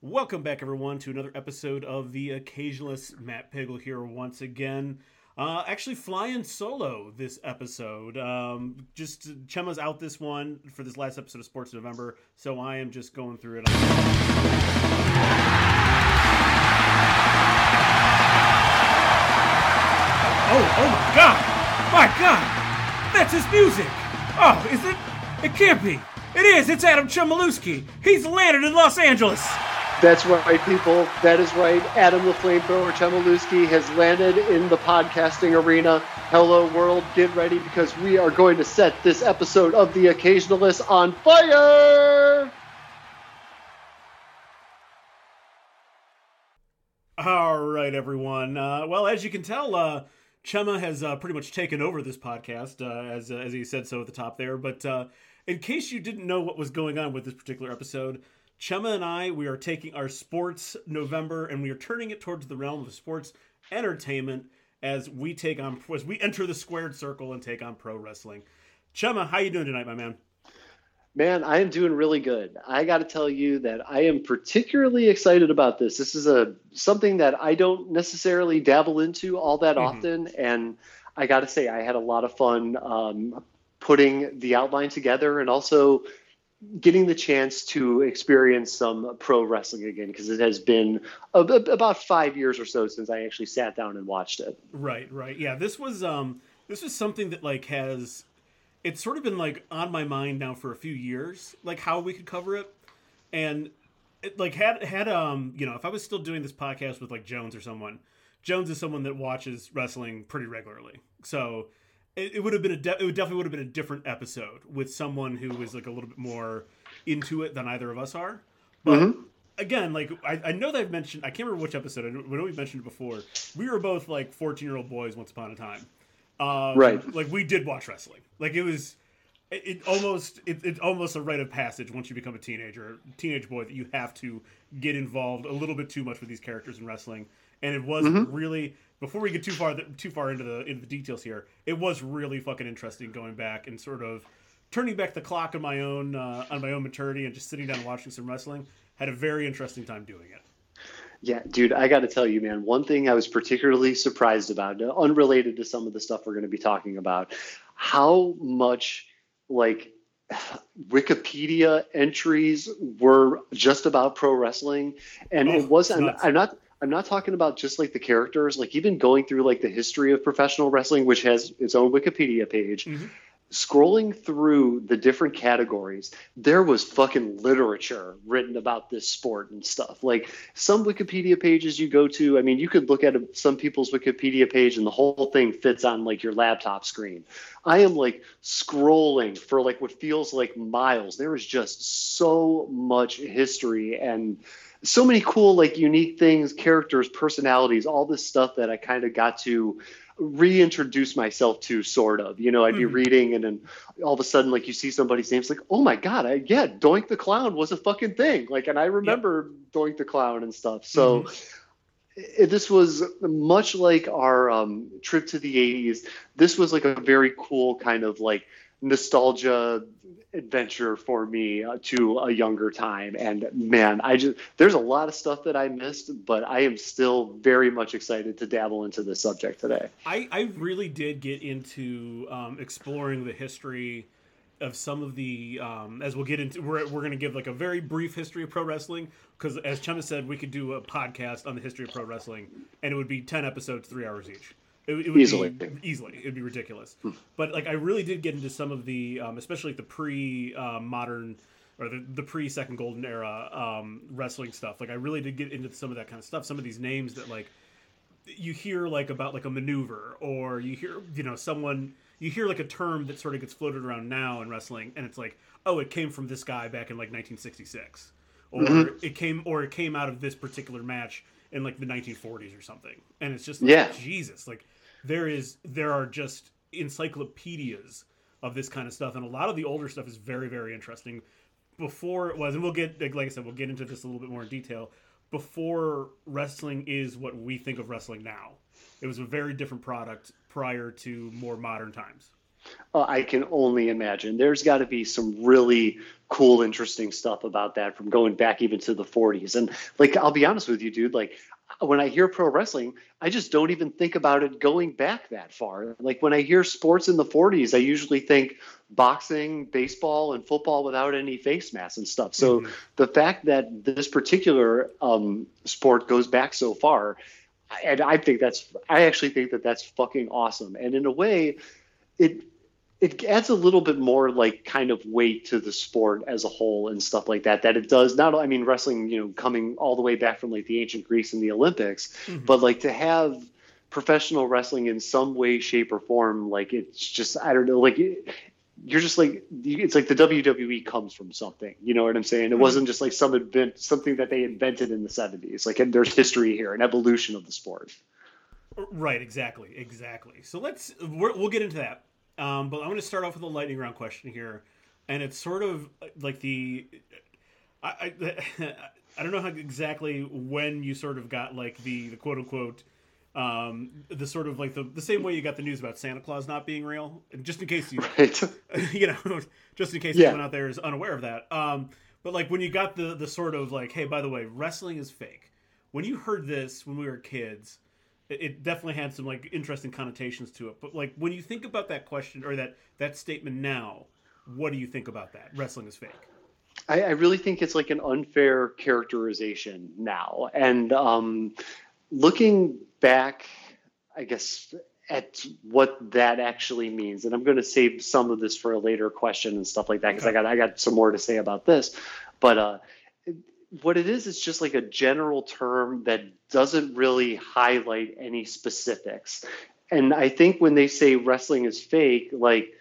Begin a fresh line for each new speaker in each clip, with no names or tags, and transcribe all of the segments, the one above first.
Welcome back, everyone, to another episode of The Occasionalist. Matt Piggle here once again. Uh, actually, flying solo this episode. Um, just Chema's out this one for this last episode of Sports November, so I am just going through it. Oh, oh my God! My God! That's his music! Oh, is it? It can't be! It is! It's Adam Chmielewski! He's landed in Los Angeles!
That's right, people. That is right. Adam the Flamethrower Chmielewski has landed in the podcasting arena. Hello, world. Get ready because we are going to set this episode of The Occasionalist on fire!
All right, everyone. Uh, well, as you can tell, uh, Chema has uh, pretty much taken over this podcast, uh, as, as he said so at the top there. But uh, in case you didn't know what was going on with this particular episode, Chema and I, we are taking our sports November and we are turning it towards the realm of sports entertainment as we take on as we enter the squared circle and take on pro wrestling. Chema, how you doing tonight, my man?
Man, I am doing really good. I got to tell you that I am particularly excited about this. This is a something that I don't necessarily dabble into all that mm-hmm. often, and I got to say I had a lot of fun um, putting the outline together and also getting the chance to experience some pro wrestling again because it has been a, a, about five years or so since I actually sat down and watched it.
Right, right, yeah. This was um, this was something that like has it's sort of been like on my mind now for a few years, like how we could cover it, and it, like had had um you know if I was still doing this podcast with like Jones or someone, Jones is someone that watches wrestling pretty regularly, so it, it would have been a de- it would definitely would have been a different episode with someone who was like a little bit more into it than either of us are, but. Mm-hmm again, like I, I know that I've mentioned, I can't remember which episode. I know we mentioned it before. We were both like fourteen year old boys once upon a time, um,
right.
Like we did watch wrestling. Like it was, it, it almost it, it's almost a rite of passage once you become a teenager, teenage boy, that you have to get involved a little bit too much with these characters in wrestling. And it was mm-hmm. really before we get too far too far into the into the details here. It was really fucking interesting going back and sort of turning back the clock on my own uh, on my own maturity and just sitting down and watching some wrestling. Had a very interesting time doing it.
Yeah, dude, I got to tell you, man, one thing I was particularly surprised about, unrelated to some of the stuff we're going to be talking about, how much like Wikipedia entries were just about pro wrestling. And oh, it wasn't, I'm not. I'm not talking about just like the characters, like even going through like the history of professional wrestling, which has its own Wikipedia page. Mm-hmm scrolling through the different categories, there was fucking literature written about this sport and stuff. Like some Wikipedia pages you go to, I mean, you could look at some people's Wikipedia page and the whole thing fits on like your laptop screen. I am like scrolling for like what feels like miles. There is just so much history and so many cool, like unique things, characters, personalities, all this stuff that I kind of got to reintroduce myself to sort of you know i'd be mm-hmm. reading and then all of a sudden like you see somebody's name it's like oh my god i yeah doink the clown was a fucking thing like and i remember yep. doink the clown and stuff so mm-hmm. it, this was much like our um, trip to the 80s this was like a very cool kind of like nostalgia adventure for me uh, to a younger time. And man i just there's a lot of stuff that i missed but i am still very much excited to dabble into this subject today.
I i really did get into um, exploring the history of some of the um, as we'll get into we're, we're going to give like a very brief history of pro wrestling because as chema said we could do a podcast on the history of pro wrestling and it would be 10 episodes three hours each it, it would
easily,
be, easily, it'd be ridiculous. Hmm. But like, I really did get into some of the, um, especially like the pre-modern uh, or the, the pre Second Golden Era um, wrestling stuff. Like, I really did get into some of that kind of stuff. Some of these names that like you hear like about like a maneuver, or you hear you know someone you hear like a term that sort of gets floated around now in wrestling, and it's like, oh, it came from this guy back in like 1966, or mm-hmm. it came or it came out of this particular match in like the 1940s or something, and it's just like,
yeah,
Jesus, like there is there are just encyclopedias of this kind of stuff, and a lot of the older stuff is very very interesting. Before it was, and we'll get like I said, we'll get into this a little bit more in detail. Before wrestling is what we think of wrestling now, it was a very different product prior to more modern times.
Uh, I can only imagine. There's got to be some really cool, interesting stuff about that from going back even to the 40s. And like, I'll be honest with you, dude. Like, when I hear pro wrestling, I just don't even think about it going back that far. Like when I hear sports in the 40s, I usually think boxing, baseball, and football without any face masks and stuff. So mm-hmm. the fact that this particular um, sport goes back so far, and I think that's, I actually think that that's fucking awesome. And in a way, it it adds a little bit more like kind of weight to the sport as a whole and stuff like that that it does not i mean wrestling you know coming all the way back from like the ancient greece and the olympics mm-hmm. but like to have professional wrestling in some way shape or form like it's just i don't know like you're just like it's like the WWE comes from something, you know what I'm saying? It mm-hmm. wasn't just like some invent something that they invented in the 70s. Like and there's history here, an evolution of the sport.
Right, exactly, exactly. So let's we will get into that. Um, but I'm going to start off with a lightning round question here, and it's sort of like the I I, I don't know how exactly when you sort of got like the the quote unquote um, the sort of like the, the same way you got the news about Santa Claus not being real, just in case you right. you know just in case yeah. anyone out there is unaware of that. Um, but like when you got the the sort of like, hey, by the way, wrestling is fake. When you heard this when we were kids, it definitely had some like interesting connotations to it. But like when you think about that question or that that statement now, what do you think about that? Wrestling is fake.
I, I really think it's like an unfair characterization now. And um, looking back, I guess at what that actually means, and I'm going to save some of this for a later question and stuff like that because okay. I got I got some more to say about this. But uh, what it is is just like a general term that doesn't really highlight any specifics. And I think when they say wrestling is fake, like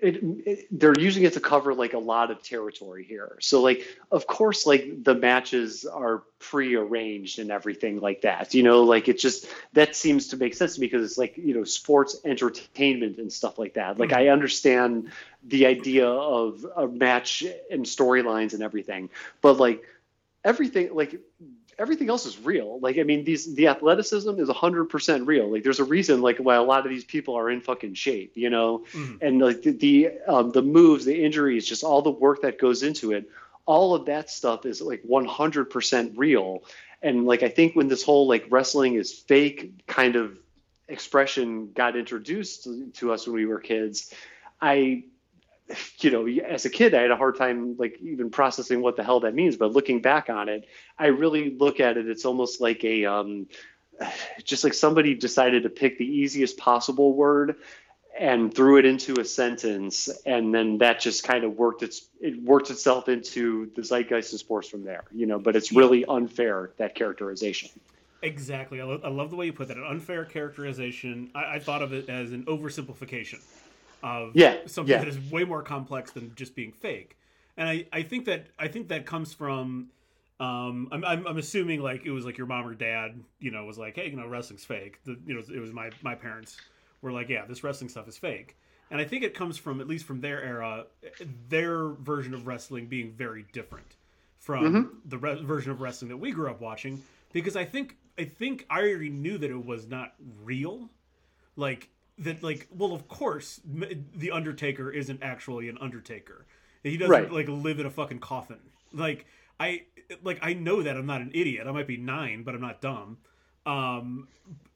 it, it, they're using it to cover like a lot of territory here. So like of course like the matches are pre-arranged and everything like that. You know, like it just that seems to make sense to me because it's like, you know, sports entertainment and stuff like that. Like I mm-hmm. understand the idea of a match and storylines and everything. But like everything like everything else is real. Like, I mean, these the athleticism is hundred percent real. Like, there's a reason like why a lot of these people are in fucking shape, you know, mm-hmm. and like the the, um, the moves, the injuries, just all the work that goes into it. All of that stuff is like 100% real. And like, I think when this whole like wrestling is fake kind of expression got introduced to us when we were kids, I you know, as a kid, I had a hard time like even processing what the hell that means. But looking back on it, I really look at it. It's almost like a, um, just like somebody decided to pick the easiest possible word and threw it into a sentence, and then that just kind of worked its it worked itself into the zeitgeist of sports from there. You know, but it's really unfair that characterization.
Exactly. I, lo- I love the way you put that. An unfair characterization. I, I thought of it as an oversimplification of
yeah,
something
yeah.
that is way more complex than just being fake. And I, I think that I think that comes from um, I'm, I'm, I'm assuming like it was like your mom or dad, you know, was like, hey, you know, wrestling's fake. The, you know, it was my my parents were like, yeah, this wrestling stuff is fake. And I think it comes from at least from their era, their version of wrestling being very different from mm-hmm. the re- version of wrestling that we grew up watching. Because I think I think I already knew that it was not real. Like that like well of course the undertaker isn't actually an undertaker. He doesn't right. like live in a fucking coffin. Like i like i know that i'm not an idiot. I might be nine but i'm not dumb. Um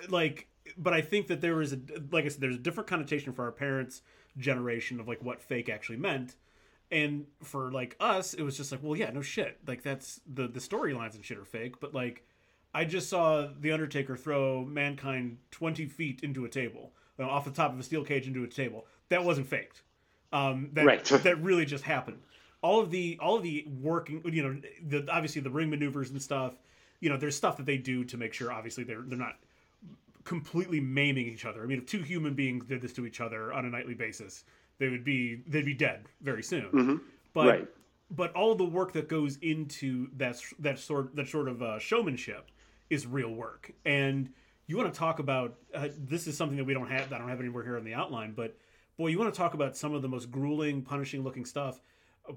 like but i think that there is a like i said there's a different connotation for our parents generation of like what fake actually meant. And for like us it was just like well yeah no shit. Like that's the the storylines and shit are fake but like i just saw the undertaker throw mankind 20 feet into a table you know, off the top of a steel cage into a table. That wasn't faked. Um, that right. that really just happened. All of the all of the working, you know, the obviously the ring maneuvers and stuff. You know, there's stuff that they do to make sure obviously they're they're not completely maiming each other. I mean, if two human beings did this to each other on a nightly basis, they would be they'd be dead very soon.
Mm-hmm.
But
right.
but all the work that goes into that that sort that sort of uh, showmanship is real work and you want to talk about uh, this is something that we don't have I don't have anywhere here in the outline, but boy, you want to talk about some of the most grueling, punishing looking stuff.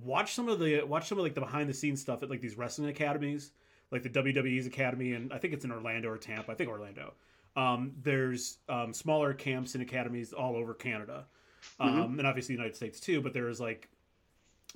Watch some of the watch some of like the behind the scenes stuff at like these wrestling academies, like the WWE's academy, and I think it's in Orlando or Tampa. I think Orlando. Um, there's um, smaller camps and academies all over Canada um, mm-hmm. and obviously the United States too. But there is like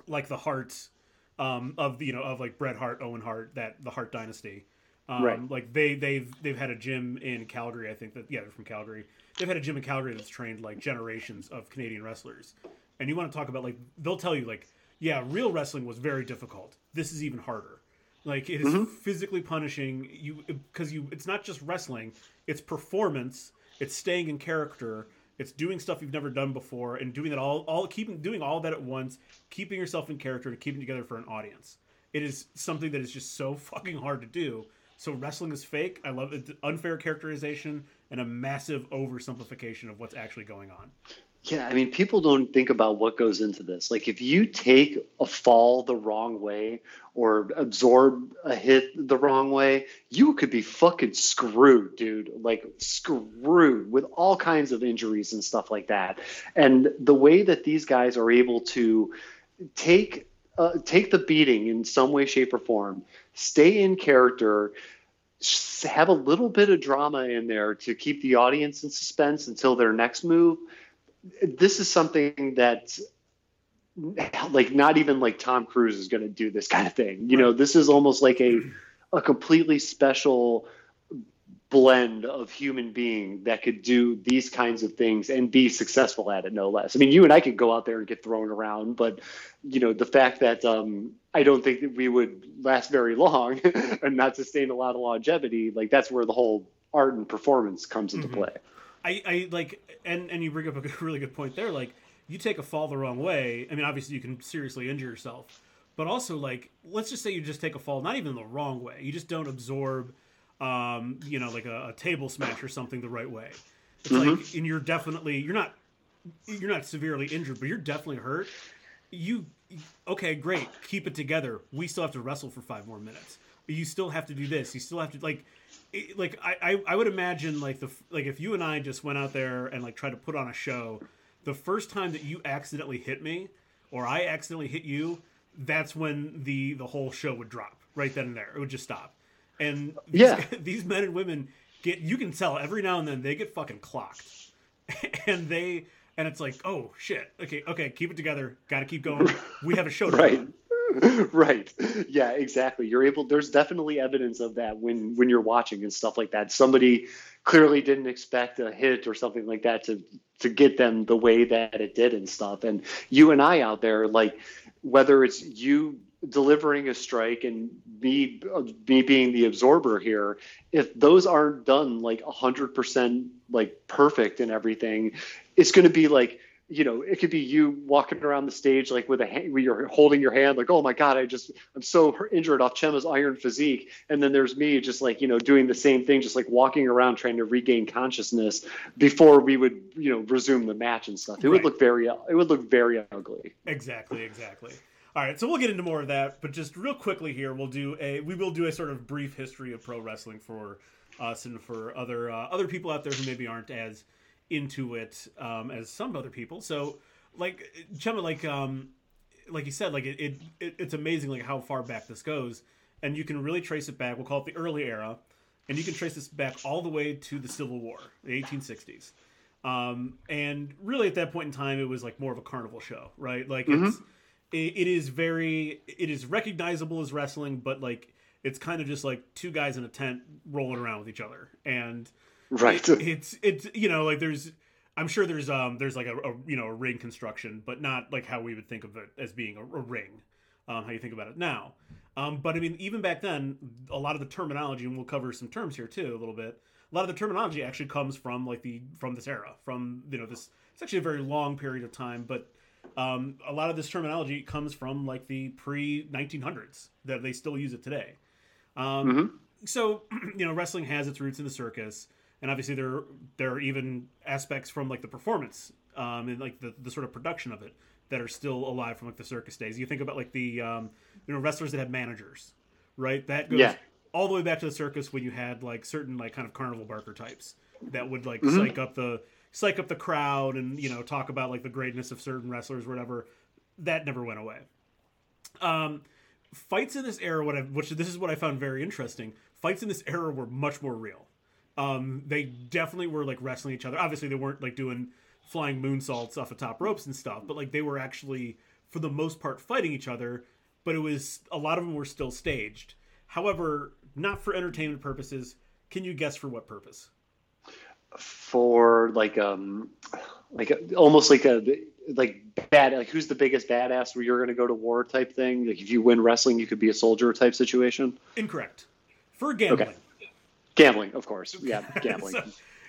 like the Harts um, of you know of like Bret Hart, Owen Hart, that the Hart dynasty. Um, right. Like they they've they've had a gym in Calgary. I think that yeah they're from Calgary. They've had a gym in Calgary that's trained like generations of Canadian wrestlers. And you want to talk about like they'll tell you like yeah real wrestling was very difficult. This is even harder. Like it is mm-hmm. physically punishing you because you it's not just wrestling. It's performance. It's staying in character. It's doing stuff you've never done before and doing it all all keeping doing all that at once, keeping yourself in character and keeping together for an audience. It is something that is just so fucking hard to do so wrestling is fake. I love it. Unfair characterization and a massive oversimplification of what's actually going on.
Yeah, I mean, people don't think about what goes into this. Like, if you take a fall the wrong way or absorb a hit the wrong way, you could be fucking screwed, dude. Like, screwed with all kinds of injuries and stuff like that. And the way that these guys are able to take uh, take the beating in some way, shape, or form, stay in character, have a little bit of drama in there to keep the audience in suspense until their next move. This is something that like not even like Tom Cruise is going to do this kind of thing. You know, this is almost like a a completely special blend of human being that could do these kinds of things and be successful at it no less. I mean you and i could go out there and get thrown around but you know the fact that um, i don't think that we would last very long and not sustain a lot of longevity like that's where the whole art and performance comes into mm-hmm. play.
I, I like and and you bring up a really good point there. Like you take a fall the wrong way i mean obviously you can seriously injure yourself but also like let's just say you just take a fall not even the wrong way. You just don't absorb um, you know, like a, a, table smash or something the right way. It's mm-hmm. like, and you're definitely you're not you're not severely injured, but you're definitely hurt. You okay? Great, keep it together. We still have to wrestle for five more minutes. But you still have to do this. You still have to like, like I, I, I would imagine like the like if you and I just went out there and like tried to put on a show, the first time that you accidentally hit me or I accidentally hit you, that's when the the whole show would drop right then and there. It would just stop and these, yeah. these men and women get you can tell every now and then they get fucking clocked. and they and it's like, oh shit. Okay, okay, keep it together. Gotta keep going. We have a show
right. right. Yeah, exactly. You're able there's definitely evidence of that when when you're watching and stuff like that. Somebody clearly didn't expect a hit or something like that to to get them the way that it did and stuff. And you and I out there, like whether it's you delivering a strike and me uh, me being the absorber here if those aren't done like 100% like perfect and everything it's going to be like you know it could be you walking around the stage like with a hand where you're holding your hand like oh my god i just i'm so injured off chema's iron physique. And then there's me just like you know doing the same thing just like walking around trying to regain consciousness before we would you know resume the match and stuff. It right. would look very it would look very ugly.
Exactly exactly all right, so we'll get into more of that, but just real quickly here, we'll do a we will do a sort of brief history of pro wrestling for us and for other uh, other people out there who maybe aren't as into it um, as some other people. So, like Chema, like um, like you said, like it, it, it it's amazing like how far back this goes, and you can really trace it back. We'll call it the early era, and you can trace this back all the way to the Civil War, the 1860s. Um, and really, at that point in time, it was like more of a carnival show, right? Like mm-hmm. it's it is very it is recognizable as wrestling, but like it's kind of just like two guys in a tent rolling around with each other, and
right,
it, it's it's you know like there's I'm sure there's um there's like a, a, you know a ring construction, but not like how we would think of it as being a, a ring, um, how you think about it now. Um, but I mean, even back then, a lot of the terminology, and we'll cover some terms here too a little bit. A lot of the terminology actually comes from like the from this era, from you know this. It's actually a very long period of time, but um, a lot of this terminology comes from like the pre 1900s that they still use it today. Um, mm-hmm. So you know, wrestling has its roots in the circus, and obviously there there are even aspects from like the performance um, and like the, the sort of production of it that are still alive from like the circus days. You think about like the um, you know wrestlers that had managers, right? That goes yeah. all the way back to the circus when you had like certain like kind of carnival barker types that would like mm-hmm. psych up the psych up the crowd and you know talk about like the greatness of certain wrestlers, whatever. That never went away. Um, fights in this era, what I, which this is what I found very interesting. Fights in this era were much more real. Um, they definitely were like wrestling each other. Obviously, they weren't like doing flying moonsaults off the top ropes and stuff, but like they were actually for the most part fighting each other, but it was a lot of them were still staged. However, not for entertainment purposes. Can you guess for what purpose?
For like um like a, almost like a like bad like who's the biggest badass where you're going to go to war type thing? Like if you win wrestling you could be a soldier type situation?
Incorrect. For gambling okay.
gambling. Of course. Yeah gambling.
so,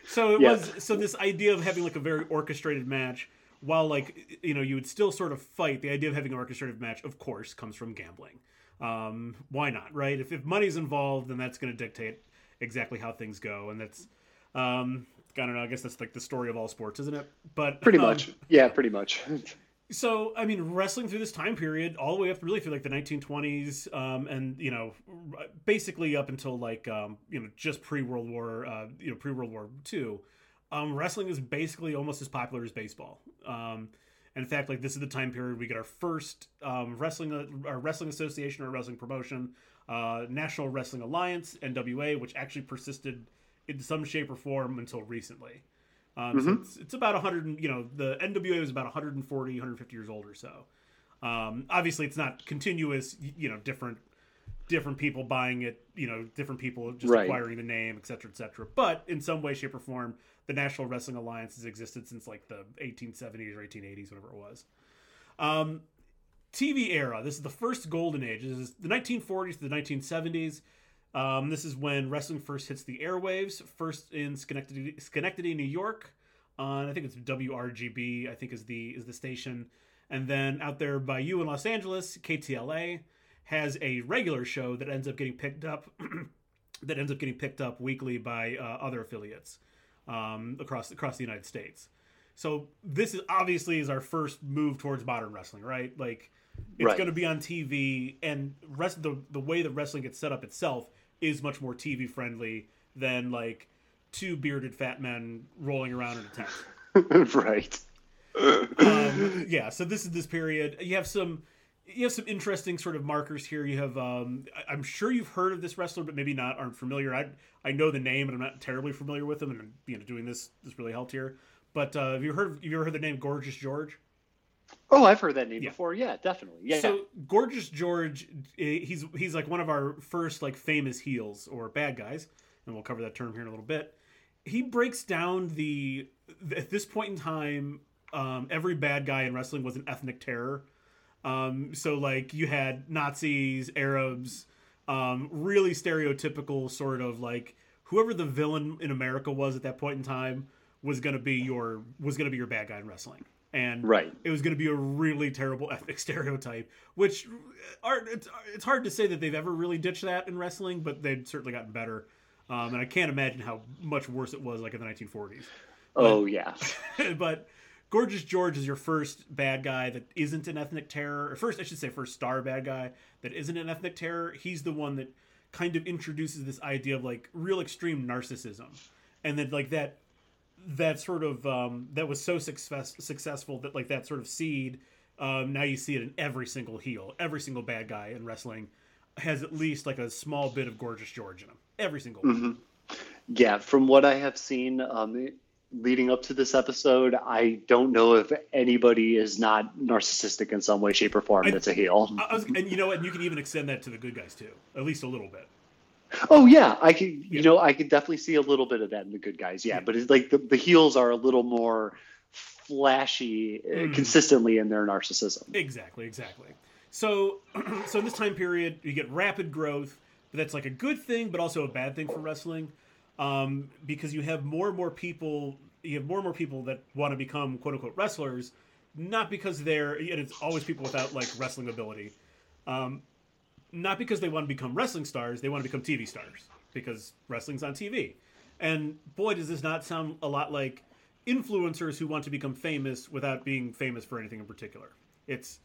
so, it yeah. was so this idea of having like a very orchestrated match while like you know you would still sort of fight the idea of having an orchestrated match of course comes from gambling. Um, why not right? If, if money's involved then that's going to dictate exactly how things go and that's um, I don't know. I guess that's like the story of all sports, isn't it? But
pretty um, much, yeah, pretty much.
so, I mean, wrestling through this time period, all the way up really through like the 1920s, um, and you know, basically up until like um, you know just pre World War, uh, you know, pre World War II, um, wrestling is basically almost as popular as baseball. Um, and in fact, like this is the time period we get our first um, wrestling, uh, our wrestling association or wrestling promotion, uh, National Wrestling Alliance (NWA), which actually persisted in some shape or form until recently. Um, mm-hmm. So it's, it's, about 100, you know, the NWA was about 140, 150 years old or so. Um, obviously, it's not continuous, you know, different different people buying it, you know, different people just right. acquiring the name, et cetera, et cetera. But in some way, shape, or form, the National Wrestling Alliance has existed since like the 1870s or 1880s, whatever it was. Um, TV era. This is the first golden age. This is the 1940s to the 1970s. Um, this is when wrestling first hits the airwaves, first in Schenectady, Schenectady, New York. On I think it's WRGB. I think is the is the station, and then out there by you in Los Angeles, KTLA has a regular show that ends up getting picked up. that ends up getting picked up weekly by uh, other affiliates um, across across the United States. So this is obviously is our first move towards modern wrestling, right? Like it's right. going to be on TV, and rest the the way that wrestling gets set up itself is much more TV friendly than like two bearded fat men rolling around in a
tent. right.
um, yeah. So this is this period. You have some. You have some interesting sort of markers here. You have, um, I'm sure you've heard of this wrestler, but maybe not aren't familiar. I I know the name, and I'm not terribly familiar with him. And you know, doing this this really helped here. But uh, have you heard? Have you ever heard the name Gorgeous George?
Oh, I've heard that name yeah. before. Yeah, definitely. Yeah.
So Gorgeous George, eh, he's he's like one of our first like famous heels or bad guys, and we'll cover that term here in a little bit. He breaks down the at this point in time, um, every bad guy in wrestling was an ethnic terror. Um, so like you had Nazis, Arabs, um, really stereotypical sort of like whoever the villain in America was at that point in time was gonna be your was gonna be your bad guy in wrestling and
right.
it was going to be a really terrible ethnic stereotype which are it's, it's hard to say that they've ever really ditched that in wrestling but they've certainly gotten better. Um, and i can't imagine how much worse it was like in the 1940s
oh but, yeah.
but gorgeous george is your first bad guy that isn't an ethnic terror or first i should say first star bad guy that isn't an ethnic terror. He's the one that kind of introduces this idea of like real extreme narcissism. And then like that that sort of um, that was so success, successful that like that sort of seed um, now you see it in every single heel. Every single bad guy in wrestling has at least like a small bit of gorgeous george in him every single mm-hmm.
yeah from what i have seen um, leading up to this episode i don't know if anybody is not narcissistic in some way shape or form I, that's a heel.
I was, and you know what? And you can even extend that to the good guys too. At least a little bit
Oh yeah, I can. You know, I can definitely see a little bit of that in the good guys. Yeah, but it's like the, the heels are a little more flashy mm. consistently in their narcissism.
Exactly, exactly. So, so in this time period, you get rapid growth, but that's like a good thing, but also a bad thing for wrestling, um, because you have more and more people. You have more and more people that want to become quote unquote wrestlers, not because they're. And it's always people without like wrestling ability. Um, not because they want to become wrestling stars, they want to become TV stars because wrestling's on TV. And boy, does this not sound a lot like influencers who want to become famous without being famous for anything in particular. It's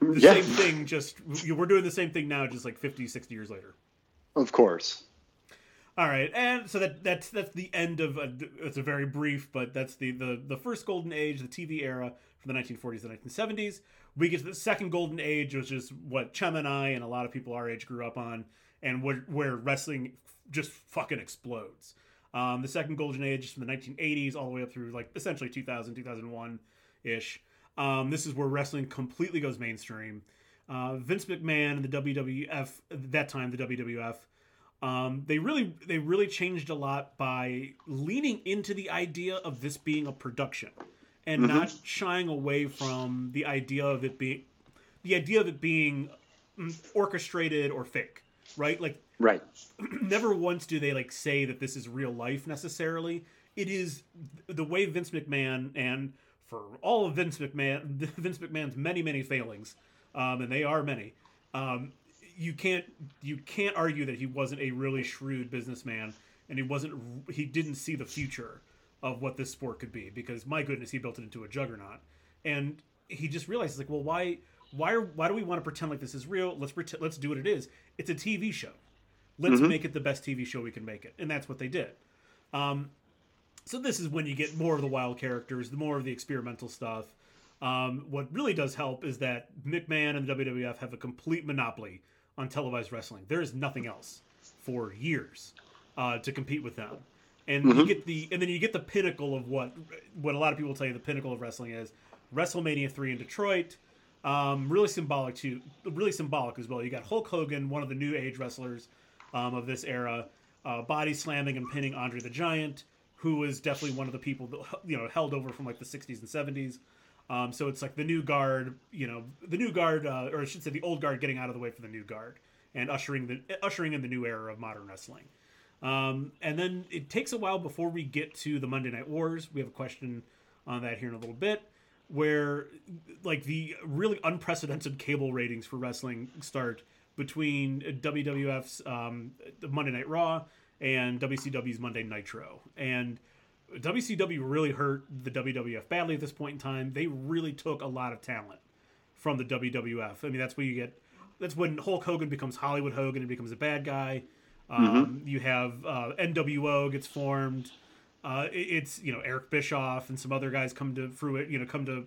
the yeah. same thing, just we're doing the same thing now, just like 50, 60 years later.
Of course.
All right, and so that that's that's the end of a, it's a very brief, but that's the the the first golden age, the TV era from the 1940s and 1970s we get to the second golden age, which is what Chem and I and a lot of people our age grew up on, and where, where wrestling just fucking explodes. Um, the second golden age is from the 1980s all the way up through like essentially 2000, 2001 ish. Um, this is where wrestling completely goes mainstream. Uh, Vince McMahon and the WWF at that time, the WWF, um, they really they really changed a lot by leaning into the idea of this being a production and mm-hmm. not shying away from the idea of it being the idea of it being mm, orchestrated or fake, right? Like
right.
never once do they like say that this is real life necessarily. It is the way Vince McMahon and for all of Vince McMahon Vince McMahon's many many failings, um, and they are many. Um, you can't you can't argue that he wasn't a really shrewd businessman and he wasn't he didn't see the future of what this sport could be because my goodness he built it into a juggernaut. And he just realized like well why why are why do we want to pretend like this is real? Let's pretend let's do what it is. It's a tv show. Let's mm-hmm. make it the best tv show we can make it. And that's what they did. Um, so this is when you get more of the wild characters the more of the experimental stuff. Um, what really does help is that mcmahon and the wwf have a complete monopoly on televised wrestling. There is nothing else for years uh, to compete with them. And mm-hmm. you get the and then you get the pinnacle of what what a lot of people tell you the pinnacle of wrestling is WrestleMania three in Detroit. Um, really symbolic too, really symbolic as well. You got Hulk Hogan, one of the new age wrestlers um, of this era, uh, body slamming and pinning Andre the Giant, who was definitely one of the people that you know held over from like the 60s and 70s. Um, so it's like the new guard, you know, the new guard, uh, or I should say, the old guard getting out of the way for the new guard and ushering the ushering in the new era of modern wrestling. Um, and then it takes a while before we get to the Monday Night Wars. We have a question on that here in a little bit, where like the really unprecedented cable ratings for wrestling start between WWF's um, Monday Night Raw and WCW's Monday Nitro, and WCW really hurt the WWF badly at this point in time. They really took a lot of talent from the WWF. I mean, that's where you get. That's when Hulk Hogan becomes Hollywood Hogan and becomes a bad guy. Um, mm-hmm. You have uh, NWO gets formed. Uh, it, it's you know Eric Bischoff and some other guys come to fruit. You know come to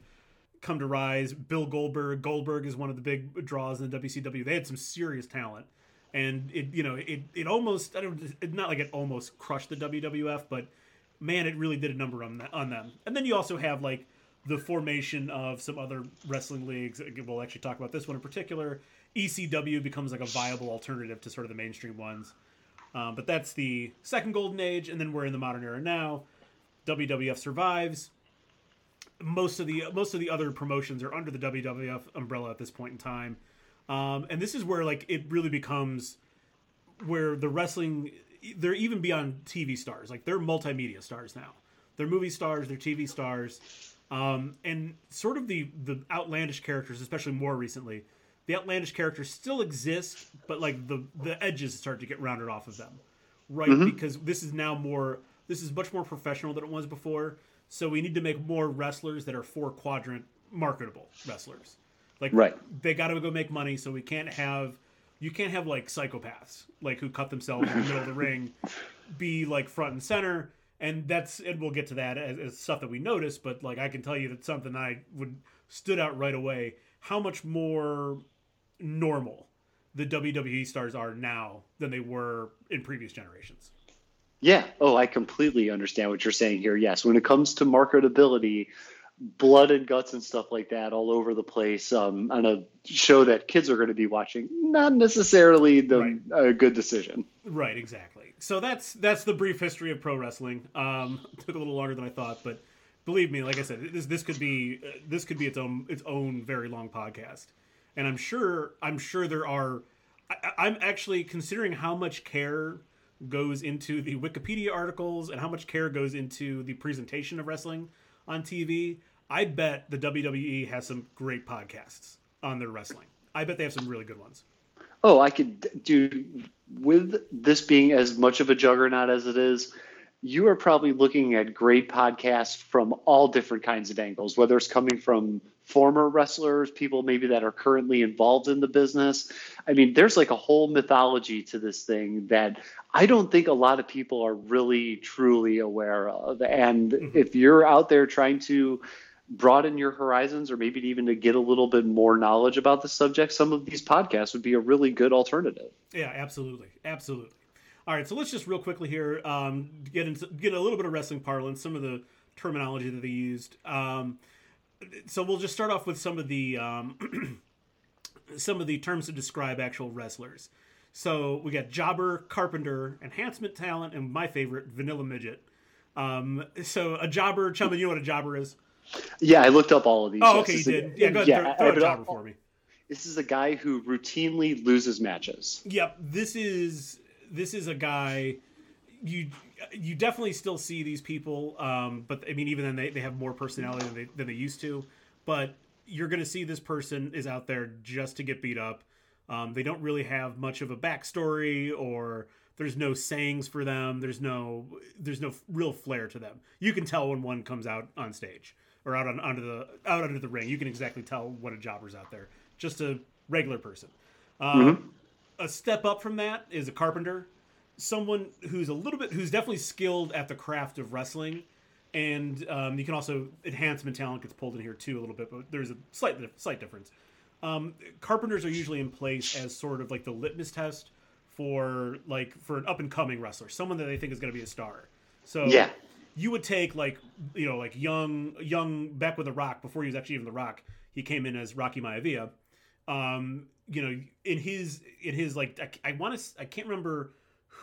come to rise. Bill Goldberg. Goldberg is one of the big draws in the WCW. They had some serious talent, and it you know it it almost I don't it's not like it almost crushed the WWF, but man, it really did a number on on them. And then you also have like the formation of some other wrestling leagues. We'll actually talk about this one in particular. ECW becomes like a viable alternative to sort of the mainstream ones. Um, but that's the second golden age, and then we're in the modern era now. WWF survives. Most of the most of the other promotions are under the WWF umbrella at this point in time, um, and this is where like it really becomes where the wrestling they're even beyond TV stars. Like they're multimedia stars now. They're movie stars. They're TV stars. Um, and sort of the the outlandish characters, especially more recently, the outlandish characters still exist, but like the the edges start to get rounded off of them, right? Mm-hmm. Because this is now more this is much more professional than it was before. So we need to make more wrestlers that are four quadrant marketable wrestlers. Like
right.
they got to go make money, so we can't have you can't have like psychopaths like who cut themselves in the middle of the ring be like front and center and that's and we'll get to that as, as, stuff that we notice but like i can tell you that something i would stood out right away how much more normal the wwe stars are now than they were in previous generations
yeah oh i completely understand what you're saying here yes when it comes to marketability blood and guts and stuff like that all over the place um, on a show that kids are going to be watching. Not necessarily the right. a good decision.
Right, exactly. So that's that's the brief history of pro wrestling. Um, took a little longer than I thought, but believe me, like I said, this this could be uh, this could be its own its own very long podcast. And I'm sure I'm sure there are. I, I'm actually considering how much care goes into the Wikipedia articles and how much care goes into the presentation of wrestling on TV. I bet the WWE has some great podcasts on their wrestling. I bet they have some really good ones.
Oh, I could do with this being as much of a juggernaut as it is. You are probably looking at great podcasts from all different kinds of angles, whether it's coming from former wrestlers, people maybe that are currently involved in the business. I mean, there's like a whole mythology to this thing that I don't think a lot of people are really truly aware of. And mm-hmm. if you're out there trying to broaden your horizons or maybe even to get a little bit more knowledge about the subject, some of these podcasts would be a really good alternative.
Yeah, absolutely. Absolutely. All right, so let's just real quickly here um, get into get a little bit of wrestling parlance, some of the terminology that they used. Um, so we'll just start off with some of the um, some of the terms to describe actual wrestlers. So we got jobber, carpenter, enhancement talent, and my favorite, vanilla midget. Um, so a jobber, Chumman, you know what a jobber is?
Yeah, I looked up all of these.
Oh, okay, you did. Yeah, go ahead, yeah, throw, throw a jobber for me.
This is a guy who routinely loses matches.
Yep, this is this is a guy you you definitely still see these people, um, but I mean, even then they, they have more personality than they than they used to. But you're going to see this person is out there just to get beat up. Um, they don't really have much of a backstory, or there's no sayings for them. There's no there's no real flair to them. You can tell when one comes out on stage or out on under the out under the ring. You can exactly tell when a jobber's out there. Just a regular person. Um, mm-hmm. A step up from that is a carpenter, someone who's a little bit who's definitely skilled at the craft of wrestling and um, you can also enhancement talent gets pulled in here too a little bit, but there's a slight slight difference. Um, carpenters are usually in place as sort of like the litmus test for like for an up and coming wrestler, someone that they think is going to be a star. So
yeah,
you would take like you know like young young Beck with the Rock before he was actually even the Rock. He came in as Rocky Maivia. Um, you know, in his in his like I, I want to I can't remember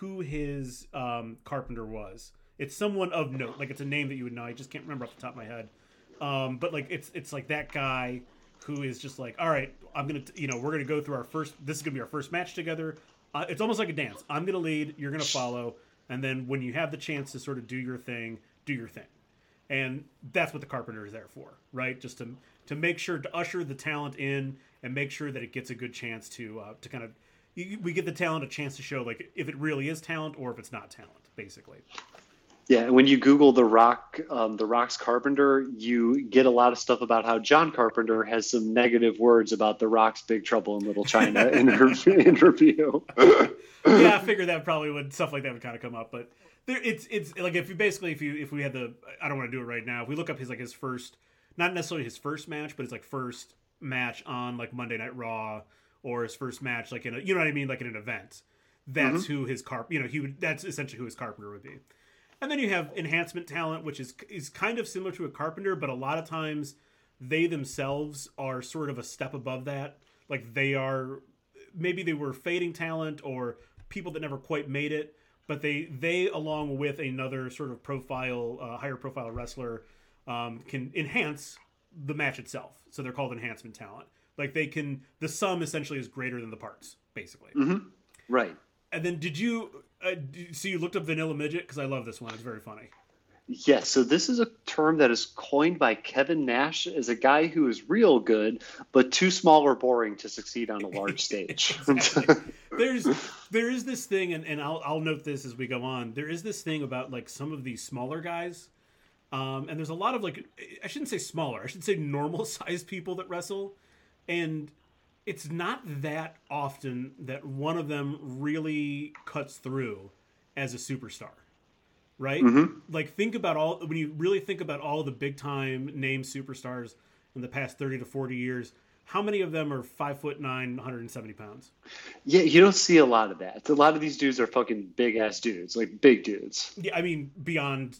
who his um, carpenter was it's someone of note. Like it's a name that you would know. I just can't remember off the top of my head. Um, but like it's it's like that guy who is just like, all right, I'm gonna you know we're gonna go through our first. This is gonna be our first match together. Uh, it's almost like a dance. I'm gonna lead. You're gonna follow. And then when you have the chance to sort of do your thing, do your thing. And that's what the carpenter is there for, right? Just to to make sure to usher the talent in and make sure that it gets a good chance to uh, to kind of we give the talent a chance to show like if it really is talent or if it's not talent, basically.
Yeah, when you Google the Rock, um, the Rock's Carpenter, you get a lot of stuff about how John Carpenter has some negative words about the Rock's Big Trouble in Little China in her interview.
yeah, I figured that probably would stuff like that would kind of come up, but there, it's it's like if you basically if you if we had the I don't want to do it right now. If we look up his like his first, not necessarily his first match, but his like first match on like Monday Night Raw or his first match like in a you know what I mean like in an event. That's mm-hmm. who his carp you know he would that's essentially who his Carpenter would be. And then you have enhancement talent, which is is kind of similar to a carpenter, but a lot of times they themselves are sort of a step above that. Like they are maybe they were fading talent or people that never quite made it, but they they along with another sort of profile uh, higher profile wrestler um, can enhance the match itself. So they're called enhancement talent. Like they can the sum essentially is greater than the parts, basically.
Mm-hmm. Right.
And then did you uh, so you looked up vanilla midget because I love this one. It's very funny.
Yes, so this is a term that is coined by Kevin Nash as a guy who is real good, but too small or boring to succeed on a large stage.
There's there is this thing, and, and I'll I'll note this as we go on. There is this thing about like some of these smaller guys, um, and there's a lot of like I shouldn't say smaller, I should say normal sized people that wrestle, and it's not that often that one of them really cuts through as a superstar right? Mm-hmm. like think about all when you really think about all the big time name superstars in the past 30 to 40 years how many of them are five foot nine 170 pounds?
Yeah you don't see a lot of that. A lot of these dudes are fucking big ass dudes like big dudes.
Yeah i mean beyond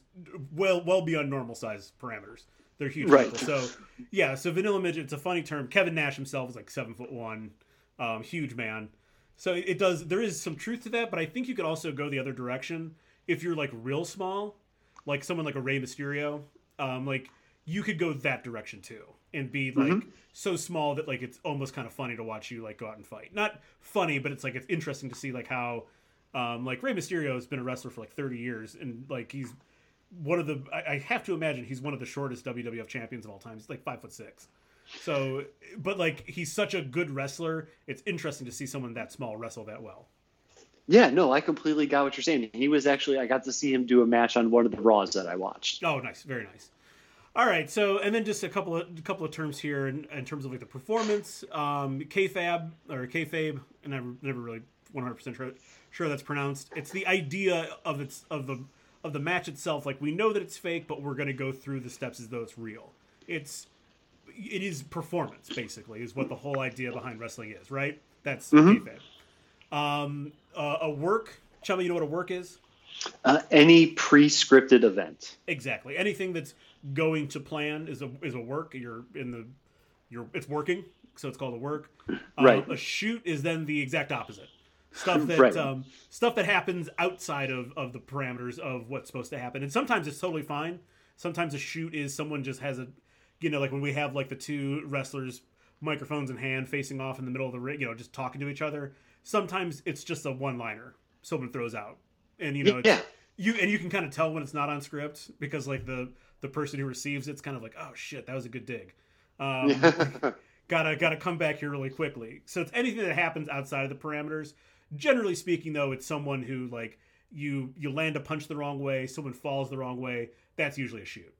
well well beyond normal size parameters they're huge right. people. So yeah, so vanilla midget. It's a funny term. Kevin Nash himself is like seven foot one, um, huge man. So it, does. There is some truth to that, but I think you could also go the other direction if you're like real small, like someone like a Rey Mysterio. Um, like you could go that direction too and be like mm-hmm. so small that like it's almost kind of funny to watch you like go out and fight. Not funny, but it's like it's interesting to see like how um, like Rey Mysterio has been a wrestler for like 30 years and like he's one of the I, I, have to imagine he's one of the shortest WWF champions of all time. He's like five foot six. So, but like he's such a good wrestler. It's interesting to see someone that small wrestle that well.
Yeah, no, I completely got what you're saying. He was actually I got to see him do a match on one of the Raws that I watched.
Oh, nice, very nice. All right, so and then just a couple of a couple of terms here in, in terms of like the performance, um, kayfabe or kayfabe, and I'm never really 100 percent sure sure that's pronounced. It's the idea of its of the of the match itself, like we know that it's fake, but we're going to go through the steps as though it's real. It's it is performance basically is what the whole idea behind wrestling is, right? That's mm-hmm. Um, uh, a work Chummy, you know what a work is?
Uh, any pre-scripted event.
Exactly. Anything that's going to plan is a is a work. You're in the you're it's working, so it's called a work. Uh,
Right.
A shoot is then the exact opposite. Stuff that
Right.
um, stuff that happens outside of, of the parameters of what's supposed to happen, and sometimes it's totally fine. Sometimes a shoot is someone just has a, you know, like when we have like the two wrestlers microphones in hand facing off in the middle of the ring, you know, just talking to each other. Sometimes it's just a one liner someone throws out, and you know,
Yeah.
you and you can kind of tell when it's not on script because like the the person who receives it's kind of like oh shit that was a good dig um, gotta gotta come back here really quickly so it's anything that happens outside of the parameters generally speaking though it's someone who like you you land a punch the wrong way someone falls the wrong way that's usually a shoot.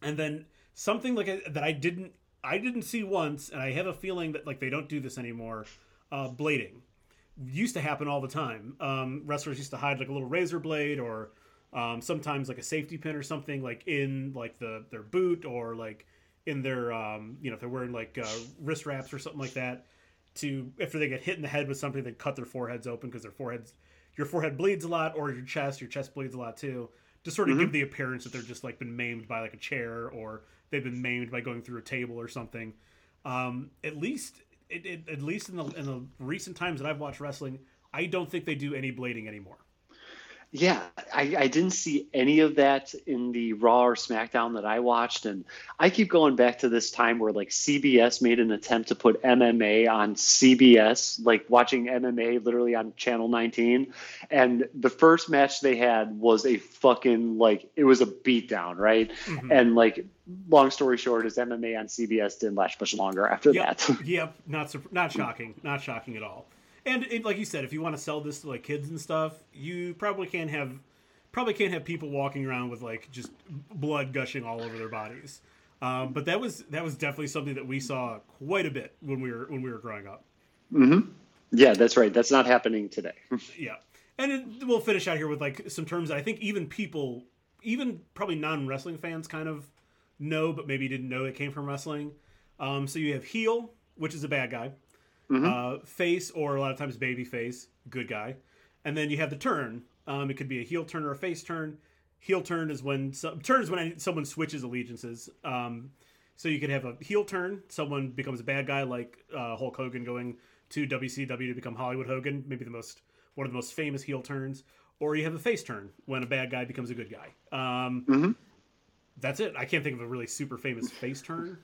And then something like a, that i didn't i didn't see once and i have a feeling that like they don't do this anymore uh, blading. Used to happen all the time. Um, wrestlers used to hide like a little razor blade or um, sometimes like a safety pin or something like in like the their boot or like in their um, you know if they're wearing like uh, wrist wraps or something like that to after they get hit in the head with something they cut their foreheads open because their foreheads your forehead bleeds a lot or your chest your chest bleeds a lot too to sort of give the appearance that they're just like been maimed by like a chair or they've been maimed by going through a table or something um, at least it, it, at least in the in the recent times that I've watched wrestling, I don't think they do any blading anymore.
Yeah, I, I didn't see any of that in the Raw or SmackDown that I watched, and I keep going back to this time where like CBS made an attempt to put MMA on CBS, like watching MMA literally on Channel 19, and the first match they had was a fucking like it was a beatdown, right? Mm-hmm. And like long story short, is MMA on CBS didn't last much longer after
Yep,
that.
yep, not not shocking, not shocking at all. And it, like you said, if you want to sell this to like kids and stuff, you probably can't have probably can't have people walking around with like just blood gushing all over their bodies. Um, but that was that was definitely something that we saw quite a bit when we were when we were growing up.
yeah, that's right. That's not happening today.
Yeah, and it, we'll finish out here with like some terms that I think even people, even probably non wrestling fans, kind of know, but maybe didn't know it came from wrestling. Um, so you have heel, which is a bad guy, uh, face, or a lot of times baby face, good guy, and then you have the turn. Um, it could be a heel turn or a face turn. Heel turn is when some, turn is when someone switches allegiances. Um, so you could have a heel turn, someone becomes a bad guy, like uh, Hulk Hogan going to WCW to become Hollywood Hogan, maybe the most one of the most famous heel turns, or you have a face turn when a bad guy becomes a good guy. Um, That's it. I can't think of a really super famous face turn.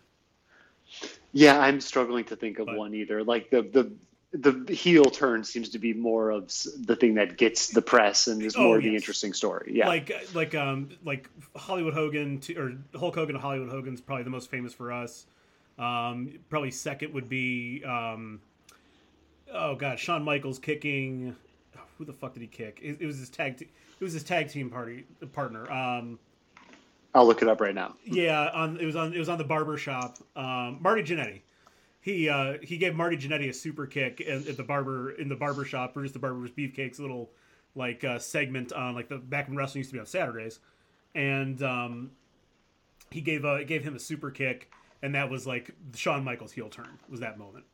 Yeah, I'm struggling to think of
But-
one either. Like the the the heel turn seems to be more of the thing that gets the press and is
Oh,
more the interesting story. Yeah,
Like like um like Hollywood Hogan to, or Hulk Hogan to Hollywood Hogan's probably the most famous for us. Um, probably second would be um, oh god, Shawn Michaels kicking. Who the fuck did he kick? It, it was his tag. Te- it was his tag team party partner. Um,
I'll look it up right now.
Yeah, on it was on it was on the barber shop. Um, Marty Jannetty. He uh, he gave Marty Jannetty a super kick at, at the barber in the barber shop. Brutus the Barber's Beefcakes little like uh, segment on like the back when wrestling used to be on Saturdays, and um, he gave uh, gave him a super kick, and that was like Shawn Michaels heel turn was that moment.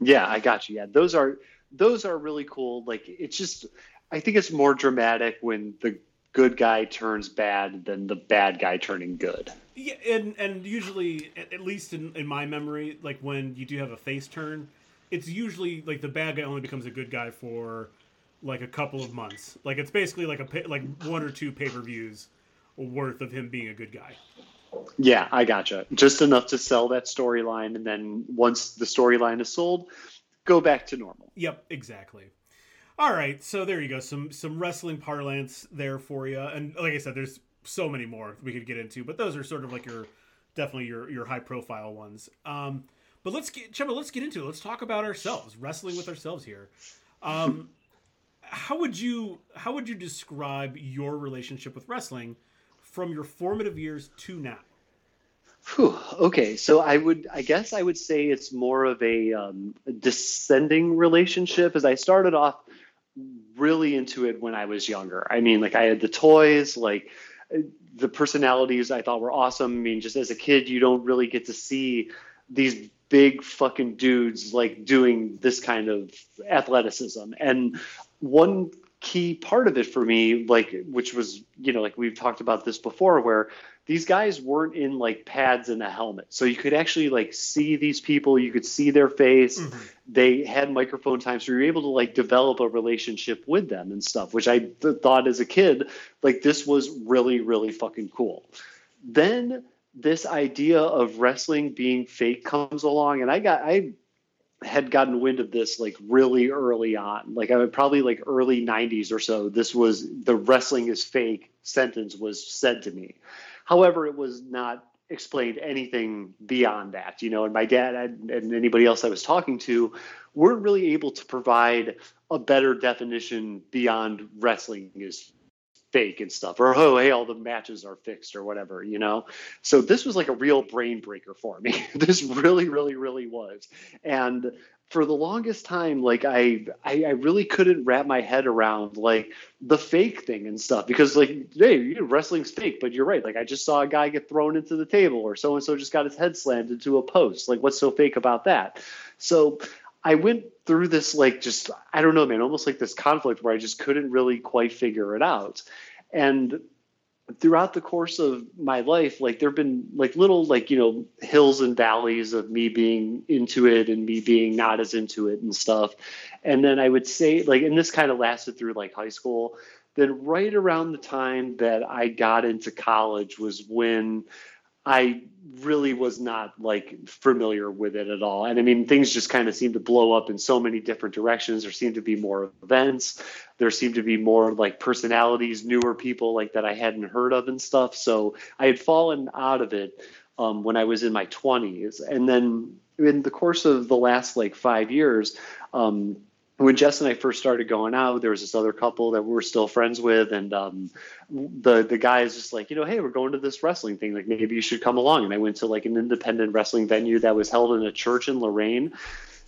Yeah, I got you. Yeah, those are those are really cool. Like it's just, I think it's more dramatic when the good guy turns bad than the bad guy turning good.
Yeah, and and usually, at, least in, in my memory, like when you do have a face turn, it's usually like the bad guy only becomes a good guy for like a couple of months. Like it's basically like a like one or two pay per views worth of him being a good guy.
Yeah, I gotcha. Just enough to sell that storyline, and then once the storyline is sold, go back to normal.
Yep, exactly. All right, so there you go. Some some wrestling parlance there for you, and like I said, there's so many more we could get into, but those are sort of like your definitely your your high profile ones. Um, but let's get Chema, let's get into it. Let's talk about ourselves, wrestling with ourselves here. Um, how would you how would you describe your relationship with wrestling from your formative years to now?
Whew, okay, so I would, I guess, I would say it's more of a um, descending relationship. As I started off really into it when I was younger. I mean, like I had the toys, like the personalities I thought were awesome. I mean, just as a kid, you don't really get to see these big fucking dudes like doing this kind of athleticism. And one key part of it for me, like which was you know like we've talked about this before, where these guys weren't in like pads and a helmet, so you could actually like see these people, you could see their face. Mm-hmm. They had microphone time, so you were able to like develop a relationship with them and stuff, which I th- thought as a kid like this was really really fucking cool. Then this idea of wrestling being fake comes along, and I got I had gotten wind of this like really early on. Like I would probably like early 90s or so. This was the wrestling is fake sentence was said to me. However, it was not explained anything beyond that, you know. And my dad and anybody else I was talking to weren't really able to provide a better definition beyond wrestling is fake and stuff or oh hey all the matches are fixed or whatever you know? So this was like a real brain breaker for me. This really really really was. And for the longest time like I, I, I really couldn't wrap my head around like the fake thing and stuff because like hey wrestling's fake but you're right. Like i just saw a guy get thrown into the table or so and so just got his head slammed into a post. Like what's so fake about that? So I went through this like just I don't know, man, almost like this conflict where I just couldn't really quite figure it out. And throughout the course of my life, like there've been like little like, you know, hills and valleys of me being into it and me being not as into it and stuff. And then I would say like and this kind of lasted through like high school. Then right around the time that I got into college was when I really was not like familiar with it at all. And I mean, things just kind of seemed to blow up in so many different directions. There seemed to be more events. There seemed to be more like personalities, newer people like that I hadn't heard of and stuff. So I had fallen out of it um, when I was in my 20s. And then in the course of the last like five years, um, when Jess and I first started going out, there was this other couple that we were still friends with, and um, the the guy is just like, you know, hey, we're going to this wrestling thing. Like, maybe you should come along. And I went to like an independent wrestling venue that was held in a church in Lorain,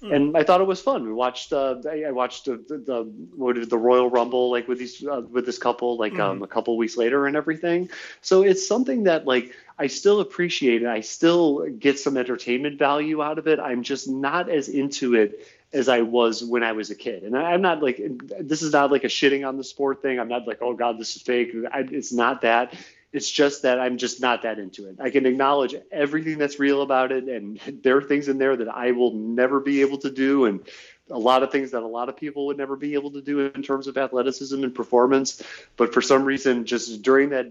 hmm. and I thought it was fun. We watched. Uh, I, watched the, the, the what is the Royal Rumble like with these uh, with this couple like mm um, a couple weeks later and everything. So it's something that like I still appreciate it. I still get some entertainment value out of it. I'm just not as into it as I was when I was a kid. And I, am not like this is not like a shitting on the sport thing. I'm not like oh god this is fake. I, it's not that. It's just that I'm just not that into it. I can acknowledge everything that's real about it, and there are things in there that I will never be able to do, and a lot of things that a lot of people would never be able to do in terms of athleticism and performance. But for some reason, just during that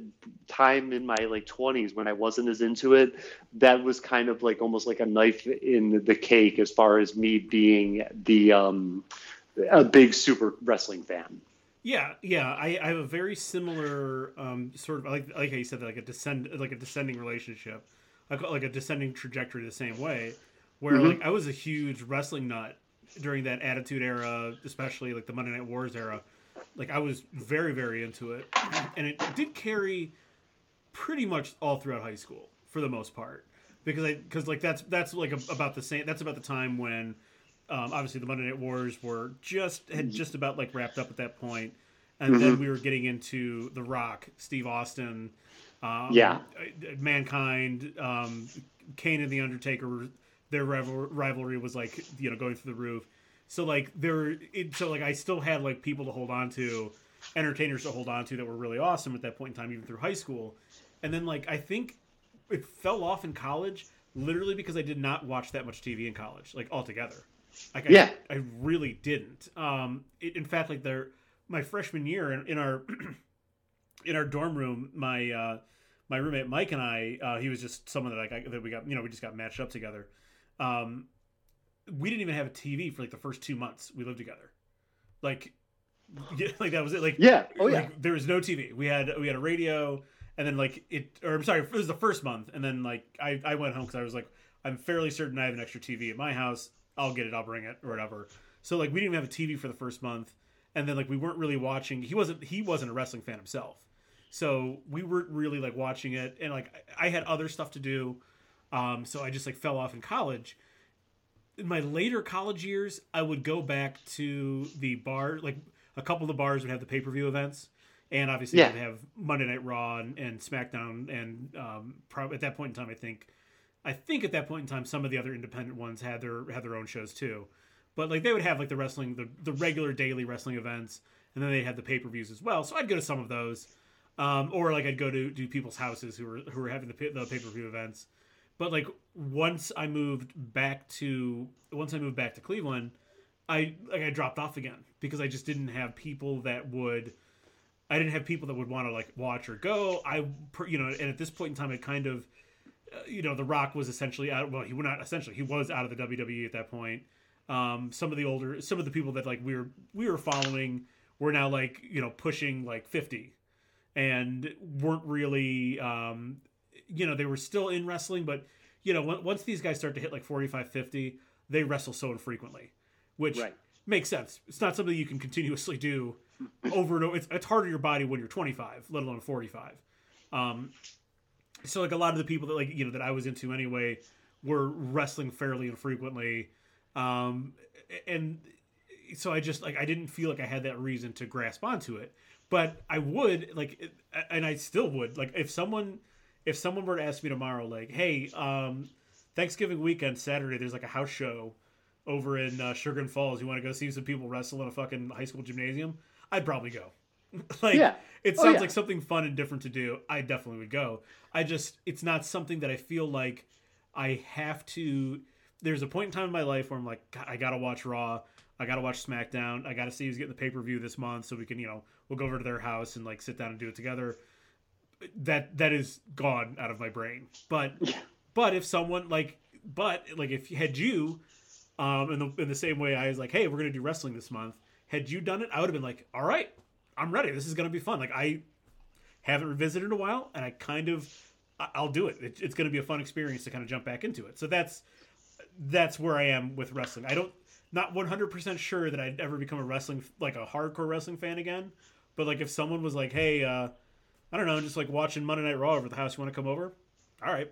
time in my like 20s when I wasn't as into it, that was kind of like almost like a knife in the cake as far as me being the um, a big super wrestling fan.
Yeah, yeah, I, I have a very similar um, sort of like like you said like a descend like a descending relationship, like like a descending trajectory the same way, where mm-hmm. like I was a huge wrestling nut during that Attitude Era, especially like the Monday Night Wars era. Like I was very very into it, and it did carry pretty much all throughout high school for the most part because I because like that's that's like a, about the same that's about the time when um, obviously the Monday Night Wars were just had just about like wrapped up at that point, and mm-hmm. then we were getting into The Rock, Steve Austin, um,
yeah,
Mankind, um, Kane and the Undertaker their rivalry was like you know going through the roof. So like there, it, so like I still had like people to hold on to, entertainers to hold on to that were really awesome at that point in time, even through high school. And then like I think it fell off in college, literally because I did not watch that much TV in college, like altogether. Like I,
yeah,
I really didn't. Um, it, in fact, like there, my freshman year in, in our in our dorm room, my uh, my roommate Mike and I, uh, he was just someone that I got, that we got, you know, we just got matched up together. Um, we didn't even have a TV for like the first two months we lived together. Like, yeah, like that was it. Like,
yeah, oh yeah.
Like, there was no TV. We had we had a radio, and then like it. Or I'm sorry, it was the first month, and then like I I went home because I was like I'm fairly certain I have an extra TV at my house. I'll get it. I'll bring it or whatever. So like we didn't even have a TV for the first month, and then like we weren't really watching. He wasn't he wasn't a wrestling fan himself, so we weren't really like watching it. And like I had other stuff to do. Um, so I just like fell off in college. In my later college years, I would go back to the bar. Like a couple of the bars would have the pay per view events, and obviously yeah. would have Monday Night Raw and, and SmackDown. And um, probably at that point in time, I think, I think at that point in time, some of the other independent ones had their had their own shows too. but like they would have like the wrestling, the the regular daily wrestling events, and then they had the pay per views as well. So I'd go to some of those, um, or like I'd go to do people's houses who were who were having the the pay per view events. But like once I moved back to once I moved back to Cleveland, I like I dropped off again because I just didn't have people that would. I didn't have people that would want to like watch or go. I, you know, and at this point in time, it kind of, uh, you know, The Rock was essentially out. Well, he was not essentially. He was out of the WWE at that point. Um, some of the older, some of the people that like we were we were following were now like you know pushing like fifty, and weren't really, um, you know, they were still in wrestling, but you know, once these guys start to hit like 45, 50, they wrestle so infrequently which right. makes sense. It's not something you can continuously do over and over. It's, it's hard on your body when you're 25, let alone 45. Um, so like a lot of the people that like you know that I was into anyway were wrestling fairly infrequently, um, and so I just like I didn't feel like I had that reason to grasp onto it. But I would like, and I still would like if someone if someone were to ask me tomorrow, like, hey, um, Thanksgiving weekend Saturday, there's like a house show over in uh, Chagrin Falls, you want to go see some people wrestle in a fucking high school gymnasium, I'd probably go. like, yeah. it oh, sounds oh, yeah. like something fun and different to do. I definitely would go. I just, it's not something that I feel like I have to. There's a point in time in my life where I'm like, I gotta watch Raw. I gotta watch SmackDown. I gotta see who's getting the pay per view this month, so we can, you know, we'll go over to their house and like sit down and do it together. That that is gone out of my brain. But but if someone like, but like if had you um, in the in the same way, I was like, "Hey, we're gonna do wrestling this month." Had you done it, I would have been like, "All right, I'm ready. This is gonna be fun." Like I haven't revisited in a while, and I kind of I'll do it. it. It's gonna be a fun experience to kind of jump back into it. So that's that's where I am with wrestling. I don't not 100% sure that I'd ever become a wrestling like a hardcore wrestling fan again. But like if someone was like, "Hey, uh, I don't know, just like watching Monday Night Raw over the house, you want to come over?" All right,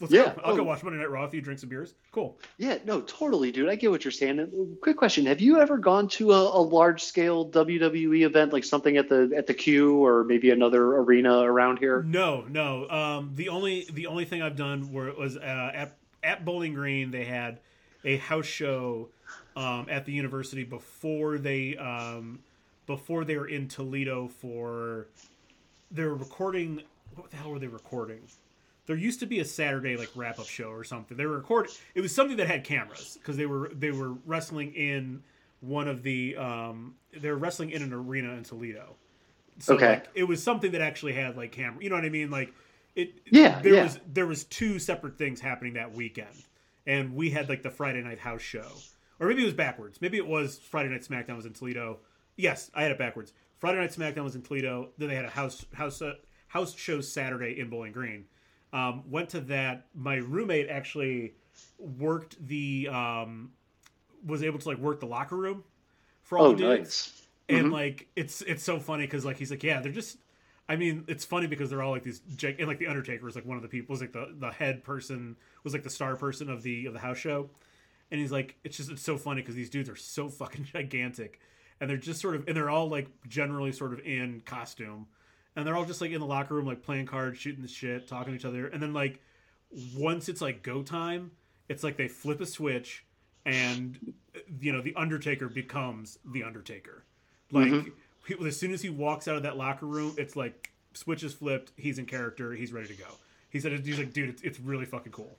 Let's yeah, go. I'll oh. go watch Monday Night Raw if you drink some beers. Cool.
Yeah, no, totally, dude. I get what you're saying. Quick question: Have you ever gone to a, a large scale WWE event, like something at the at the Q or maybe another arena around here?
No, no. Um, the only the only thing I've done were was uh, at at Bowling Green. They had a house show um, at the university before they um, before they were in Toledo for. They were recording. What the hell were they recording? there used to be a Saturday like wrap up show or something. They were recording. It was something that had cameras because they were they were wrestling in one of the um they're wrestling in an arena in Toledo. So, okay. Like, it was something that actually had like camera. You know what I mean? Like it.
Yeah.
There
yeah.
was there was two separate things happening that weekend, and we had like the Friday night house show, or maybe it was backwards. Maybe it was Friday night SmackDown was in Toledo. Yes, I had it backwards. Friday night SmackDown was in Toledo. Then they had a house house uh, house show Saturday in Bowling Green um, went to that. My roommate actually worked the um, was able to like work the locker room for all oh, the dudes. Nice. And mm-hmm. like it's it's so funny because like he's like yeah they're just I mean it's funny because they're all like these and like the Undertaker was like one of the people was like the the head person was like the star person of the of the house show and he's like it's just it's so funny because these dudes are so fucking gigantic and they're just sort of and they're all like generally sort of in costume and they're all just like in the locker room, like playing cards, shooting the shit, talking to each other, and then like once it's like go time, it's like they flip a switch, and you know the Undertaker becomes the Undertaker. Like mm-hmm. as soon as he walks out of that locker room, it's like switch is flipped. He's in character. He's ready to go. He said, "He's like, dude, it's, it's really fucking cool."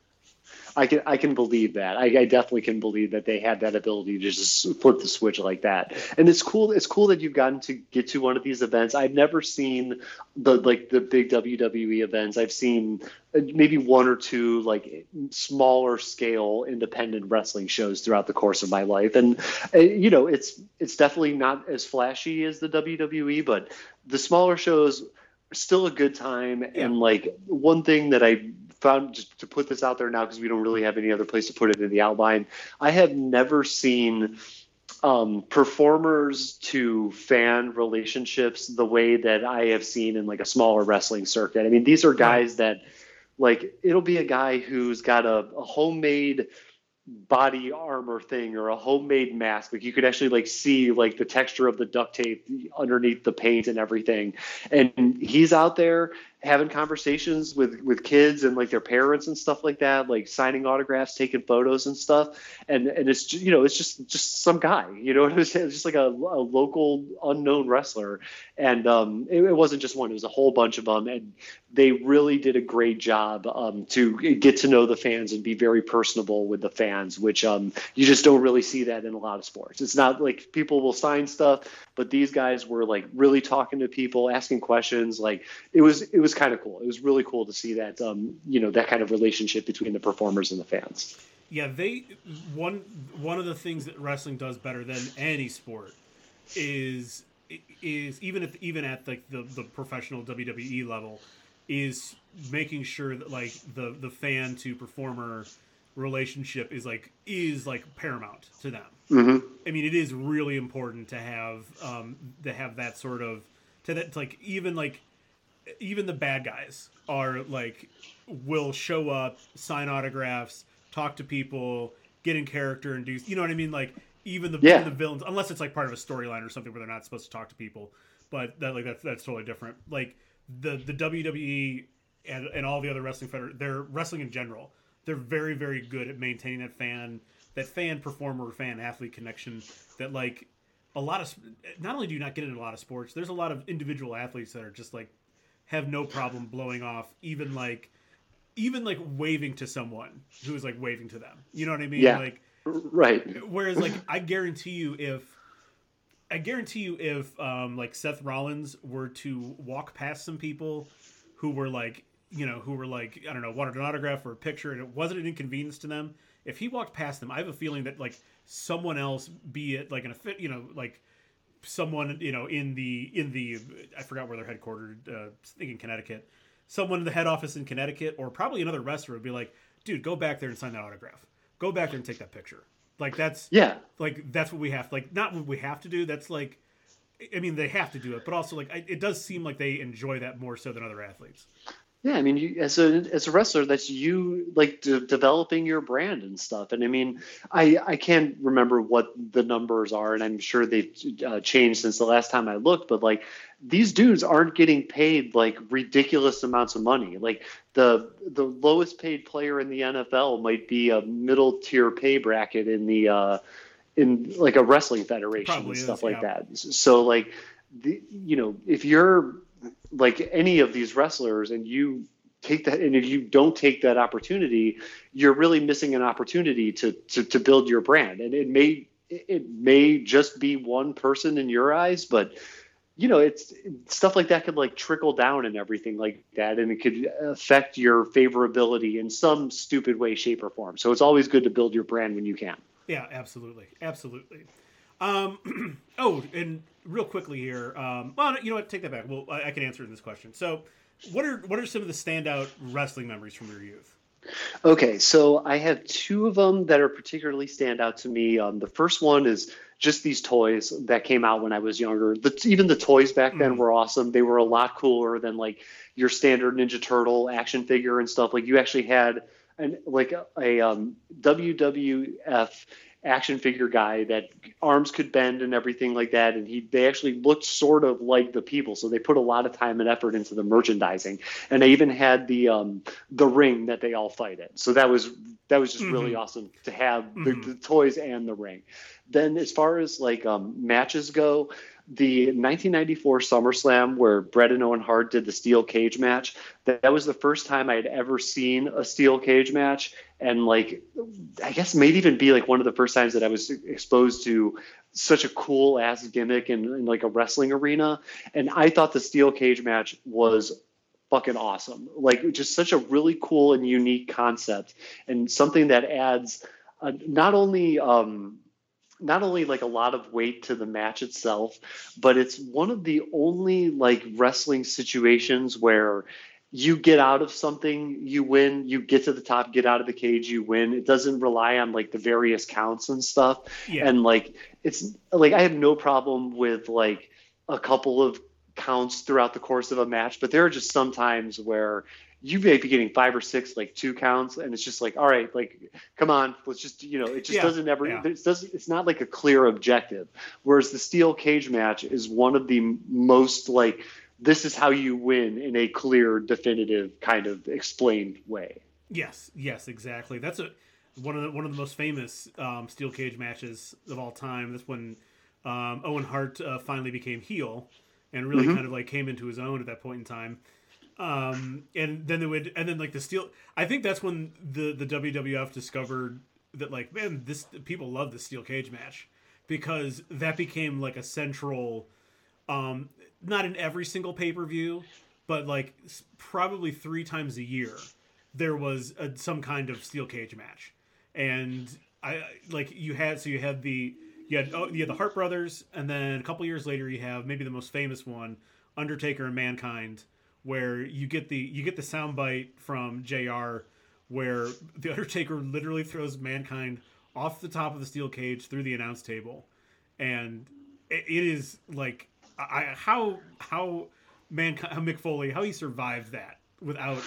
I can I can believe that. I, I, definitely can believe that they had that ability to just flip the switch like that. And it's cool. It's cool that you've gotten to get to one of these events. I've never seen the like the big WWE events. I've seen uh, maybe one or two like smaller scale independent wrestling shows throughout the course of my life. And uh, you know, it's it's definitely not as flashy as the WWE, but the smaller shows still a good time. Yeah. And like one thing that I found just to put this out there now because we don't really have any other place to put it in the outline. I have never seen um, performers to fan relationships the way that I have seen in like a smaller wrestling circuit. I mean, these are guys that like it'll be a guy who's got a, a homemade body armor thing or a homemade mask like you could actually like see like the texture of the duct tape underneath the paint and everything and he's out there having conversations with with kids and like their parents and stuff like that, like signing autographs, taking photos and stuff. And and it's you know it's just just some guy, you know, it was, it was just like a, a, local unknown wrestler, and um, it, it, wasn't just one; it was a whole bunch of them, and they really did a great job um, to get to know the fans and be very personable with the fans, which um, you just don't really see that in a lot of sports. It's not like people will sign stuff, but these guys were like really talking to people, asking questions. Like it was it was kind of cool. It was really cool to see that um, you know that kind of relationship between the performers and the fans.
Yeah, they one one of the things that wrestling does better than any sport is is even if even at like the, the professional WWE level is making sure that like the the fan to performer relationship is like is like paramount to them.
Mm-hmm.
I mean, it is really important to have um, to have that sort of to that to like even like even the bad guys are like will show up, sign autographs, talk to people, get in character, and do you know what I mean? Like even the,
yeah.
the villains, unless it's like part of a storyline or something where they're not supposed to talk to people, but that like that's that's totally different. Like the the WWE and, and all the other wrestling feder, they're wrestling in general. They're very very good at maintaining that fan that fan performer fan athlete connection that like a lot of not only do you not get it in a lot of sports there's a lot of individual athletes that are just like have no problem blowing off even like even like waving to someone who is like waving to them. You know what i mean?
Yeah.
like
right.
whereas like i guarantee you if i guarantee you if um like seth rollins were to walk past some people who were like you know who were like i don't know wanted an autograph or a picture and it wasn't an inconvenience to them if he walked past them, I have a feeling that like someone else, be it like an you know, like someone you know in the in the I forgot where they're headquartered, uh, thinking Connecticut, someone in the head office in Connecticut, or probably another wrestler would be like, dude, go back there and sign that autograph. Go back there and take that picture. Like that's
yeah,
like that's what we have. Like not what we have to do. That's like, I mean, they have to do it, but also like it does seem like they enjoy that more so than other athletes.
Yeah, I mean, you, as a as a wrestler, that's you like de- developing your brand and stuff. And I mean, I I can't remember what the numbers are, and I'm sure they've uh, changed since the last time I looked. But like, these dudes aren't getting paid like ridiculous amounts of money. Like the the lowest paid player in the NFL might be a middle tier pay bracket in the uh, in like a wrestling federation Probably and stuff is, like yeah. that. So like, the, you know, if you're like any of these wrestlers and you take that and if you don't take that opportunity you're really missing an opportunity to to, to build your brand. And it may it may just be one person in your eyes but you know it's stuff like that could like trickle down and everything like that and it could affect your favorability in some stupid way shape or form. So it's always good to build your brand when you can.
Yeah absolutely. Absolutely. Um, oh, and real quickly here. Um, well, you know what? Take that back. Well, I, I can answer this question. So, what are what are some of the standout wrestling memories from your youth?
Okay, so I have two of them that are particularly stand out to me. Um, the first one is just these toys that came out when I was younger. The, even the toys back then mm. were awesome. They were a lot cooler than like your standard Ninja Turtle action figure and stuff. Like you actually had an like a, a um, WWF action figure guy that arms could bend and everything like that. And he they actually looked sort of like the people. So they put a lot of time and effort into the merchandising. And they even had the um the ring that they all fight in. So that was that was just mm-hmm. really awesome to have mm-hmm. the, the, toys and the ring. Then as far as like um matches go the 1994 SummerSlam where Bret and Owen Hart did the steel cage match, that, that was the first time I had ever seen a steel cage match. And like, I guess maybe even be like one of the first times that I was exposed to such a cool ass gimmick in, in like a wrestling arena. And I thought the steel cage match was fucking awesome. Like just such a really cool and unique concept and something that adds uh, not only, um, not only like a lot of weight to the match itself, but it's one of the only like wrestling situations where you get out of something, you win, you get to the top, get out of the cage, you win. It doesn't rely on like the various counts and stuff. Yeah. And like it's like I have no problem with like a couple of counts throughout the course of a match, but there are just some times where you may be getting five or six like two counts and it's just like all right like come on let's just you know it just yeah, doesn't ever yeah. it doesn't it's not like a clear objective whereas the steel cage match is one of the most like this is how you win in a clear, definitive, kind of explained way.
Yes, yes, exactly. That's a one of the one of the most famous um, steel cage matches of all time. That's when um, Owen Hart uh, finally became heel and really mm-hmm. kind of like came into his own at that point in time. Um, and then they would, and then like the steel. I think that's when the the WWF discovered that like man, this people love the steel cage match because that became like a central. Um, not in every single pay per view, but like probably three times a year, there was a, some kind of steel cage match, and I like you had so you had the you had oh, you had the Hart brothers, and then a couple years later you have maybe the most famous one, Undertaker and Mankind, where you get the you get the soundbite from Jr. where the Undertaker literally throws Mankind off the top of the steel cage through the announce table, and it, it is like I, how how Mankind how Mick Foley how he survived that without.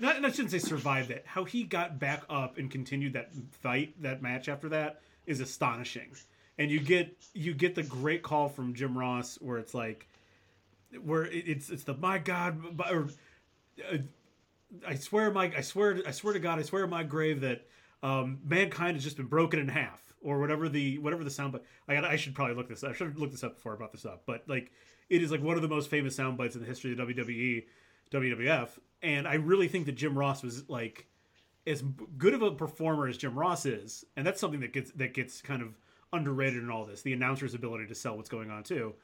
Not, I shouldn't say survived it. How he got back up and continued that fight, that match after that, is astonishing. And you get you get the great call from Jim Ross where it's like, where it's it's the my God, or uh, I swear my I swear I swear to God I swear in my grave that um, mankind has just been broken in half or whatever the whatever the sound. But I got I should probably look this. I should look this up before I brought this up. But like it is like one of the most famous sound bites in the history of WWE, WWF, and I really think that Jim Ross was like as good of a performer as Jim Ross is, and that's something that gets that gets kind of underrated in all this. The announcer's ability to sell what's going on too.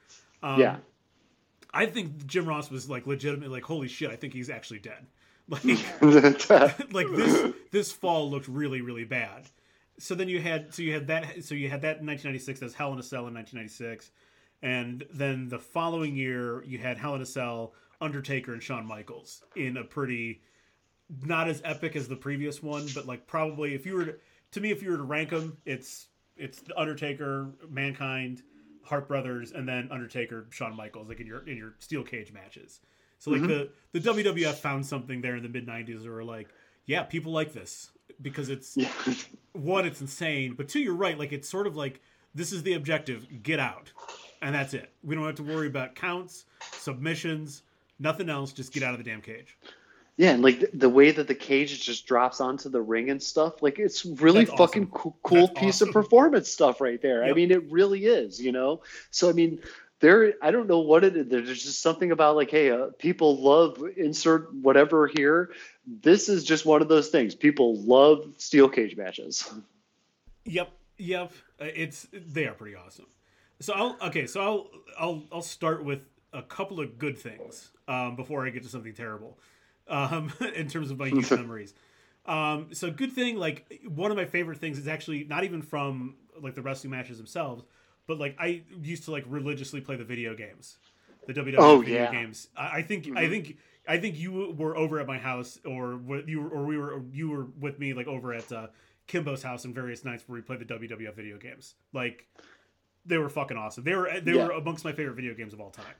Um, yeah.
I think Jim Ross was like legitimately like, holy shit, I think he's actually dead. Like, like this this fall looked really really bad. So then you had so you had that so you had that in 1996 as Hell in a Cell in 1996, and then the following year you had Hell in a Cell, Undertaker and Shawn Michaels in a pretty not as epic as the previous one, but like probably if you were to, to me if you were to rank them, it's it's the Undertaker, Mankind, Hart Brothers, and then Undertaker, Shawn Michaels, like in your in your steel cage matches. So like mm-hmm. the the WWF found something there in the mid '90s where were like, yeah, people like this because it's yeah. one, it's insane, but two, you're right. Like it's sort of like this is the objective: get out, and that's it. We don't have to worry about counts, submissions, nothing else. Just get out of the damn cage.
Yeah, and like the, the, way that the cage just drops onto the ring and stuff, like it's really That's fucking awesome. cool, cool piece awesome. of performance stuff right there. Yep. I mean, it really is, you know. So I mean, there, I don't know what it is. There's just something about like, hey, uh, people love insert whatever here. This is just one of those things. People love steel cage matches.
Yep, yep. Uh, it's they are pretty awesome. So I'll okay. So I'll I'll I'll start with a couple of good things um, before I get to something terrible um, in terms of my youth memories. Um, so good thing, like one of my favorite things is actually not even from like the wrestling matches themselves, but like I used to like religiously play the video games, the WWE oh, video yeah. games. I, I think mm-hmm. I think I think you were over at my house, or you were, or we were, you were with me like over at uh, Kimbo's house on various nights where we played the WWF video games. Like they were fucking awesome. They were they yeah. were amongst my favorite video games of all time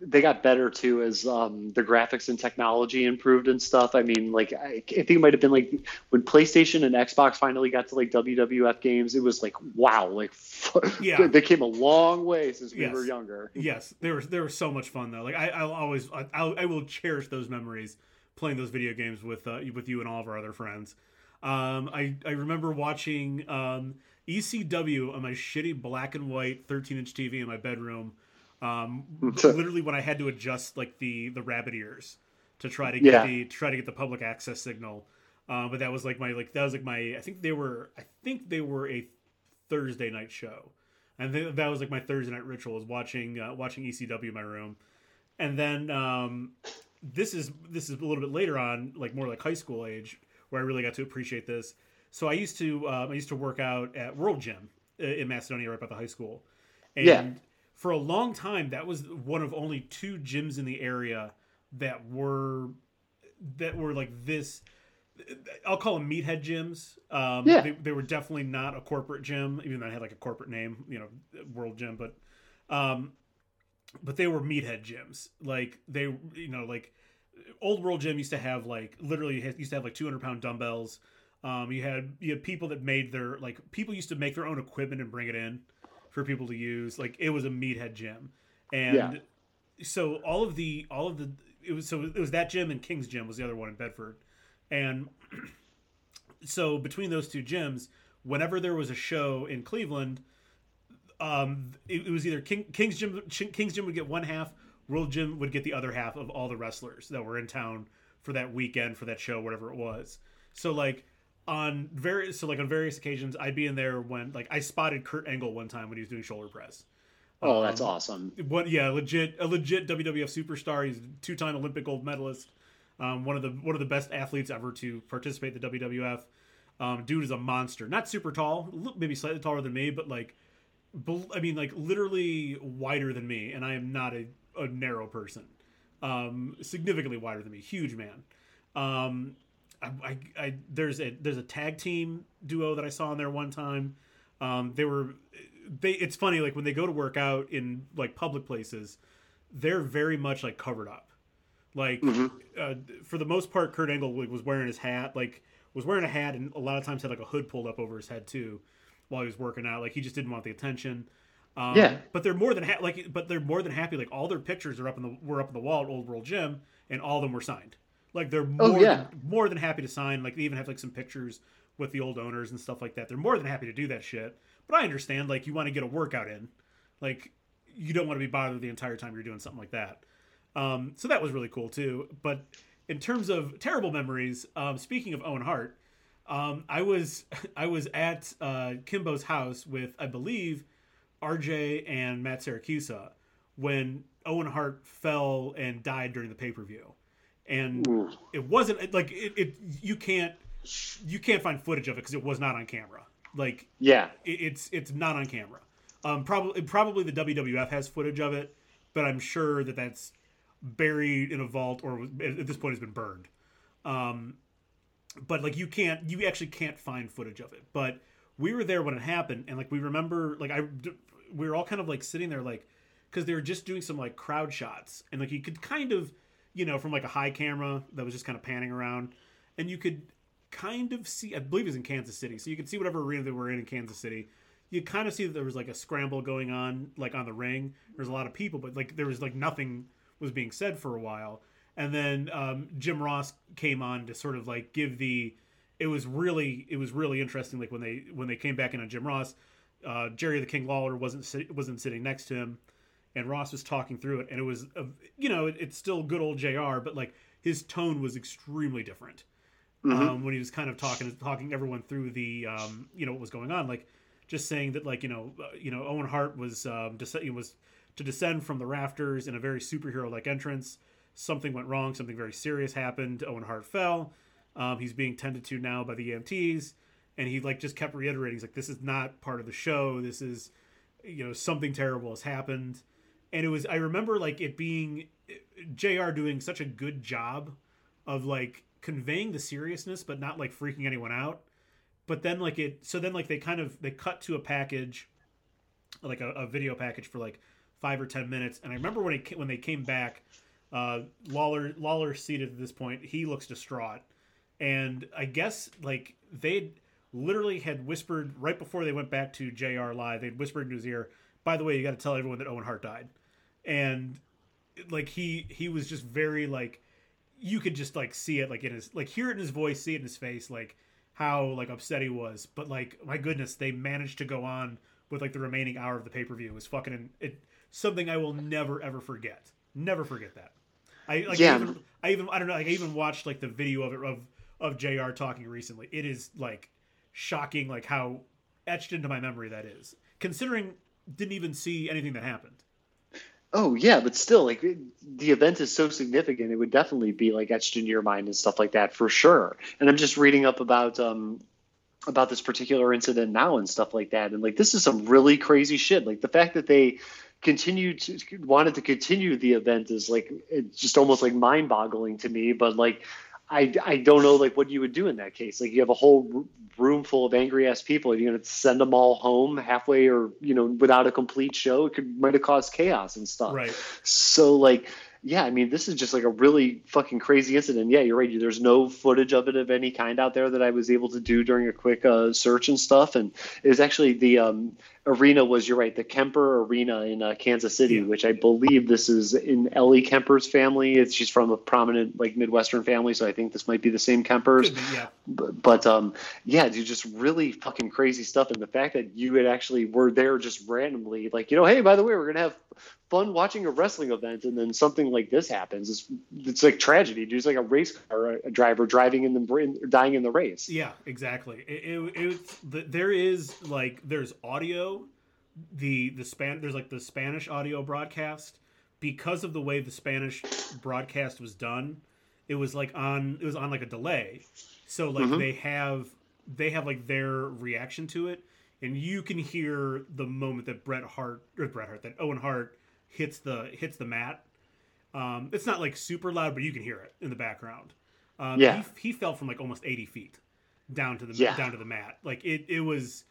they got better too as um, the graphics and technology improved and stuff. I mean, like I, I think it might have been like when PlayStation and Xbox finally got to like WWF games. It was like wow, like yeah, they came a long way since we yes. were younger.
Yes, they were they were so much fun though. Like I, I'll always I, I'll, I will cherish those memories playing those video games with uh, with you and all of our other friends. Um, I I remember watching um, ECW on my shitty black and white 13 inch TV in my bedroom um, literally, when I had to adjust like the the rabbit ears to try to get yeah. the to try to get the public access signal. Uh, but that was like my like that was like my I think they were I think they were a Thursday night show, and th- that was like my Thursday night ritual was watching uh, watching ECW in my room, and then um, this is this is a little bit later on like more like high school age where I really got to appreciate this. So I used to um, I used to work out at World Gym uh, in Macedonia right by the high school, and yeah for a long time that was one of only two gyms in the area that were that were like this I'll call them meathead gyms. Um, yeah. They, they, were definitely not a corporate gym, even though it had like a corporate name, you know, World Gym. But, um, but they were meathead gyms. Like they, you know, like old World Gym used to have like literally used to have like 200 pound dumbbells. Um, you had you had people that made their like people used to make their own equipment and bring it in for people to use. Like it was a meathead gym, and yeah. so all of the all of the it was so it was that gym and King's Gym was the other one in Bedford, and so between those two gyms, whenever there was a show in Cleveland, um, it, it was either King, King's Gym King's Gym would get one half, World Gym would get the other half of all the wrestlers that were in town for that weekend for that show, whatever it was. So like on various so like on various occasions, I'd be in there when like I spotted Kurt Angle one time when he was doing shoulder press.
Oh, that's um, awesome.
What? Yeah, legit a legit WWF superstar. He's a two-time Olympic gold medalist. Um, one of the one of the best athletes ever to participate in the WWF. Um, dude is a monster. Not super tall, maybe slightly taller than me, but like, I mean, like literally wider than me, and I am not a, a narrow person. Um, significantly wider than me, huge man. I, I, I, there's a there's a tag team duo that I saw in there one time. Um, they were they. It's funny like when they go to work out in like public places, they're very much like covered up. Like mm-hmm. uh, for the most part, Kurt Angle was wearing his hat like was wearing a hat and a lot of times had like a hood pulled up over his head too while he was working out. Like he just didn't want the attention. Um, yeah. But they're more than ha- like, but they're more than happy. Like all their pictures are up in the were up in the wall at Old World Gym, and all of them were signed. Like they're oh, more oh, yeah. than, more than happy to sign. Like they even have like some pictures with the old owners and stuff like that. They're more than happy to do that shit. But I understand like you want to get a workout in, like you don't want to be bothered the entire time you're doing something like that. Um, so that was really cool too. But in terms of terrible memories, um, speaking of Owen Hart, um, I was I was at uh, Kimbo's house with I believe RJ and Matt Siracusa when Owen Hart fell and died during the pay per view, and Ooh. it wasn't like it, it, You can't you can't find footage of it because it was not on camera. Like
yeah,
it, it's it's not on camera. Um, probably probably the WWF has footage of it, but I'm sure that that's buried in a vault or at this point has been burned. Um, but like you can't, you actually can't find footage of it. But we were there when it happened, and like we remember, like I, we were all kind of like sitting there, like because they were just doing some like crowd shots, and like you could kind of, you know, from like a high camera that was just kind of panning around, and you could kind of see. I believe it was in Kansas City, so you could see whatever arena they were in in Kansas City. You kind of see that there was like a scramble going on, like on the ring. There's a lot of people, but like there was like nothing was being said for a while. And then um, Jim Ross came on to sort of like give the. It was really it was really interesting. Like when they when they came back in on Jim Ross, uh, Jerry the King Lawler wasn't wasn't sitting next to him, and Ross was talking through it, and it was a, you know it, it's still good old Jr. But like his tone was extremely different mm-hmm. um, when he was kind of talking talking everyone through the um, you know what was going on. Like just saying that like you know uh, you know Owen Hart was um, was to descend from the rafters in a very superhero like entrance. Something went wrong. Something very serious happened. Owen Hart fell. Um, he's being tended to now by the EMTs, and he like just kept reiterating, he's like, "This is not part of the show. This is, you know, something terrible has happened." And it was. I remember like it being Jr. doing such a good job of like conveying the seriousness, but not like freaking anyone out. But then like it, so then like they kind of they cut to a package, like a, a video package for like five or ten minutes. And I remember when it when they came back, uh, Lawler Lawler seated at this point. He looks distraught, and I guess like they literally had whispered right before they went back to Jr. Live. They'd whispered into his ear, "By the way, you got to tell everyone that Owen Hart died," and like he he was just very like you could just like see it like in his like hear it in his voice, see it in his face, like how like upset he was. But like my goodness, they managed to go on with like the remaining hour of the pay per view. It was fucking it something I will never ever forget. Never forget that. I like yeah. I even, I even I don't know like I even watched like the video of it of of Jr. talking recently. It is like shocking like how etched into my memory that is. Considering didn't even see anything that happened.
Oh yeah, but still, like the event is so significant, it would definitely be like etched in your mind and stuff like that for sure. And I'm just reading up about um about this particular incident now and stuff like that, and like this is some really crazy shit. Like the fact that they continued to wanted to continue the event is like it's just almost like mind boggling to me but like I, I don't know like what you would do in that case. Like you have a whole room full of angry ass people. You're going to send them all home halfway or you know without a complete show it could might have caused chaos and stuff.
Right.
So like yeah, I mean, this is just like a really fucking crazy incident. Yeah, you're right. There's no footage of it of any kind out there that I was able to do during a quick uh, search and stuff. And it was actually the um, arena was, you're right, the Kemper Arena in uh, Kansas City, yeah. which I believe this is in Ellie Kemper's family. It's, she's from a prominent like Midwestern family, so I think this might be the same Kempers.
Yeah.
But, but um, yeah, dude, just really fucking crazy stuff. And the fact that you had actually were there just randomly, like, you know, hey, by the way, we're gonna have fun watching a wrestling event and then something like this happens. It's, it's like tragedy. It's like a race car a driver driving in the dying in the race.
Yeah, exactly. It, it, it, there is like there's audio, the the span there's like the Spanish audio broadcast because of the way the Spanish broadcast was done. It was like on it was on like a delay, so like mm-hmm. they have they have like their reaction to it and you can hear the moment that Bret Hart or Bret Hart that Owen Hart hits the hits the mat. Um, it's not like super loud, but you can hear it in the background. Um,
yeah,
he, he, fell from like almost eighty feet down to the
yeah.
down to the mat. Like it, it was,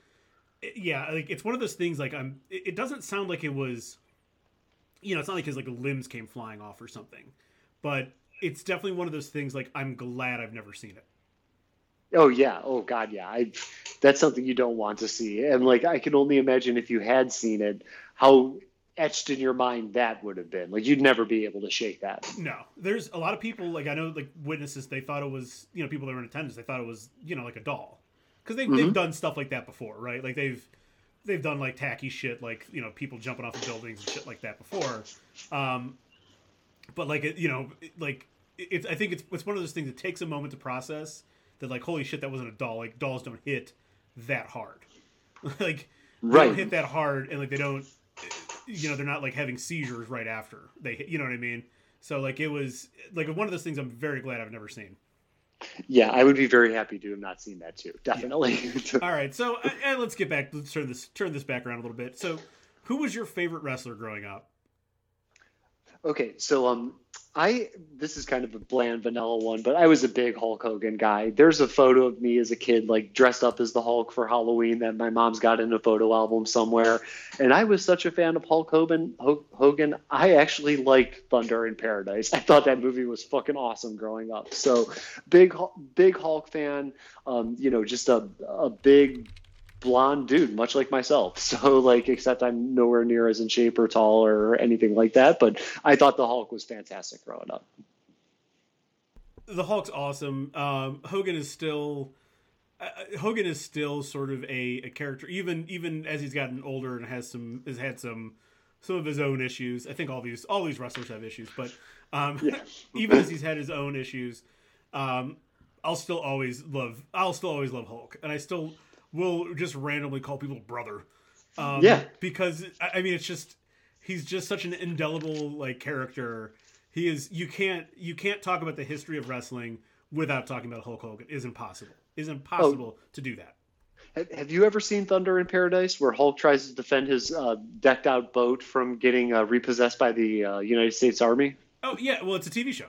it, yeah, like it's one of those things. Like I'm, it, it, doesn't sound like it was, you know, it's not like his like limbs came flying off or something, but it's definitely one of those things. Like I'm glad I've never seen it.
Oh yeah. Oh god, yeah. I, that's something you don't want to see. And like I can only imagine if you had seen it, how etched in your mind that would have been. Like you'd never be able to shake that.
No, there's a lot of people like I know like witnesses. They thought it was you know people that were in attendance. They thought it was you know like a doll because they've mm-hmm. they've done stuff like that before, right? Like they've they've done like tacky shit like you know people jumping off of buildings and shit like that before. Um, but like it, you know like it's I think it's it's one of those things that takes a moment to process that like holy shit that wasn't a doll. Like dolls don't hit that hard. like they right. don't hit that hard and like they don't you know they're not like having seizures right after they you know what i mean? So like it was like one of those things i'm very glad i've never seen.
Yeah i would be very happy to have not seen that too definitely.
Yeah. all right so uh, and let's get back let's turn this turn this back around a little bit. So who was your favorite wrestler growing up
okay so um I this is kind of a bland vanilla one, but I was a big Hulk Hogan guy. There's a photo of me as a kid, like dressed up as the Hulk for Halloween, that my mom's got in a photo album somewhere. And I was such a fan of Hulk Hogan. Hogan, I actually liked Thunder in Paradise. I thought that movie was fucking awesome growing up. So big, big Hulk fan. Um, you know, just a a big blonde dude, much like myself. So like, except I'm nowhere near as in shape or tall or anything like that. But I thought the Hulk was fantastic growing up.
The Hulk's awesome. Um, Hogan is still. Uh, Hogan is still sort of a, a character, even even as he's gotten older and has some has had some some of his own issues. I think all these all these wrestlers have issues, but um, yeah. even as he's had his own issues, um, I'll still always love I'll still always love Hulk, and I still will just randomly call people brother.
Um, yeah,
because I mean, it's just he's just such an indelible like character. He is. You can't you can't talk about the history of wrestling without talking about Hulk Hogan. Is impossible. Is impossible oh. to do that.
Have you ever seen Thunder in Paradise, where Hulk tries to defend his uh, decked out boat from getting uh, repossessed by the uh, United States Army?
Oh yeah, well it's a TV show.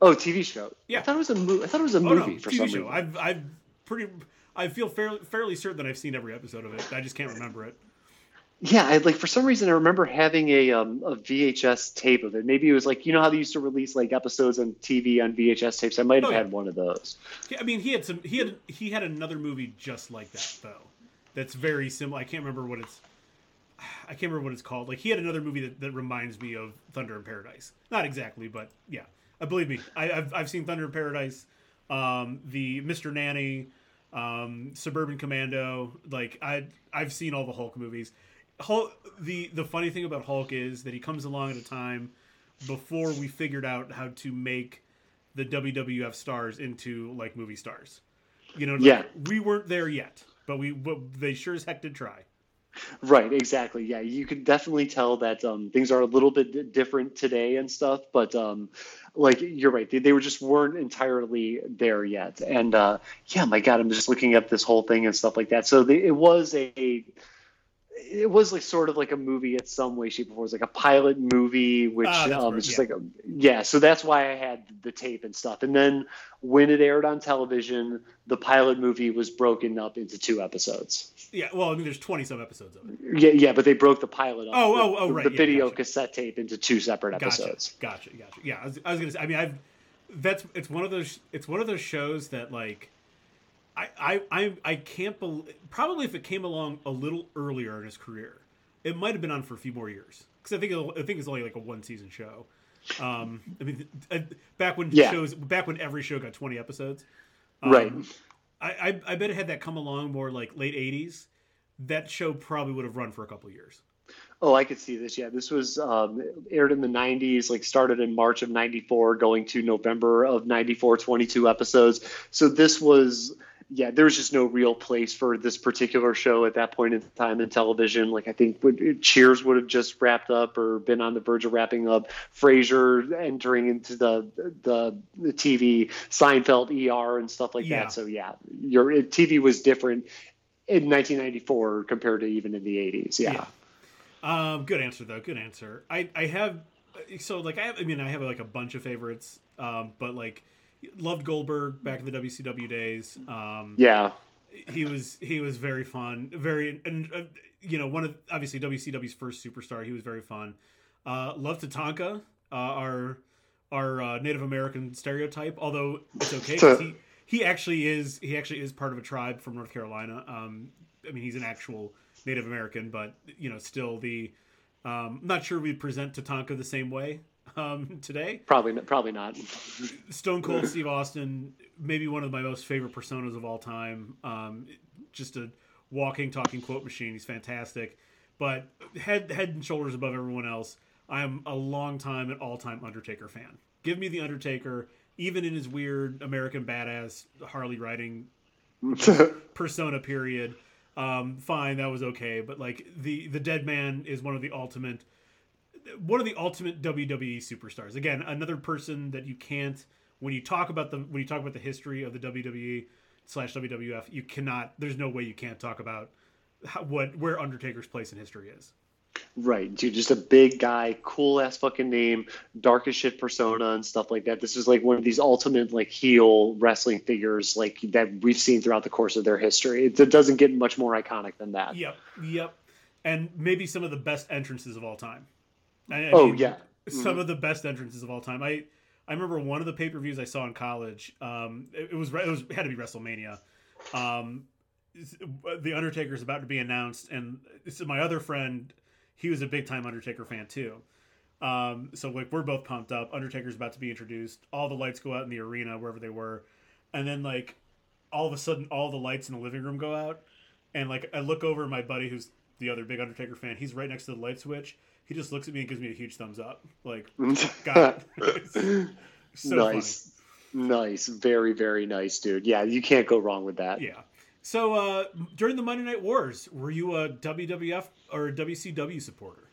Oh, TV show.
Yeah,
I thought it was a movie. I thought it was a movie oh, no, for
TV
some
show.
reason.
I've I've pretty I feel fairly fairly certain that I've seen every episode of it. I just can't remember it.
Yeah, I, like for some reason I remember having a um, a VHS tape of it. Maybe it was like you know how they used to release like episodes on TV on VHS tapes. I might have oh, yeah. had one of those.
Yeah, I mean he had some he had he had another movie just like that though. That's very similar. I can't remember what it's. I can't remember what it's called. Like he had another movie that, that reminds me of Thunder in Paradise. Not exactly, but yeah. I uh, believe me. I, have I've seen Thunder in Paradise, um, the Mr. Nanny, um, Suburban Commando. Like I I've seen all the Hulk movies. Hulk, the the funny thing about Hulk is that he comes along at a time before we figured out how to make the WWF stars into like movie stars. You know, like,
yeah,
we weren't there yet, but we but they sure as heck did try.
Right, exactly. Yeah, you can definitely tell that um, things are a little bit different today and stuff, but um, like you're right, they, they were just weren't entirely there yet. And uh, yeah, my God, I'm just looking at this whole thing and stuff like that. So they, it was a it was like sort of like a movie in some way, shape, or form. It was like a pilot movie, which
that's
um,
right,
just
yeah.
like a, yeah. So that's why I had the tape and stuff. And then when it aired on television, the pilot movie was broken up into two episodes.
Yeah, well, I mean, there's 20 some episodes of it.
Yeah, yeah, but they broke the pilot up.
Oh,
the,
oh, oh, right,
The
yeah,
video
gotcha.
cassette tape into two separate
Gotcha,
episodes.
gotcha, gotcha. Yeah, I was, I was gonna say. I mean, I've that's it's one of those it's one of those shows that like. I, I, I, I can't believe probably if it came along a little earlier in his career, it might have been on for a few more years because I think I think it's only like a one season show. Um, I mean, uh, back when
Yeah.
shows back when every show got twenty episodes, um,
right.
I, I I bet it had that come along more like late '80s. That show probably would have run for a couple years.
Oh, I could see this. Yeah, this was um, aired in the 90s, like started in March of 94, going to November of 94, 22 episodes. So this was, yeah, there was just no real place for this particular show at that point in time in television. Like, I think Cheers would have just wrapped up or been on the verge of wrapping up. Frasier entering into the, the, the TV, Seinfeld, ER, and stuff like
Yeah.
that. So, yeah, your TV was different in 1994 compared to even in the 80s. yeah.
Um, good answer though. Good answer. I I have so like I have. I mean, I have like a bunch of favorites. Um, but like loved Goldberg back in the WCW days. Um,
Yeah.
he was he was very fun. Very and uh, you know one of obviously WCW's first superstar. He was very fun. Uh, love Tatanka, uh, our our uh, Native American stereotype. Although it's okay he he actually is he actually is part of a tribe from North Carolina. Um, I mean he's an actual Native American, but you know still the um, I'm not sure we present Tatanka the same way um, today.
Probably, not- probably not.
Stone Cold Steve Austin, maybe one of my most favorite personas of all time. Um, just a walking, talking quote machine. He's fantastic, but head head and shoulders above everyone else. I am a long time and all time Undertaker fan. Give me the Undertaker, even in his weird American badass Harley riding persona period. Um, fine, that was okay, but like the the Dead Man is one of the ultimate one of the ultimate WWE superstars. Again, another person that you can't when you talk about the when you talk about the history of the WWE slash WWF, you cannot. There's no way you can't talk about how, what where Undertaker's place in history is.
Right, dude, just a big guy, cool ass fucking name, dark as shit persona and stuff like that. This is like one of these ultimate like heel wrestling figures like that we've seen throughout the course of their history. It, it doesn't get much more iconic than that.
Yep, yep, and maybe some of the best entrances of all time. I- I
Oh
mean,
yeah,
some of the best entrances of all time. I I remember one of the pay per views I saw in college. Um, it, it was it was it had to be WrestleMania. Um, the Undertaker's about to be announced, and so my other friend, he was a big time Undertaker fan too. Um, so like we're both pumped up. Undertaker's about to be introduced. All the lights go out in the arena wherever they were, and then like all of a sudden all the lights in the living room go out, and like I look over at my buddy who's the other big Undertaker fan. He's right next to the light switch. He just looks at me and gives me a huge thumbs up. Like, got it. so
nice, nice, very very nice, dude. Yeah, you can't go wrong with that.
Yeah. So uh, during the Monday Night Wars, were you a WWF or a WCW supporter?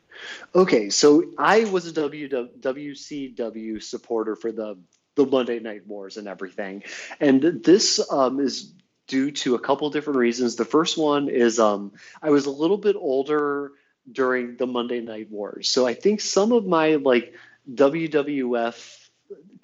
Okay, so I was a WCW supporter for the the Monday Night Wars and everything, and this um, is due to a couple different reasons. The first one is um, I was a little bit older during the Monday Night Wars, so I think some of my like WWF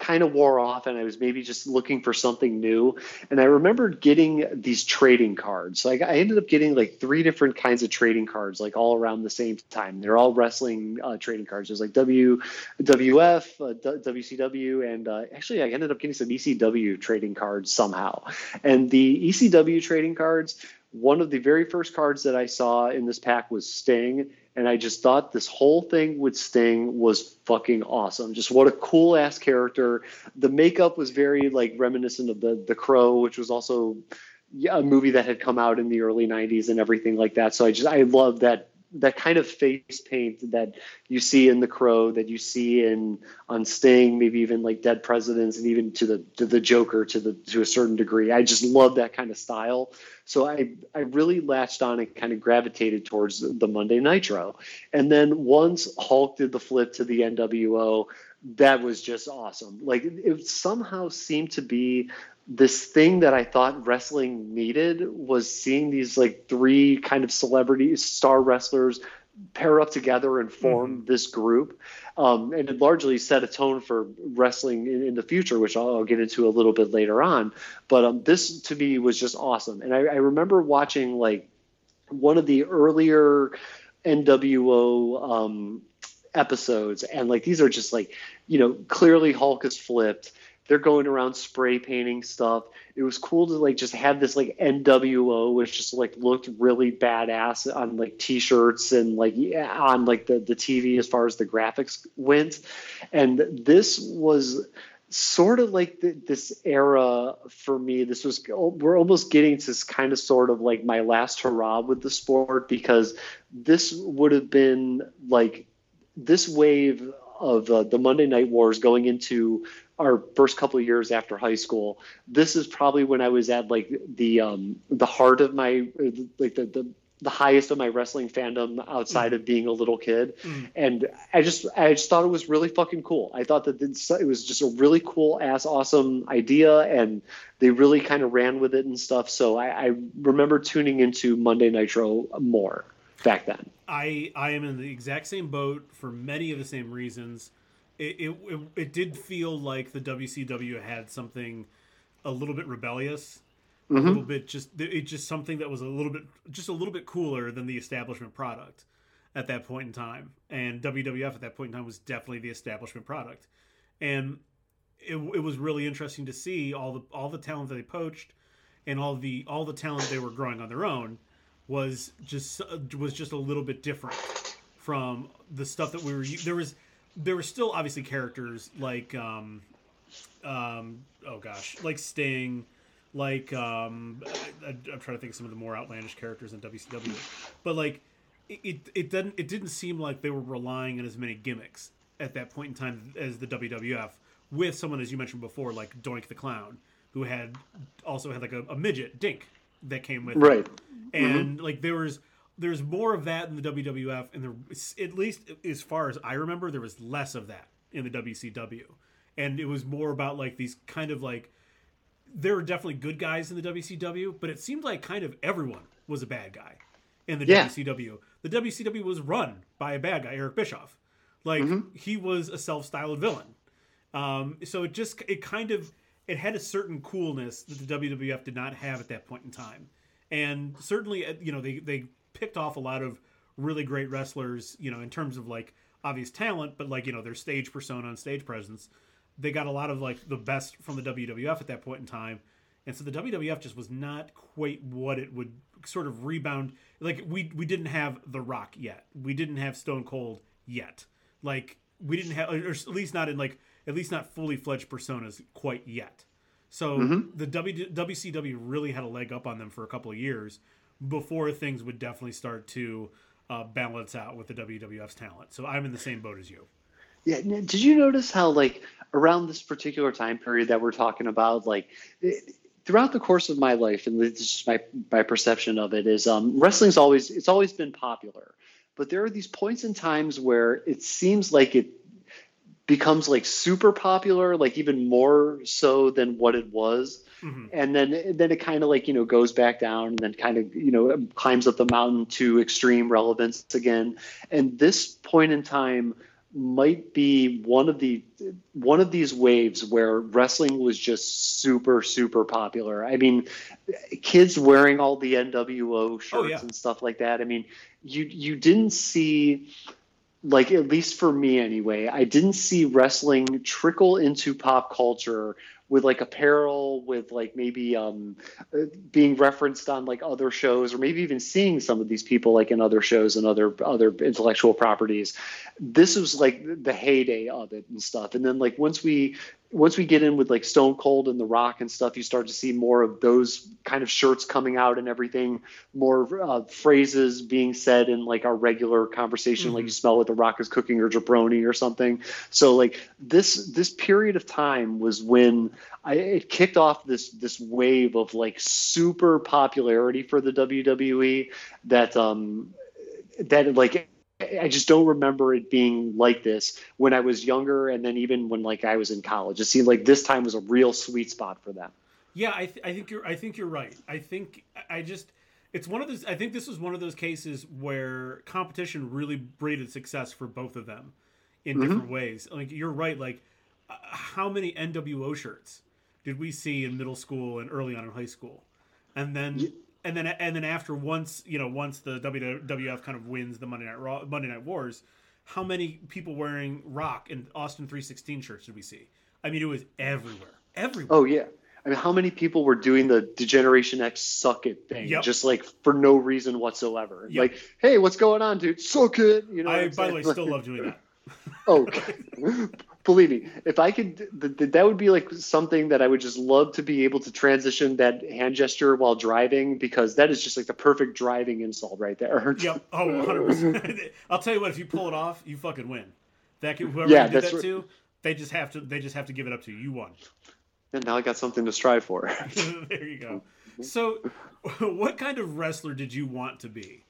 kind of wore off and I was maybe just looking for something new. And I remembered getting these trading cards. Like I ended up getting like three different kinds of trading cards, like all around the same time. They're all wrestling uh, trading cards. There's like WWF, WF, uh, WCW, and uh, actually I ended up getting some ECW trading cards somehow. And the ECW trading cards, one of the very first cards that I saw in this pack was Sting and I just thought this whole thing with Sting was fucking awesome. Just what a cool ass character. The makeup was very like reminiscent of the the Crow, which was also yeah, a movie that had come out in the early 90s and everything like that. So I just I love that that kind of face paint that you see in the Crow, that you see in on Sting, maybe even like Dead Presidents, and even to the to the Joker to the to a certain degree. I just love that kind of style. So I I really latched on and kind of gravitated towards the Monday Nitro, and then once Hulk did the flip to the NWO, that was just awesome. Like it somehow seemed to be this thing that I thought wrestling needed was seeing these like three kind of celebrity star wrestlers pair up together and form mm-hmm. this group. Um, and it largely set a tone for wrestling in, in the future, which I'll, I'll, get into a little bit later on. But um, this to me was just awesome. And I, I remember watching like one of the earlier NWO um, episodes, and like these are just like, you know, clearly Hulk is flipped they're going around spray painting stuff. It was cool to like just have this like NWO, which just like looked really badass on like t-shirts and like yeah, on like the the TV as far as the graphics went. And this was sort of like the, this era for me. This was we're almost getting to kind of sort of like my last hurrah with the sport because this would have been like this wave of uh, the Monday Night Wars going into our first couple of years after high school. This is probably when I was at like the um, the heart of my like the, the the highest of my wrestling fandom outside mm. of being a little kid, mm. and I just I just thought it was really fucking cool. I thought that this, it was just a really cool ass awesome idea, and they really kind of ran with it and stuff. So I, I remember tuning into Monday Nitro more back then.
I I am in the exact same boat for many of the same reasons. It it, it, it did feel like the WCW had something a little bit rebellious, mm-hmm. a little bit just it just something that was a little bit just a little bit cooler than the establishment product at that point in time. And WWF at that point in time was definitely the establishment product. And it, it was really interesting to see all the all the talent that they poached and all the all the talent they were growing on their own was just was just a little bit different from the stuff that we were. There was there were still obviously characters like um, um, oh gosh, like Sting, like um, I, am trying to think of some of the more outlandish characters in WCW, but like it, it didn't it didn't seem like they were relying on as many gimmicks at that point in time as the WWF with someone as you mentioned before like Doink the Clown who had also had like a, a midget Dink that came with
right. Him.
And mm-hmm. like there was there's more of that in the WWF, and there at least as far as I remember, there was less of that in the WCW, and it was more about like these kind of like there were definitely good guys in the WCW, but it seemed like kind of everyone was a bad guy in the yeah. WCW. The WCW was run by a bad guy, Eric Bischoff. Like mm-hmm. he was a self-styled villain. Um, so it just it kind of it had a certain coolness that the WWF did not have at that point in time. And certainly, uh, you know, they, they picked off a lot of really great wrestlers, you know, in terms of like obvious talent, but like, you know, their stage persona and stage presence. They got a lot of like the best from the WWF at that point in time. And so the WWF just was not quite what it would sort of rebound. Like we we didn't have The Rock yet. We didn't have Stone Cold yet. Like we didn't have, or at least not in like at least not fully fledged personas quite yet. So mm-hmm. the w, WCW really had a leg up on them for a couple of years before things would definitely start to uh, balance out with the WWF's talent. So I'm in the same boat as you.
Yeah. Did you notice how like around this particular time period that we're talking about, like it, throughout the course of my life, and this is my my perception of it is um, wrestling's always it's always been popular, but there are these points in times where it seems like it becomes like super popular, like even more so than what it was. Mm-hmm. And then then it kind of like you know goes back down and then kind of you know climbs up the mountain to extreme relevance again. And this point in time might be one of the one of these waves where wrestling was just super super popular. I mean, kids wearing all the NWO shirts oh, yeah. and stuff like that. I mean, you you didn't see like at least for me anyway, I didn't see wrestling trickle into pop culture with like apparel, with like maybe um, being referenced on like other shows, or maybe even seeing some of these people like in other shows and other other intellectual properties. This was like the heyday of it and stuff. And then like once we once we get in with like Stone Cold and The Rock and stuff, you start to see more of those kind of shirts coming out and everything, more uh, phrases being said in like our regular conversation, mm-hmm. like you smell what The Rock is cooking or jabroni or something. So like this this period of time was when I, it kicked off this this wave of like super popularity for the WWE that um that like I just don't remember it being like this when I was younger, and then even when like I was in college. It seemed like this time was a real sweet spot for them.
Yeah, I, th- I think you're I think you're right. I think I just it's one of those I think this was one of those cases where competition really breeded success for both of them in mm-hmm. different ways. Like you're right, like how many NWO shirts did we see in middle school and early on in high school? And then yeah. and then and then after once, you know, once the WWF kind of wins the Monday Night Raw, Monday Night Wars, how many people wearing Rock and Austin 316 shirts did we see? I mean, it was everywhere. Everywhere.
Oh yeah. I mean, how many people were doing the Degeneration X suck it thing, yep. just like for no reason whatsoever? Yep. Like, hey, what's going on, dude? Suck it. You know.
I, by the way, still love doing that.
oh, believe me, if I could, that would be like something that I would just love to be able to transition that hand gesture while driving because that is just like the perfect driving insult right there.
Yep. Oh, 100%. I'll tell you what, if you pull it off, you fucking win. That could, whoever yeah, did that right. to, they just have to they just have to give it up to you. You won.
And now I got something to strive for.
there you go. So, what kind of wrestler did you want to be?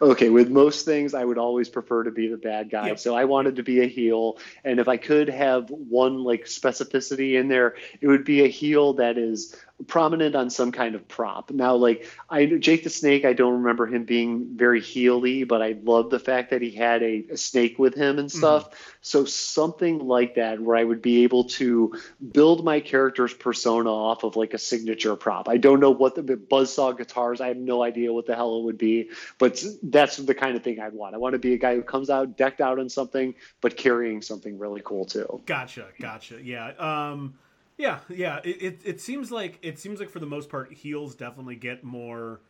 Okay, with most things, I would always prefer to be the bad guy. Yep. So I wanted to be a heel, and if I could have one like specificity in there, it would be a heel that is prominent on some kind of prop. Now, like I Jake the Snake, I don't remember him being very heely, but I love the fact that he had a, a snake with him and stuff. Mm-hmm. So something like that, where I would be able to build my character's persona off of like a signature prop. I don't know what the buzzsaw guitars. I have no idea what the hell it would be, but that's the kind of thing I'd want. I want to be a guy who comes out decked out in something, but carrying something really cool too.
Gotcha, gotcha. Yeah. Um, yeah, yeah. It, it, it seems like it seems like for the most part, heels definitely get more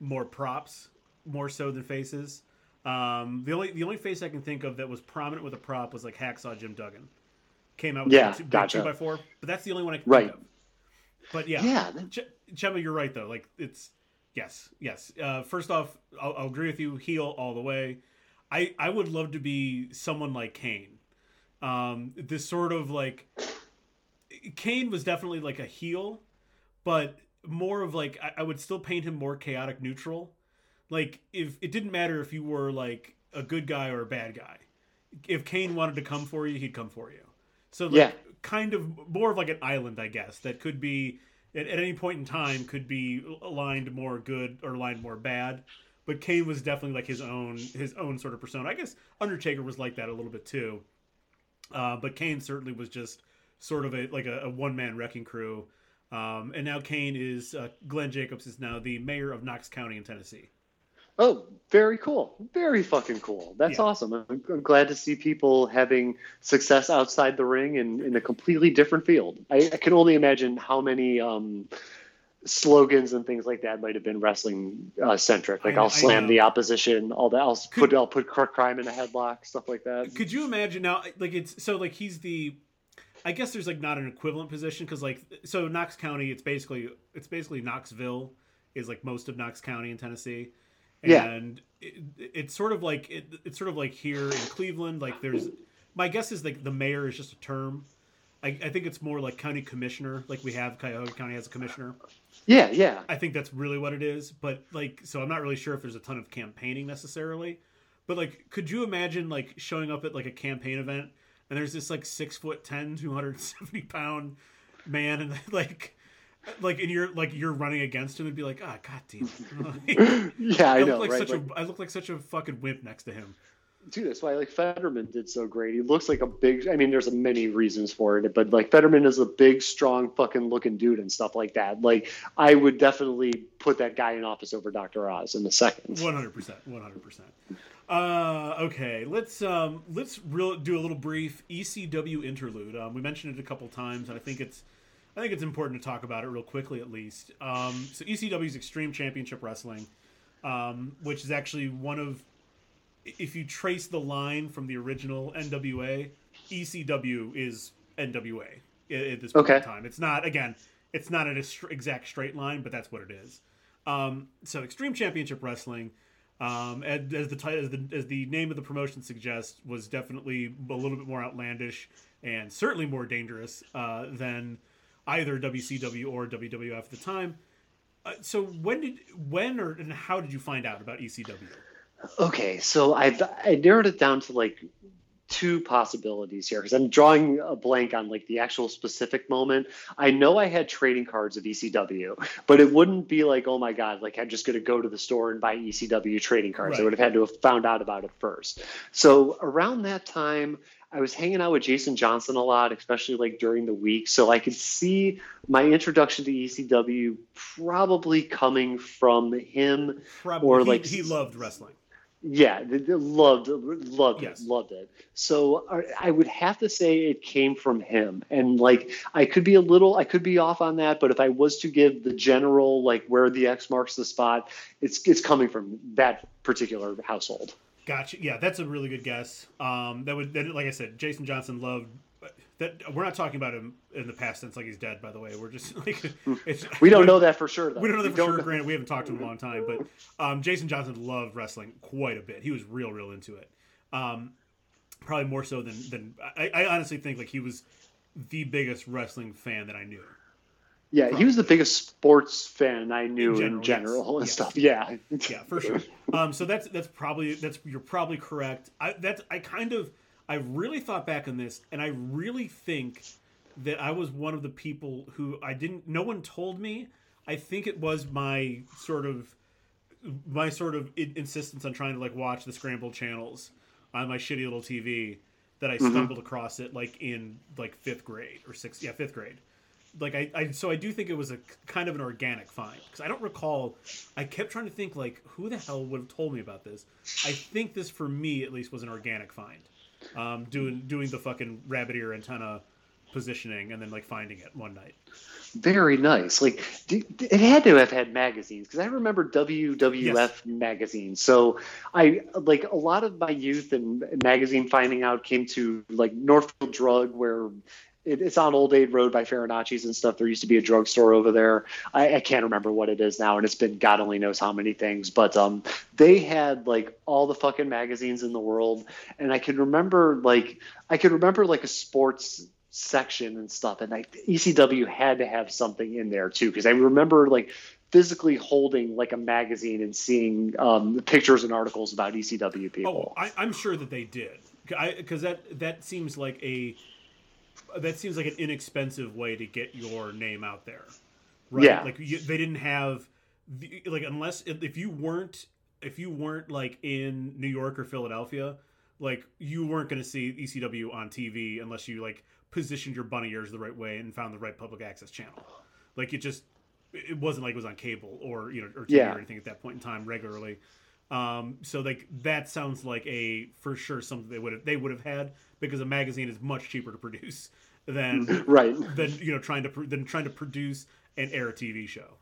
more props, more so than faces. Um, the only the only face I can think of that was prominent with a prop was like Hacksaw Jim Duggan. Came out with
yeah,
two,
gotcha.
two by four, but that's the only one I can
right.
think of. But yeah,
yeah.
Ch- Chema, you're right though. Like it's yes, yes. Uh, first off, I'll, I'll agree with you. Heel all the way. I I would love to be someone like Kane. Um, this sort of like Kane was definitely like a heel, but more of like I, I, would still paint him more chaotic neutral. Like if it didn't matter if you were like a good guy or a bad guy. If Kane wanted to come for you, he'd come for you. So like,
yeah.
kind of more of like an island, I guess, that could be at, at any point in time could be aligned more good or aligned more bad. But Kane was definitely like his own his own sort of persona. I guess Undertaker was like that a little bit too. Uh, but Kane certainly was just sort of a like a, a one man wrecking crew. Um, and now Kane is uh, Glenn Jacobs is now the mayor of Knox County in Tennessee.
Oh, very cool. Very fucking cool. That's yeah. awesome. I'm, I'm, glad to see people having success outside the ring and in a completely different field. I, I can only imagine how many um, slogans and things like that might have been wrestling uh, centric. Like I, will slam the opposition, all that. I'll could, put I'll put Crime in a headlock, stuff like that.
Could you imagine now? Like it's so like he's the I guess there's like not an equivalent position because like so Knox County, it's basically it's basically Knoxville is like most of Knox County in Tennessee, and yeah. it, it's sort of like it, it's sort of like here in Cleveland. Like there's my guess is like the mayor is just a term. I, I think it's more like county commissioner, like we have Cuyahoga County has a commissioner.
Yeah, yeah.
I think that's really what it is. But like, so I'm not really sure if there's a ton of campaigning necessarily. But like, could you imagine like showing up at like a campaign event and there's this like six foot 10 270 pound man and like like and you're like you're running against him and be like ah oh, god damn
yeah i, I know
like
right?
such like, a, i look like such a fucking wimp next to him.
Dude that's why like fetterman did so great. He looks like a big i mean there's many reasons for it but like fetterman is a big strong fucking looking dude and stuff like that. Like i would definitely put that guy in office over dr oz in a second.
100% 100% uh, okay, let's um, let's real, do a little brief ECW interlude. Um, we mentioned it a couple times, and I think it's I think it's important to talk about it real quickly at least. Um, so ECW's Extreme Championship Wrestling, um, which is actually one of if you trace the line from the original NWA, ECW is NWA at, this point
okay.
in time. It's not again, it's not an exact straight line, but that's what it is. Um, so Extreme Championship Wrestling um, and as the as the as the name of the promotion suggests, was definitely a little bit more outlandish and certainly more dangerous uh, than either WCW or WWF at the time. Uh, so when did when or and how did you find out about ECW?
Okay, so I've I narrowed it down to like two possibilities here because I'm drawing a blank on like the actual specific moment. I know I had trading cards of ECW, but it wouldn't be like, oh my God, like I'm just going to go to the store and buy ECW trading cards.
Right.
I would have had to have found out about it first. So around that time, I was hanging out with Jason Johnson a lot, especially like during the week. So I could see my introduction to ECW probably coming from him.
Probably,
Or,
he,
like,
he loved wrestling.
Yeah, they, they loved loved
Yes.
it, loved it. So I- I would have to say it came from him, and like I could be a little, I could be off on that, but if I was to give the general like where the X marks the spot, it's it's coming from that particular household.
Gotcha. Yeah, that's a really good guess. Um, that would, that, like I said, Jason Johnson loved. That we're not talking about him in the past tense like he's dead. By the way, we're just like it's,
We don't know that for sure. Though.
We don't know that for sure.
know-
Granted, we haven't talked to him in a long time, but um, Jason Johnson loved wrestling quite a bit. He was real, real into it. Um, probably more so than than I, I honestly think like he was the biggest wrestling fan that I knew.
Yeah, he was the biggest sports fan I knew
In
in
general,
general,
yes.
and
Yes.
stuff. Yeah,
Yeah, for sure. Um, so that's that's probably that's you're probably correct. I that's I kind of I really thought back on this, and I really think that I was one of the people who I didn't. No one told me. I think it was my sort of my sort of insistence on trying to like watch the scrambled channels on my shitty little TV that I mm-hmm. stumbled across it like in like fifth grade or sixth yeah fifth grade like I, I so I do think it was a kind of an organic find because I don't recall. I kept trying to think like who the hell would have told me about this. I think this for me at least was an organic find. Um, doing doing the fucking rabbit ear antenna positioning and then like finding it one night.
very nice. Like it had to have had magazines because I remember WWF
Yes.
magazines. So I like a lot of my youth and magazine finding out came to like Northfield Drug where. It- It's on Olde Eight Road by Farinacci's and stuff. There used to be a drugstore over there. I, I can't remember what it is now, and it's been God only knows how many things. But um, they had like all the fucking magazines in the world, and I can remember like I could remember like a sports section and stuff, and like ECW had to have something in there too, because I remember like physically holding like a magazine and seeing um, pictures and articles about ECW
Oh,
people.
I, I'm sure that they did because that that seems like a that seems like an inexpensive way to get your name out there, right?
Yeah.
Like you, they didn't have the, like unless if, you weren't if you weren't like in New York or Philadelphia, like you weren't going to see ECW on TV unless you like positioned your bunny ears the right way and found the right public access channel. Like it just it wasn't like it was on cable or you know or TV
Yeah.
or anything at that point in time regularly. Um, so like that sounds like a for sure something they would have they would have had because a magazine is much cheaper to produce than
right.
than you know trying to than trying to produce and air a TV show.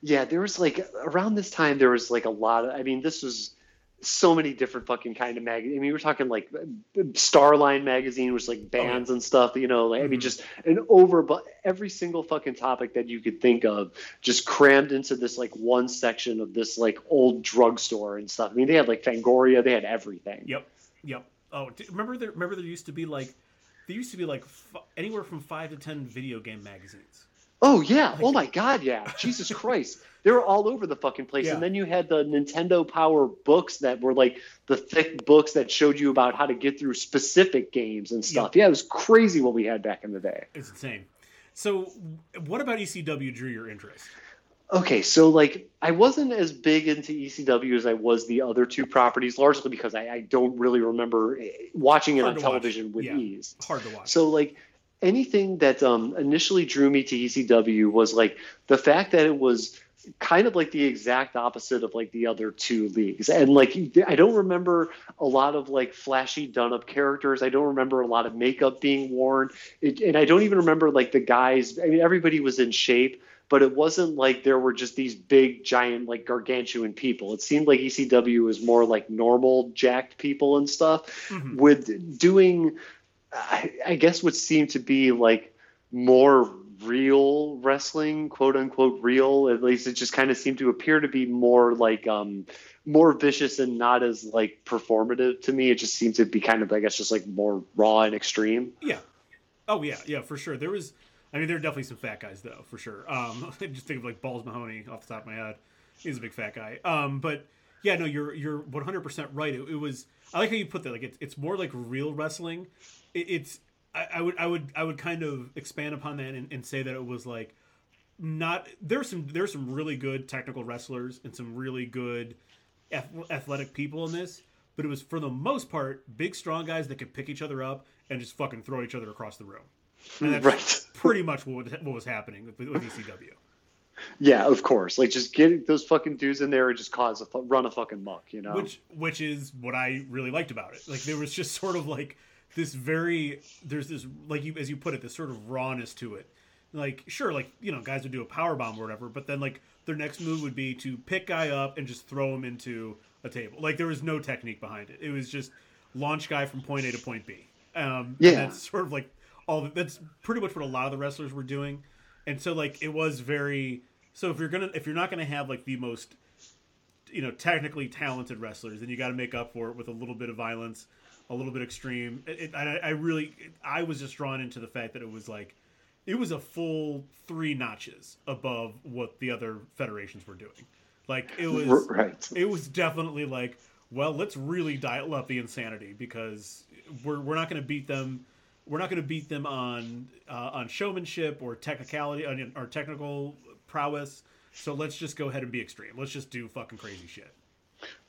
Yeah, there was like around this time there was like a lot of I mean this was so many different fucking kind of mag. I mean, we were talking like Starline magazine was like bands and stuff. You know, like I mean,
Mhm.
just an over, but every single fucking topic that you could think of just crammed into this like one section of this like old drugstore and stuff. I mean, they had like Fangoria, they had everything.
Yep, yep. Oh, remember there remember there used to be like there used to be like f- anywhere from five to ten video game magazines.
Oh yeah. Oh my god, yeah. Jesus Christ. They were all over the fucking place.
Yeah.
And then you had the Nintendo Power books that were like the thick books that showed you about how to get through specific games and stuff. Yeah, it was crazy what we had back in the day.
It's insane. So, what about ECW drew your interest?
Okay, so like I wasn't as big into ECW as I was the other two properties, largely because I, I don't really remember eh, watching it
Hard
on
to watch.
television with
Yeah.
ease.
Hard to watch.
So like anything that um, initially drew me to ECW was like the fact that it was kind of like the exact opposite of like the other two leagues and like i don't remember a lot of like flashy done up characters i don't remember a lot of makeup being worn it, and i don't even remember like the guys i mean everybody was in shape but it wasn't like there were just these big giant like gargantuan people it seemed like ecw was more like normal jacked people and stuff
Mhm.
with doing I, I guess what seemed to be like more real wrestling quote unquote real at least it just kind of seemed to appear to be more like um more vicious and not as like performative to me it just seemed to be kind of i guess just like more raw and extreme
Yeah. Oh yeah, yeah, for sure. There was, I mean, there are definitely some fat guys though, for sure. Um, just think of like Balls Mahoney off the top of my head. He's a big fat guy. Um, but Yeah, no, you're you're 100 percent right. It, it, was. I like how you put that. Like it's it's more like real wrestling. It, it's I, I, would I would I would kind of expand upon that and, and say that it was like not there's some there's some really good technical wrestlers and some really good athletic people in this, but it was for the most part big strong guys that could pick each other up and just fucking throw each other across the room. And that's right. pretty much what, what was happening with, with ECW.
Yeah, of course. Like just get those fucking dudes in there and just cause a run a fucking muck, you know.
Which which is what I really liked about it. Like there was just sort of like this very there's this like you as you put it this sort of rawness to it. Like sure, like you know, guys would do a power bomb or whatever, but then like their next move would be to pick guy up and just throw him into a table. Like there was no technique behind it. It was just launch guy from point A to point B. Um, yeah, that's sort of like all. The, that's pretty much what a lot of the wrestlers were doing, and so like it was very. So if you're gonna if you're not gonna have like the most, you know, technically talented wrestlers, then you got to make up for it with a little bit of violence, a little bit extreme. It, I, I really I was just drawn into the fact that it was like it was a full three notches above what the other federations were doing. Like it was right. It was definitely like, well, let's really dial up the insanity because we're we're not going to beat them. We're not going to beat them on uh, on showmanship or technicality or technical prowess. So let's just go ahead and be extreme. Let's just do fucking crazy shit.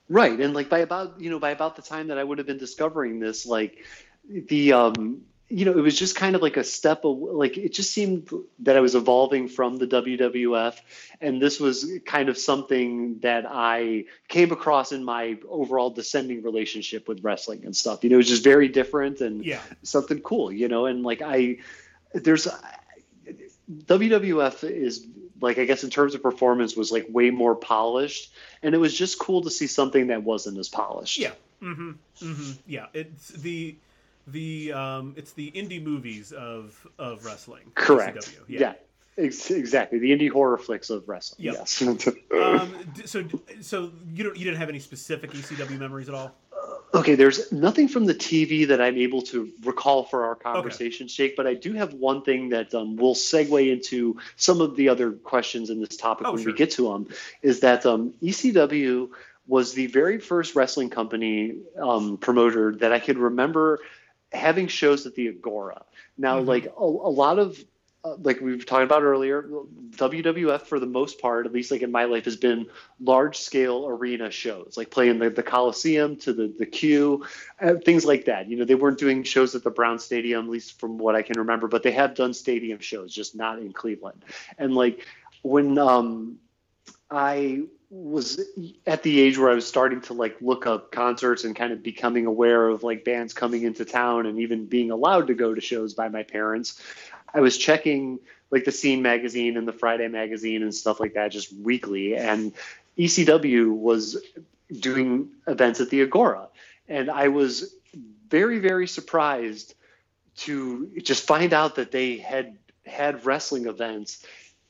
Right, and like by about you know by about the time that I would have been discovering this, like the um you know, it was just kind of like a step, like it just seemed that I was evolving from the WWF, and this was kind of something that I came across in my overall descending relationship with wrestling and stuff. You know, it was just very different and
yeah.
something cool. You know, and like I, there's WWF is like I guess in terms of performance was like way more polished, and it was just cool to see something that wasn't as polished.
Yeah. Mm-hmm. Mm-hmm. Yeah. It's the the um, it's the indie movies of of wrestling.
Correct. Yeah. yeah. exactly. The indie horror flicks of wrestling. Yep. Yes.
um, so, so you don't you didn't have any specific ECW memories at all?
Okay, there's nothing from the TV that I'm able to recall for our conversation, okay. Jake, but I do have one thing that um, will segue into some of the other questions in this topic oh, when sure. we get to them. Is that um, ECW was the very first wrestling company um, promoter that I could remember having shows at the Agora. Now, mm-hmm. like a, a, lot of uh, like we were talking about earlier, WWF for the most part, at least like in my life, has been large scale arena shows, like playing the, the Coliseum to the the Q, uh, things like that. You know, they weren't doing shows at the Brown Stadium, at least from what I can remember, but they have done stadium shows, just not in Cleveland. And like when um, I was at the age where I was starting to like look up concerts and kind of becoming aware of like bands coming into town and even being allowed to go to shows by my parents. I was checking like the Scene magazine and the Friday magazine and stuff like that just weekly and ECW was doing events at the Agora and I was very very surprised to just find out that they had had wrestling events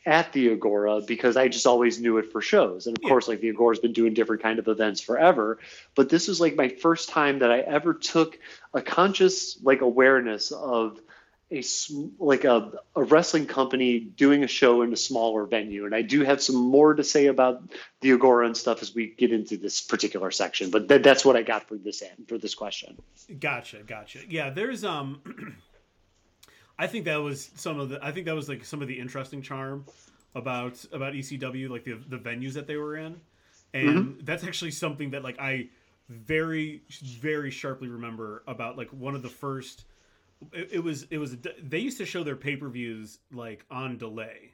at the Agora because I just always knew it for shows. And of yeah. course, like the Agora's been doing different kind of events forever. But this was like my first time that I ever took a conscious like awareness of a like a, a wrestling company doing a show in a smaller venue. And I do have some more to say about the Agora and stuff as we get into this particular section. But th- that's what I got for this end for this question.
Gotcha, gotcha. Yeah, there's um. I think that was some of the. I think that was like some of the interesting charm about about ECW, like the the venues that they were in, and mm-hmm. that's actually something that like I very very sharply remember about like one of the first. It, it was it was they used to show their pay per views like on delay,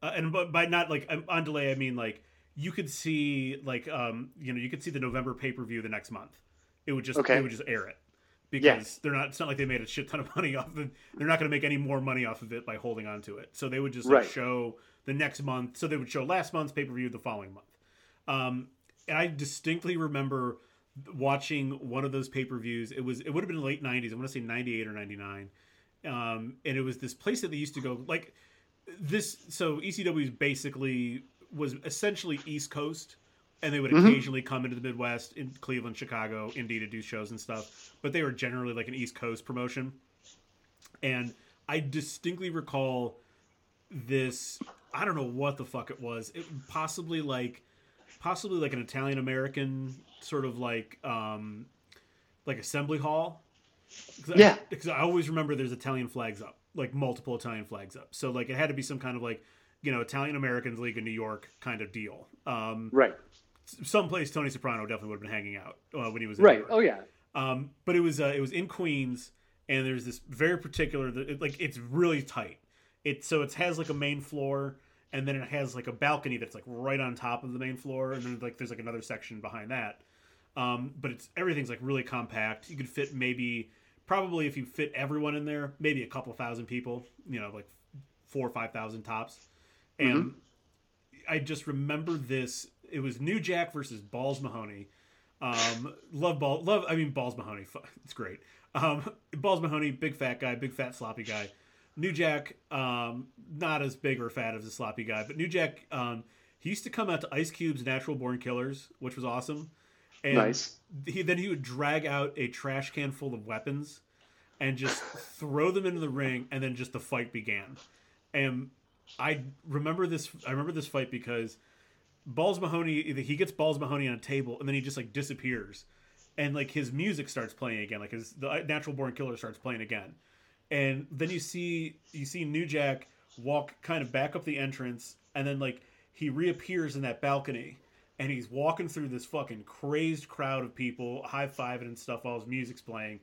uh, and but by not like on delay I mean like you could see like um you know you could see the November pay per view the next month. It would just okay. it would just air it because yeah. they're not. It's not like they made a shit ton of money off of it. They're not going to make any more money off of it by holding on to it. So they would just like, show the next month. So they would show last month's pay per view the following month. Um, and I distinctly remember watching one of those pay per views. It was it would have been late '90s. I want to say '98 or '99. Um, and it was this place that they used to go like this. So ECW basically was essentially East Coast and they would mm-hmm. occasionally come into the Midwest, in Cleveland, Chicago, Indy to do shows and stuff. But they were generally like an East Coast promotion. And I distinctly recall this. I don't know what the fuck it was. It possibly like, possibly like an Italian American sort of like um, like assembly hall. Cause
Yeah.
because I, always remember there's Italian flags up, like multiple Italian flags up. So like it had to be some kind of like you know Italian Americans League of New York kind of deal. Um,
Right.
Someplace Tony Soprano definitely would have been hanging out uh, when he was in
Right.
York.
Oh yeah.
Um, but it was uh, it was in Queens, and there's this very particular it, like it's really tight. It so it has like a main floor, and then it has like a balcony that's like right on top of the main floor, and then like there's like another section behind that. Um, but it's everything's like really compact. You could fit maybe probably if you fit everyone in there, maybe a couple thousand people. You know, like four or five thousand tops. And I just remember this. It was New Jack versus Balls Mahoney. Um, love ball, love. I mean, Balls Mahoney. It's great. Um, Balls Mahoney, big fat guy, big fat sloppy guy. New Jack, um, not as big or fat as a sloppy guy, but New Jack, um, he used to come out to Ice Cube's Natural Born Killers, which was awesome. And
Nice.
He, then he would drag out a trash can full of weapons and just throw them into the ring, and then just the fight began. And I remember this. I remember this fight because Balls Mahoney. He gets Balls Mahoney on a table, and then he just like disappears, and like his music starts playing again. Like his the uh, Natural Born Killer starts playing again, and then you see you see New Jack walk kind of back up the entrance, and then like he reappears in that balcony, and he's walking through this fucking crazed crowd of people, high fiving and stuff while his music's playing.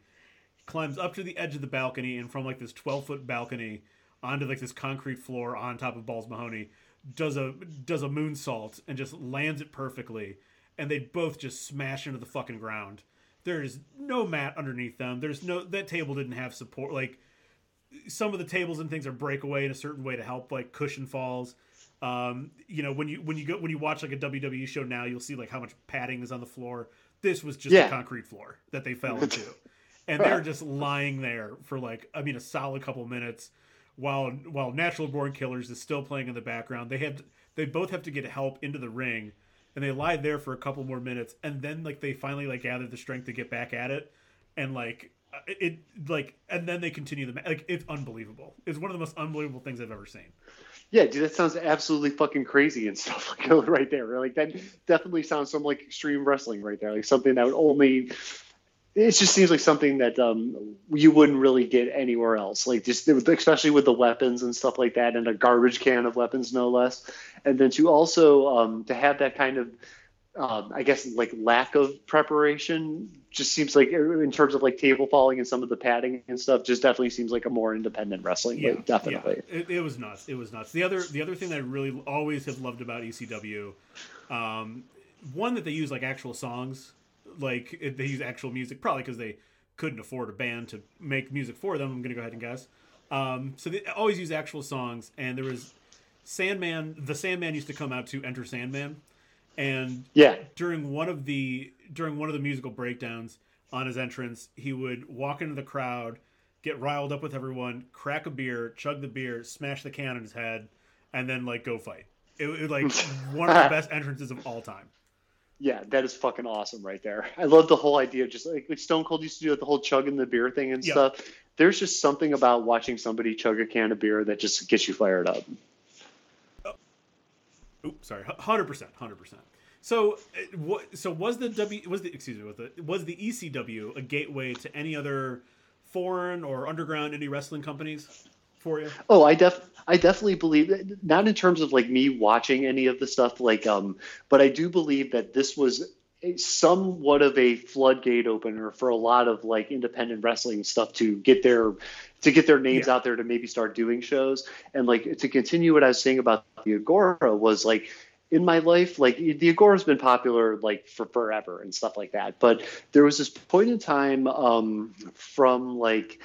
He climbs up to the edge of the balcony, and from like this twelve foot balcony onto like this concrete floor on top of Balls Mahoney, does a does a moonsault and just lands it perfectly, and they both just smash into the fucking ground. There is no mat underneath them. There's no that table didn't have support. Like some of the tables and things are breakaway in a certain way to help like cushion falls. Um, you know when you when you go when you watch like a WWE show now, you'll see like how much padding is on the floor. This was just
Yeah.
a concrete floor that they fell into, and they're just lying there for like I mean a solid couple minutes while while Natural Born Killers is still playing in the background. They have they both have to get help into the ring, and they lie there for a couple more minutes, and then like they finally like gather the strength to get back at it, and like uh, it, like and then they continue the like it's unbelievable. It's one of the most unbelievable things I've ever seen.
Yeah, dude, that sounds absolutely fucking crazy and stuff like right there. Like that definitely sounds some like extreme wrestling right there. Like something that would only. It just seems like something that um, you wouldn't really get anywhere else. Like just especially with the weapons and stuff like that, and a garbage can of weapons, no less. And then to also um, to have that kind of, um, I guess, like lack of preparation, just seems like in terms of like table falling and some of the padding and stuff, just definitely seems like a more independent wrestling. like, definitely.
Yeah. It, it was nuts. It was nuts. The other the other thing that I really always have loved about ECW, um, one that they use like actual songs, like it, they use actual music, probably because they couldn't afford a band to make music for them. I'm gonna go ahead and guess. Um, so they always use actual songs, and there was Sandman. The Sandman used to come out to Enter Sandman, and
Yeah.
during one of the during one of the musical breakdowns on his entrance, he would walk into the crowd, get riled up with everyone, crack a beer, chug the beer, smash the can on his head, and then like go fight. It was like one of the best entrances of all time.
Yeah, that is fucking awesome right there. I love the whole idea of just like, like Stone Cold used to do the whole chugging the beer thing and
Yeah.
stuff. There's just something about watching somebody chug a can of beer that just gets you fired up.
Oops, sorry, hundred percent, hundred percent. So, uh, what? So was the W? Was the excuse me? Was the was the ECW a gateway to any other foreign or underground indie wrestling companies for you?
Oh, I def I definitely believe not in terms of like me watching any of the stuff like um but I do believe that this was a, somewhat of a floodgate opener for a lot of like independent wrestling stuff to get their to get their names
Yeah.
out there to maybe start doing shows and like to continue what I was saying about the Agora was like in my life, like the Agora's been popular like for forever and stuff like that. But there was this point in time um, from like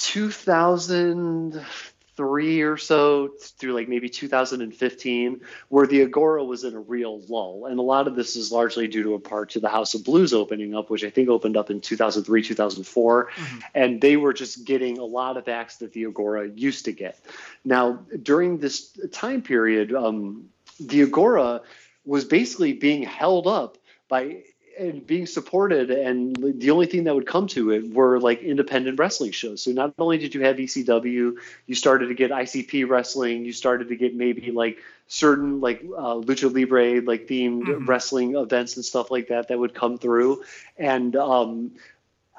2003 or so through like maybe 2015 where the agora was in a real lull. And a lot of this is largely due to a part to the house of blues opening up which i think opened up in 2003 2004 and they were just getting a lot of acts that the agora used to get. Now during this time period um, the agora was basically being held up by and being supported and the only thing that would come to it were like independent wrestling shows so not only did you have ecw you started to get icp wrestling you started to get maybe like certain like uh, lucha libre like themed mm-hmm. wrestling events and stuff like that that would come through and um,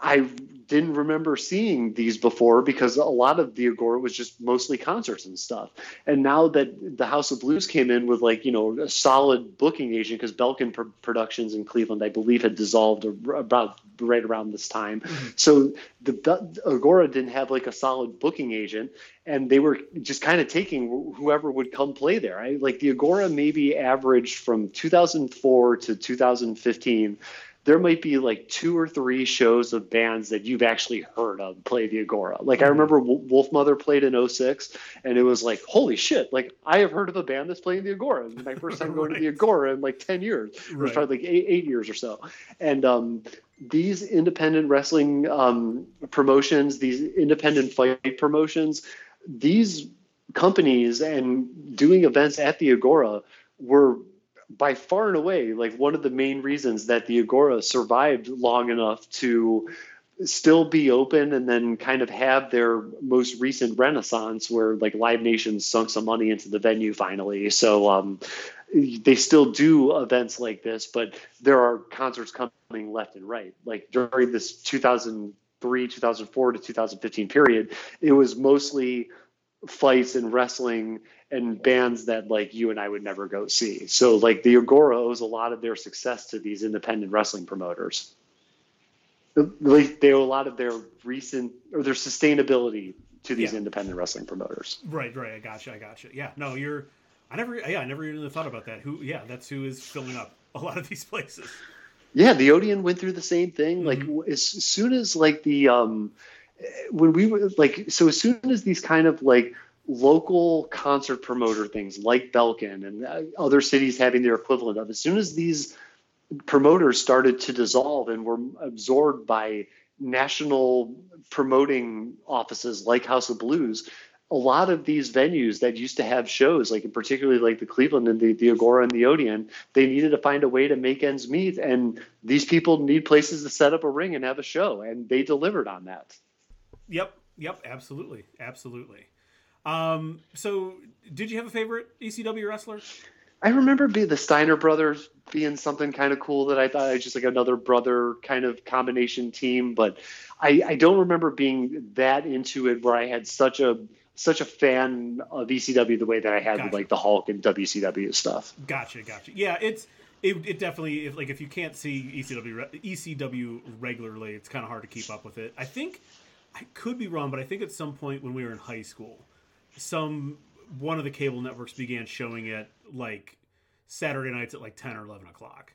I didn't remember seeing these before because a lot of the Agora was just mostly concerts and stuff. And now that the House of Blues came in with like you know a solid booking agent because Belkin Pro- Productions in Cleveland, I believe, had dissolved about right around this time. Mm-hmm. So the, the Agora didn't have like a solid booking agent, and they were just kind of taking whoever would come play there. I, like the Agora maybe averaged from 2004 to 2015 there might be like two or three shows of bands that you've actually heard of play the Agora. Like mm-hmm. I remember Wolfmother played in 06 and it was like, holy shit, like I have heard of a band that's playing the Agora. It was my first time going to the Agora in like 10 years. It was probably like eight, eight years or so. And um, these independent wrestling um, promotions, these independent fight promotions, these companies and doing events at the Agora were by far and away like one of the main reasons that the agora survived long enough to still be open and then kind of have their most recent renaissance where like live nation sunk some money into the venue finally. So um, they still do events like this but there are concerts coming left and right. Like during this 2003 2004 to 2015 period it was mostly fights and wrestling and bands that like you and I would never go see. So like the Agora owes a lot of their success to these independent wrestling promoters. They owe a lot of their recent or their sustainability to these yeah. independent wrestling promoters.
Right, right. I gotcha. I gotcha. Yeah. No, you're. I never. Yeah, I never even thought about that. Who? Yeah, that's who is filling up a lot of these places.
Yeah, the Odeon went through the same thing. Mm-hmm. Like as soon as like the um, when we were like so as soon as these kind of like local concert promoter things like Belkin and uh, other cities having their equivalent of. As soon as these promoters started to dissolve and were absorbed by national promoting offices like House of Blues, a lot of these venues that used to have shows, like particularly like the Cleveland and the, the Agora and the Odeon, they needed to find a way to make ends meet. And these people need places to set up a ring and have a show, and they delivered on that.
Yep, yep, absolutely, absolutely. Um, so, did you have a favorite ECW wrestler?
I remember being the Steiner brothers being something kind of cool that I thought it was just like another brother kind of combination team, but I, I don't remember being that into it where I had such a such a fan of ECW the way that I had gotcha. with like the Hulk and WCW stuff.
Gotcha, gotcha. Yeah, it's it, it definitely if like if you can't see ECW ECW regularly, it's kind of hard to keep up with it. I think I could be wrong, but I think at some point when we were in high school, some one of the cable networks began showing it like Saturday nights at like ten or eleven o'clock.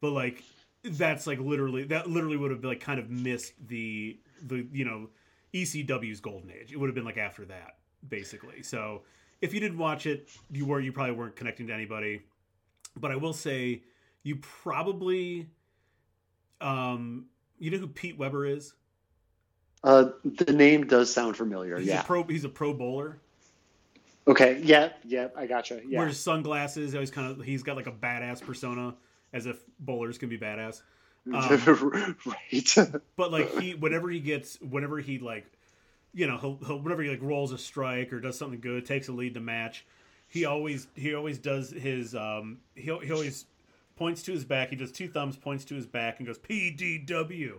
But like that's like literally that literally would have like kind of missed the the you know ECW's golden age. It would have been like after that basically. So if you didn't watch it, you were you probably weren't connecting to anybody. But I will say you probably um you know who Pete Weber is?
Uh, the name does sound familiar.
He's
yeah,
a pro. He's a pro bowler.
Okay. Yeah. Yeah. I gotcha. Yeah.
Wears sunglasses. Always kind of. He's got like a badass persona, as if bowlers can be badass. Um, right. but like he, whenever he gets, whenever he like, you know, he'll, he'll whenever he like rolls a strike or does something good, takes a lead to match. He always he always does his um he he always points to his back. He does two thumbs, points to his back, and goes PDW.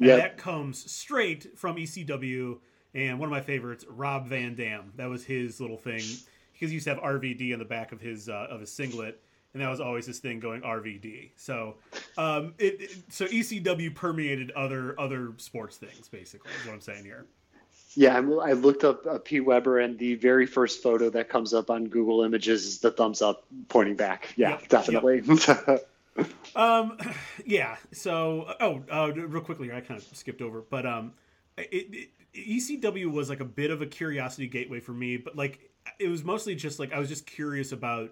And yep. that comes straight from ECW and one of my favorites, Rob Van Dam. That was his little thing because he used to have RVD on the back of his uh, of his singlet, and that was always his thing going RVD. So, um, it, it, so ECW permeated other other sports things. Basically, is what I'm saying here.
Yeah, I'm, i looked up uh, P. Weber, and the very first photo that comes up on Google Images is the thumbs up pointing back. Yeah, yep, definitely.
Yep. um, yeah. So, oh, uh, real quickly, I kind of skipped over, but um, it, it, ECW was like a bit of a curiosity gateway for me, but like it was mostly just like I was just curious about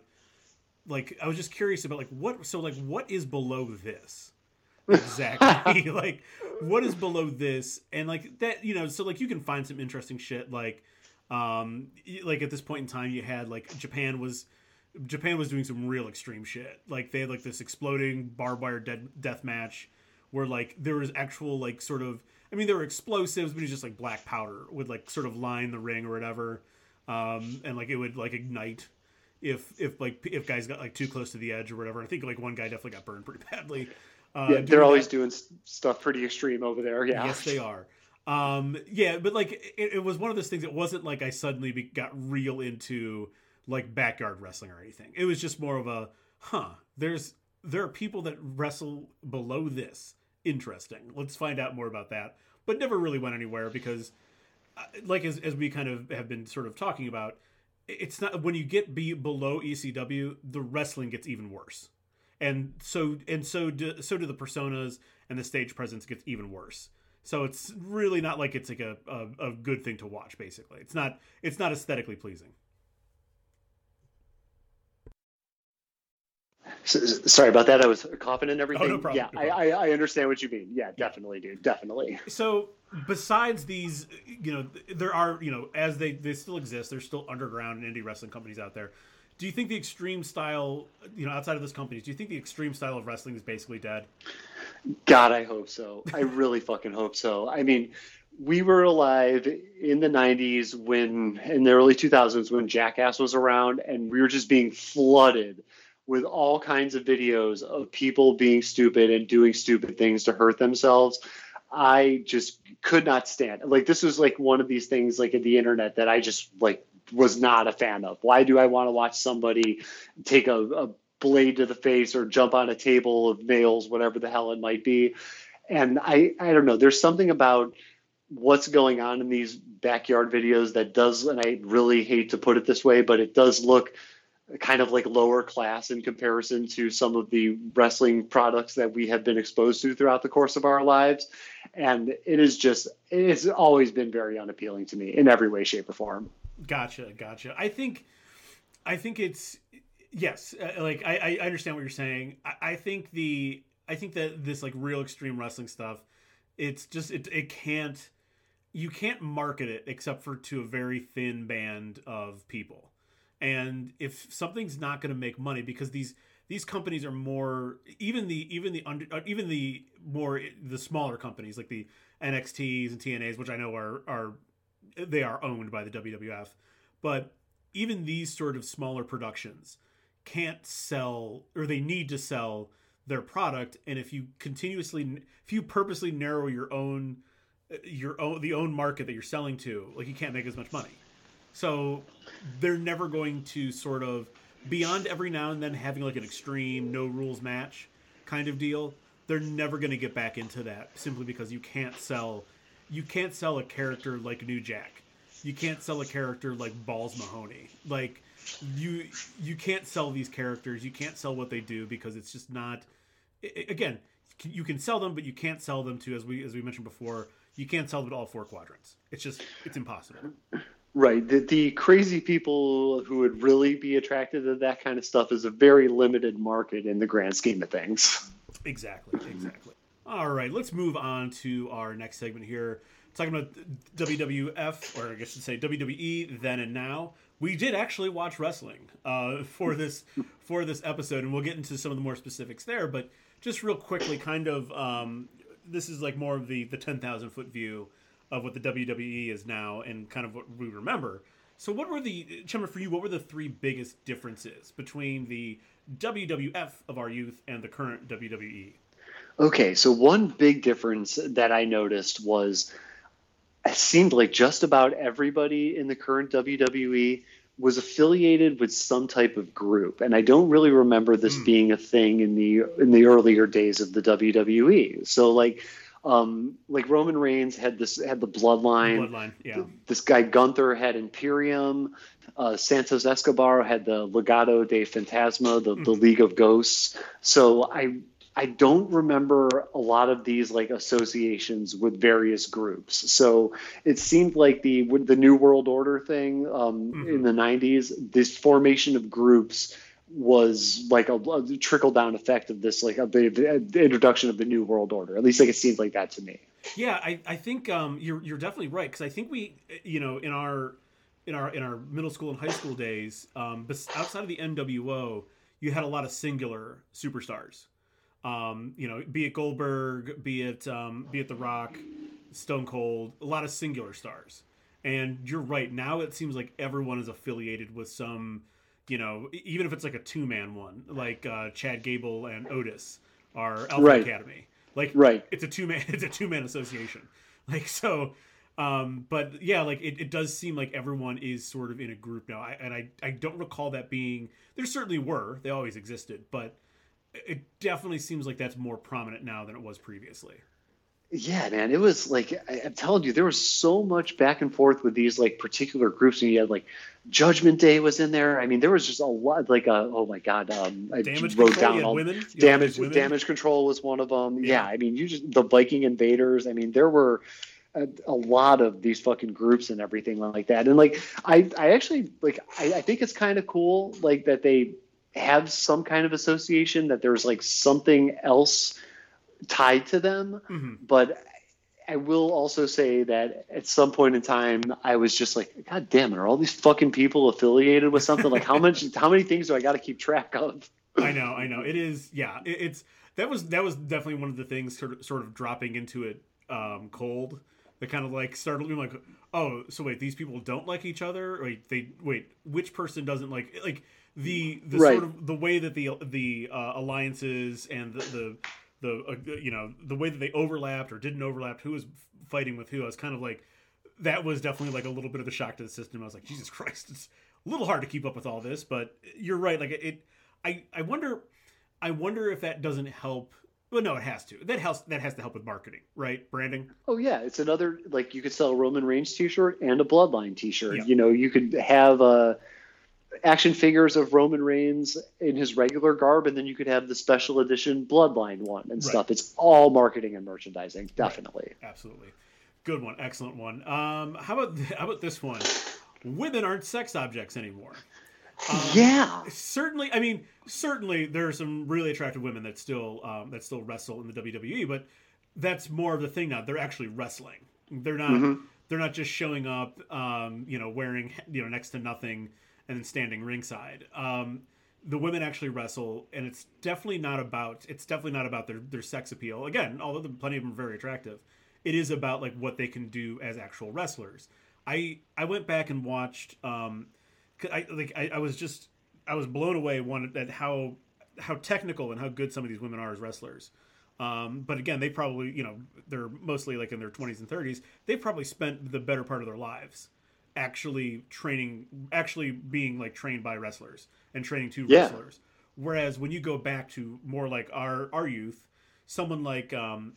like I was just curious about like what so like what is below this? Exactly. Like what is below this? And like that you know so like you can find some interesting shit like um like at this point in time you had like Japan was Japan was doing some real extreme shit. Like they had like this exploding barbed wire dead, death match where like there was actual like sort of I mean there were explosives, but it's just like black powder would like sort of line the ring or whatever, um, and like it would like ignite if if like if guys got like too close to the edge or whatever. I think like one guy definitely got burned pretty badly.
Uh, yeah, they're always that. doing stuff pretty extreme over there. Yeah,
yes, they are. Um, yeah, but like it, it was one of those things. It wasn't like I suddenly be, got real into like backyard wrestling or anything. It was just more of a, huh? There's there are people that wrestle below this. Interesting. Let's find out more about that. But never really went anywhere because, uh, like as as we kind of have been sort of talking about, it's not when you get be below ECW, the wrestling gets even worse, and so and so do, so do the personas and the stage presence gets even worse. So it's really not like it's like a, a, a good thing to watch. Basically, it's not it's not aesthetically pleasing.
Sorry about that. I was coughing and everything.
Oh, no problem.
Yeah,
no
problem. I, I, understand what you mean. Yeah, definitely, dude. Definitely.
So besides these, you know, there are, you know, as they they still exist, there's still underground and indie wrestling companies out there. Do you think the extreme style, you know, outside of those companies, do you think the extreme style of wrestling is basically dead?
God, I hope so. I really fucking hope so. I mean, we were alive in the 90s when in the early 2000s when jackass was around and we were just being flooded with all kinds of videos of people being stupid and doing stupid things to hurt themselves. I just could not stand. Like this was like one of these things like in the internet that I just like was not a fan of. Why do I want to watch somebody take a, a blade to the face or jump on a table of nails, whatever the hell it might be? And I I don't know. There's something about what's going on in these backyard videos that does, and I really hate to put it this way, but it does look kind of like lower class in comparison to some of the wrestling products that we have been exposed to throughout the course of our lives. And it is just, it's always been very unappealing to me in every way shape or form.
Gotcha gotcha. I think i think it's yes uh, like I, I understand what you're saying. I, I think the i think that this like real extreme wrestling stuff it's just it, it can't you can't market it except for to a very thin band of people and if something's not going to make money because these these companies are more even the even the under uh, even the more the smaller companies like the NXTs and TNAs which I know are are they are owned by the WWF but even these sort of smaller productions can't sell or they need to sell their product. And if you continuously if you purposely narrow your own uh, your own the own market that you're selling to like you can't make as much money so they're never going to sort of beyond every now and then having like an extreme no rules match kind of deal. They're never going to get back into that simply because you can't sell you can't sell a character like New Jack. You can't sell a character like Balls Mahoney. Like you you can't sell these characters. You can't sell what they do because it's just not again, you can sell them but you can't sell them to as we as we mentioned before, you can't sell them to all four quadrants. It's just it's impossible.
Right. The, the crazy people who would really be attracted to that kind of stuff is a very limited market in the grand scheme of things.
Exactly. Exactly. All right. Let's move on to our next segment here. Talking about WWF, or I guess I should say WWE, then and now. We did actually watch wrestling uh, for this for this episode, and we'll get into some of the more specifics there. But just real quickly, kind of, um, this is like more of the the ten thousand foot view of what the WWE is now and kind of what we remember. So, what were the, Chummer, for you, what were the three biggest differences between the WWF of our youth and the current WWE?
Okay, so one big difference that I noticed was it seemed like just about everybody in the current WWE was affiliated with some type of group and i don't really remember this mm. being a thing in the in the earlier days of the WWE so like um, like Roman Reigns had this had the bloodline.
Bloodline, yeah.
This guy Gunther had Imperium. Uh, Santos Escobar had the Legado de Fantasma, the, mm-hmm. the League of Ghosts. So I I don't remember a lot of these like associations with various groups. So it seemed like the the New World Order thing um, mm-hmm. in the '90s, this formation of groups was like a, a trickle down effect of this, like the, the, introduction of the new world order. At least, like it seems like that to me.
Yeah, I, I think um, you're you're definitely right because I think we, you know, in our in our in our middle school and high school days, um, outside of the NWO, you had a lot of singular superstars. Um, you know, be it Goldberg, be it um, be it The Rock, Stone Cold, a lot of singular stars. And you're right. Now it seems like everyone is affiliated with some, you know, even if it's like a two man one, like uh, Chad Gable and Otis are Alpha right. Academy. Like,
right.
It's a two man. It's a two man association. Like so. Um, but yeah, like it, it does seem like everyone is sort of in a group now. I, and I, I don't recall that being there certainly were, they always existed, but it definitely seems like that's more prominent now than it was previously.
Yeah, man, it was like I, am telling you, there was so much back and forth with these like particular groups, and you had like Judgment Day was in there. I mean, there was just a lot. Like, uh, oh my god, um, I
damage
wrote
control,
down all
women,
damage. Women. Damage control was one of them. Yeah. yeah, I mean, you just the Viking invaders. I mean, there were a, a, lot of these fucking groups and everything like that. And like, I, I actually like, I, I think it's kind of cool, like that they have some kind of association that there's like something else tied to them. Mm-hmm. But I will also say that at some point in time, I was just like, God damn it, are all these fucking people affiliated with something? like, how much, how many things do I got to keep track of?
I know, I know. It is, yeah. It, it's that was that was definitely one of the things sort of sort of dropping into it um, cold. That kind of like started being like, oh, so wait, these people don't like each other. Wait, they wait, which person doesn't like like the the right. sort of the way that the the uh, alliances and the the, the uh, you know the way that they overlapped or didn't overlap, who was fighting with who. I was kind of like that was definitely like a little bit of a shock to the system. I was like, Jesus Christ, it's a little hard to keep up with all this. But you're right. Like it, I I wonder I wonder if that doesn't help. Well, no, it has to. That has that has to help with marketing, right? Branding.
Oh yeah, it's another like you could sell a Roman Reigns T-shirt and a Bloodline T-shirt. Yeah. You know, you could have a action figures of Roman Reigns in his regular garb, and then you could have the special edition Bloodline one and right. stuff. It's all marketing and merchandising, definitely.
Right. Absolutely, good one, excellent one. Um, how about how about this one? Women aren't sex objects anymore.
Um, yeah,
certainly. I mean, certainly there are some really attractive women that still um, that still wrestle in the WWE, but that's more of the thing now. They're actually wrestling. They're not. Mm-hmm. They're not just showing up, um, you know, wearing you know next to nothing and then standing ringside. Um, the women actually wrestle, and it's definitely not about it's definitely not about their their sex appeal. Again, although plenty of them are very attractive, it is about like what they can do as actual wrestlers. I I went back and watched. Um, I like I, I was just I was blown away one at how how technical and how good some of these women are as wrestlers. Um, but again, they probably, you know, they're mostly like in their 20s and 30s. They've probably spent the better part of their lives actually training, actually being like trained by wrestlers and training to yeah. wrestlers. Whereas when you go back to more like our our youth, someone like um,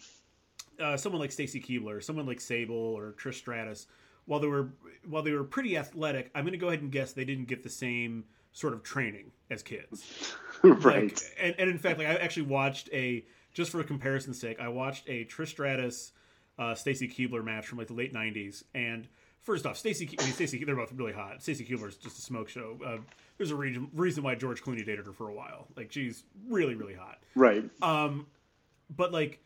uh, someone like Stacy Keibler, someone like Sable or Trish Stratus, while they were while they were pretty athletic, I'm going to go ahead and guess they didn't get the same sort of training as kids.
right.
Like, and, and in fact, like I actually watched a just for a comparison's sake, I watched a Trish Stratus, uh, Stacy Keibler match from like the late '90s, and first off, Stacy, I mean, Stacy, they're both really hot. Stacy is just a smoke show. Uh, there's a reason reason why George Clooney dated her for a while. Like she's really really hot.
Right.
Um, but like,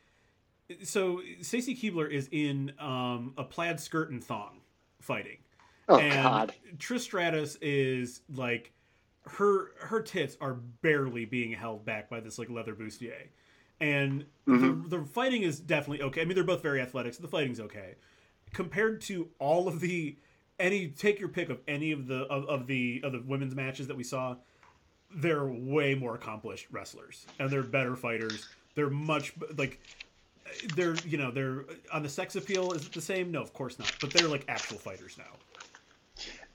so Stacy Keibler is in um a plaid skirt and thong fighting.
Oh and God.
Trish Stratus is like her her tits are barely being held back by this like leather bustier. And mm-hmm. the, the fighting is definitely okay. I mean, they're both very athletic, so the fighting's okay compared to all of the any take your pick of any of the of, of the of the women's matches that we saw they're way more accomplished wrestlers and they're better fighters. They're much like they're you know they're on the sex appeal is it the same? No of course not but they're like actual fighters now.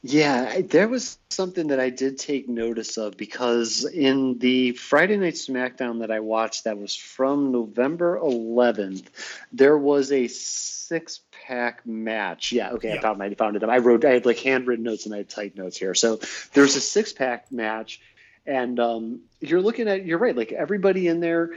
Yeah, there was something that I did take notice of because in the Friday Night SmackDown that I watched that was from November 11th, there was a six pack match. Yeah, okay, I found my found it. I wrote I had like handwritten notes and I had typed notes here. So there's a six pack match and um, you're looking at you're right like everybody in there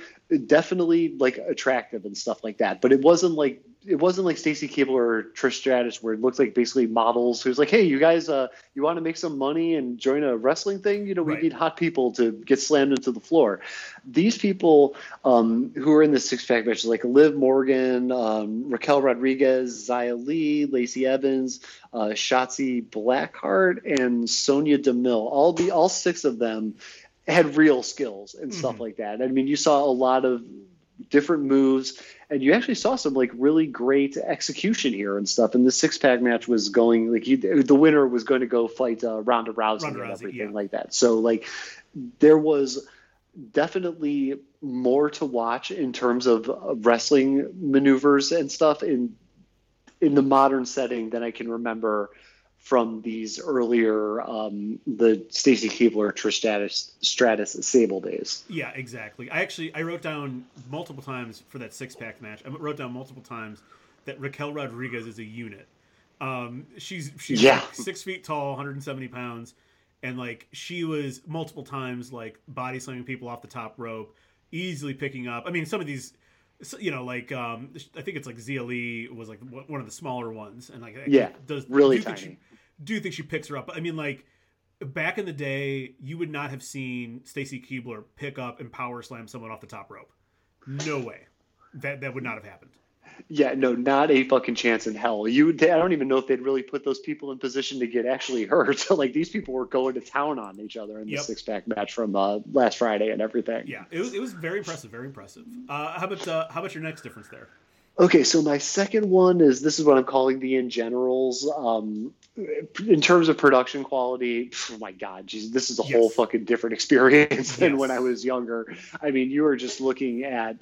definitely like attractive and stuff like that but it wasn't like it wasn't like Stacy Keibler or Trish Stratus where it looked like basically models who's like, hey, you guys, uh, you want to make some money and join a wrestling thing? You know, we
Right.
need hot people to get slammed into the floor. These people um, who are in the six pack matches, like Liv Morgan, um, Raquel Rodriguez, Xia Li, Lacey Evans, uh, Shotzi Blackheart, and Sonya Deville, all the all six of them had real skills and stuff
Mhm.
like that. I mean, you saw a lot of different moves and you actually saw some like really great execution here and stuff. And the six pack match was going like you, the winner was going to go fight uh, Ronda Rousey
Ronda
and
Rousey,
everything
yeah.
like that. So like there was definitely more to watch in terms of uh, wrestling maneuvers and stuff in in the modern setting than I can remember from these earlier um, the Stacy Keibler Trish Stratus, Stratus Sable days.
Yeah, exactly. I actually I wrote down multiple times for that six pack match. I wrote down multiple times that Raquel Rodriguez is a unit. Um, she's she's
Yeah.
like six feet tall, 170 pounds, and like she was multiple times like body slamming people off the top rope, easily picking up. I mean, some of these, so- you know, like um, I think it's like Xia Li was like one one of the smaller ones, and like
Yeah,
does
really tiny.
she- do you think she picks her up. I mean, like back in the day, you would not have seen Stacy Keibler pick up and power slam someone off the top rope. No way. That that would not have happened.
Yeah, no, not a fucking chance in hell. You, they, I don't even know if they'd really put those people in position to get actually hurt. like these people were going to town on each other in the
Yep.
six pack match from uh, last Friday and everything.
Yeah, it was it was very impressive, very impressive. Uh, how about uh, how about your next difference there?
Okay, so my second one is this is what I'm calling the in generals. Um, in terms of production quality, oh my god, geez, this is a whole fucking different experience than
Yes.
when I was younger. I mean, you are just looking at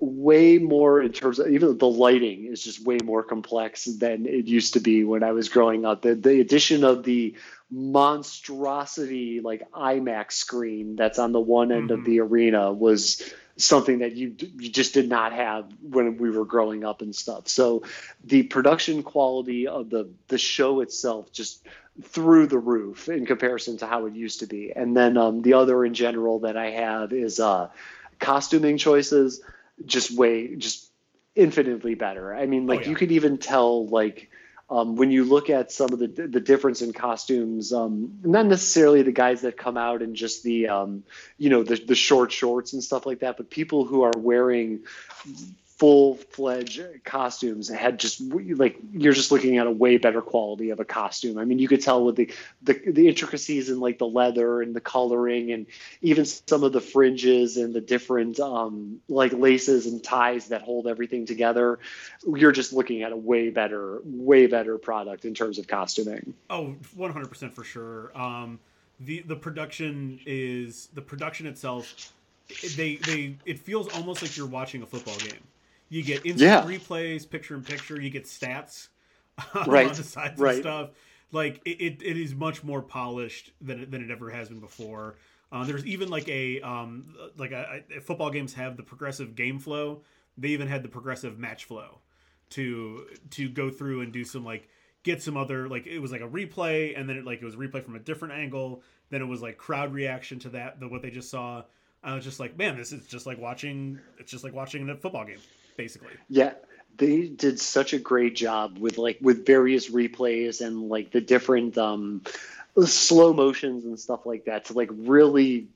way more in terms of even the lighting is just way more complex than it used to be when I was growing up. The the addition of the monstrosity like IMAX screen that's on the one end of
Mhm.
the arena was something that you you just did not have when we were growing up and stuff. So the production quality of the the show itself just through the roof in comparison to how it used to be. And then um, the other in general that I have is uh, costuming choices, just way just infinitely better. I mean, like
yeah.
you could even tell like. Um, when you look at some of the the difference in costumes, um, not necessarily the guys that come out in just the um, you know the the short shorts and stuff like that, but people who are wearing full fledged costumes had just like you're just looking at a way better quality of a costume. I mean, you could tell with the the, the intricacies in like the leather and the coloring and even some of the fringes and the different um, like laces and ties that hold everything together. You're just looking at a way better, way better product in terms of costuming.
Oh, 100% for sure. Um, the the production is the production itself. They they it feels almost like you're watching a football game. You get instant
Yeah.
replays, picture in picture. You get stats
Right,
on the sides
right.
and stuff. Like it, it, it is much more polished than it, than it ever has been before. Uh, there's even like a um like a, a- football games have the progressive game flow. They even had the progressive match flow to to go through and do some like get some other like it was like a replay and then it like it was a replay from a different angle then it was like crowd reaction to that the what they just saw i was just like man this is just like watching it's just like watching a football game basically
Yeah, they did such a great job with like with various replays and like the different um slow motions and stuff like that to like really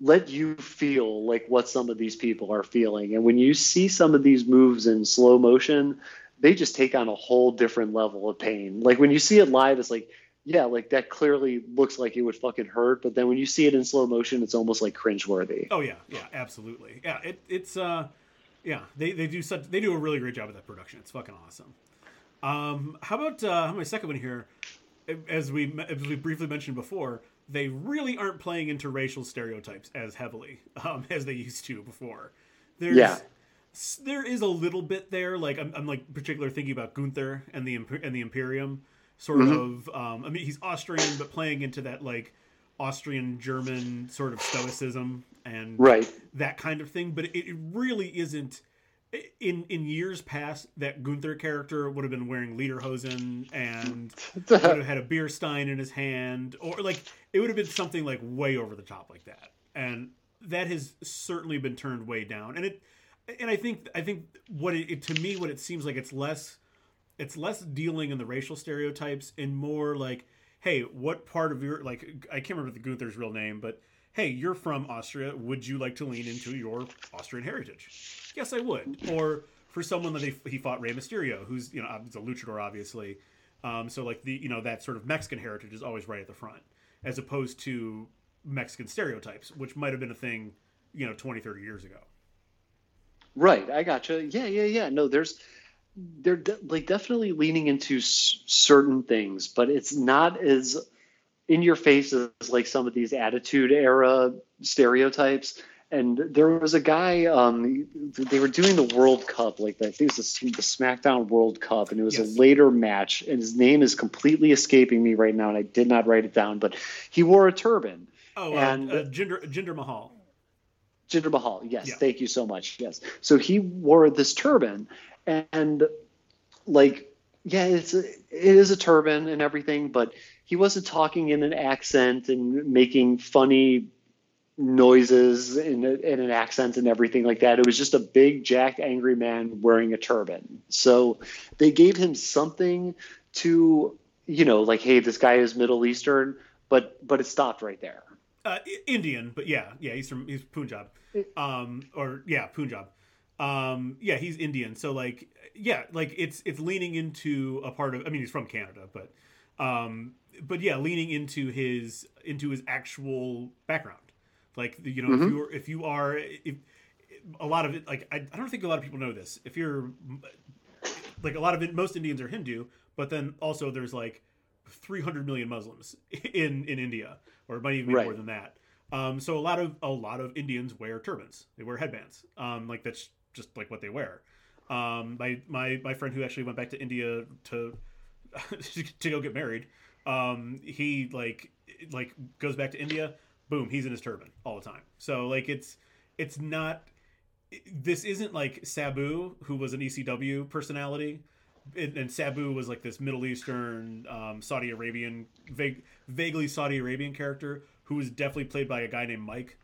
let you feel like what some of these people are feeling. And when you see some of these moves in slow motion, they just take on a whole different level of pain. Like when you see it live, it's like, yeah, like that clearly looks like it would fucking hurt. But then when you see it in slow motion, it's almost like cringeworthy.
oh yeah yeah absolutely yeah it, it's uh yeah they, they do such they do a really great job with that production it's fucking awesome um how about uh my second one here as we as we briefly mentioned before they really aren't playing into racial stereotypes as heavily um, as they used to before there's
Yeah.
there is a little bit there. Like I'm, I'm like particular thinking about Gunther and the and the Imperium, sort of. Um, I mean, he's Austrian, but playing into that like Austrian German sort of stoicism and
Right.
that kind of thing. But it, it really isn't. In in years past, that Gunther character would have been wearing lederhosen and would have had a beer stein in his hand, or like it would have been something like way over the top like that. And that has certainly been turned way down. And it, and I think I think what it, it to me what it seems like it's less it's less dealing in the racial stereotypes and more like hey what part of your like I can't remember the Gunther's real name but hey you're from Austria would you like to lean into your Austrian heritage yes I would or for someone that he, he fought Rey Mysterio who's you know he's a luchador obviously um, so like the you know that sort of Mexican heritage is always right at the front as opposed to Mexican stereotypes which might have been a thing you know 20 30 years ago
Right, I gotcha. Yeah, yeah, yeah. No, there's they're de- like definitely leaning into s- certain things, but it's not as in your face as like some of these attitude era stereotypes. And there was a guy, um, they were doing the World Cup, like I think it was the, the SmackDown World Cup, and it was yes. a later match, and his name is completely escaping me right now, and I did not write it down, but he wore a turban.
Oh, uh, and uh, uh, Jinder, Jinder Mahal.
Jinder Mahal, yes, yeah. thank you so much. Yes, so he wore this turban, and like, yeah, it's a, it is a turban and everything, but he wasn't talking in an accent and making funny noises in, in an accent and everything like that. It was just a big, jacked, angry man wearing a turban. So they gave him something to, you know, like, hey, this guy is Middle Eastern, but but it stopped right there.
Uh, Indian, but yeah, yeah, he's from he's Punjab, um, or yeah, Punjab. Um, yeah, he's Indian, so like, yeah, like it's it's leaning into a part of. I mean, he's from Canada, but, um, but yeah, leaning into his into his actual background. Like you know, mm-hmm. if you if you are if a lot of it, like I, I don't think a lot of people know this. If you're like a lot of it, most Indians are Hindu, but then also there's like 300 million Muslims in in India, or it might even be right. more than that. Um, so a lot of a lot of Indians wear turbans. They wear headbands. Um, like that's just like what they wear. Um, my my my friend who actually went back to India to to go get married. Um, he like like goes back to India. Boom, he's in his turban all the time. So like it's it's not. This isn't like Sabu, who was an ECW personality and, and, Sabu was like this Middle Eastern, um, Saudi Arabian, vague, vaguely Saudi Arabian character who was definitely played by a guy named Mike,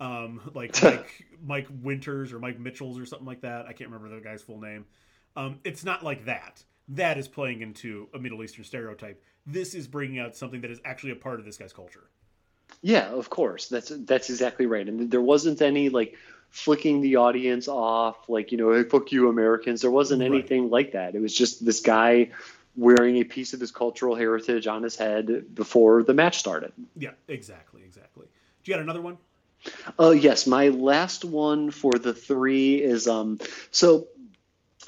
um, like Mike Mike Winters or Mike Mitchells or something like that. I can't remember the guy's full name. Um, it's not like that. That is playing into a Middle Eastern stereotype. This is bringing out something that is actually a part of this guy's culture.
Yeah, of course. That's that's exactly right. And there wasn't any like flicking the audience off, like, you know, hey, fuck you, Americans. There wasn't anything right. like that. It was just this guy wearing a piece of his cultural heritage on his head before the match started.
Yeah, exactly, exactly. Do you got another one?
Uh, yes, my last one for the three is um, so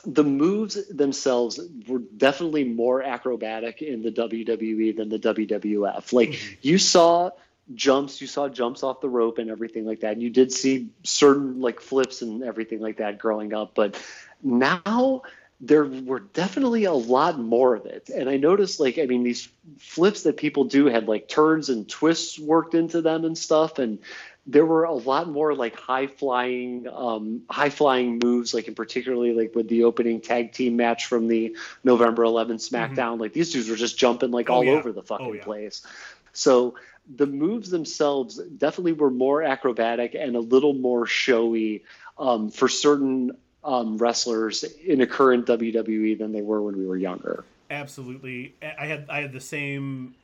the moves themselves were definitely more acrobatic in the WWE than the WWF. Like mm-hmm. you saw jumps you saw jumps off the rope and everything like that and you did see certain like flips and everything like that growing up but now there were definitely a lot more of it and i noticed like i mean these flips that people do had like turns and twists worked into them and stuff and there were a lot more like high flying um, high flying moves like in particularly like with the opening tag team match from the november 11 smackdown mm-hmm. like these dudes were just jumping like oh, all yeah. over the fucking oh, yeah. place so the moves themselves definitely were more acrobatic and a little more showy um, for certain um, wrestlers in a current WWE than they were when we were younger.
Absolutely, I had I had the same.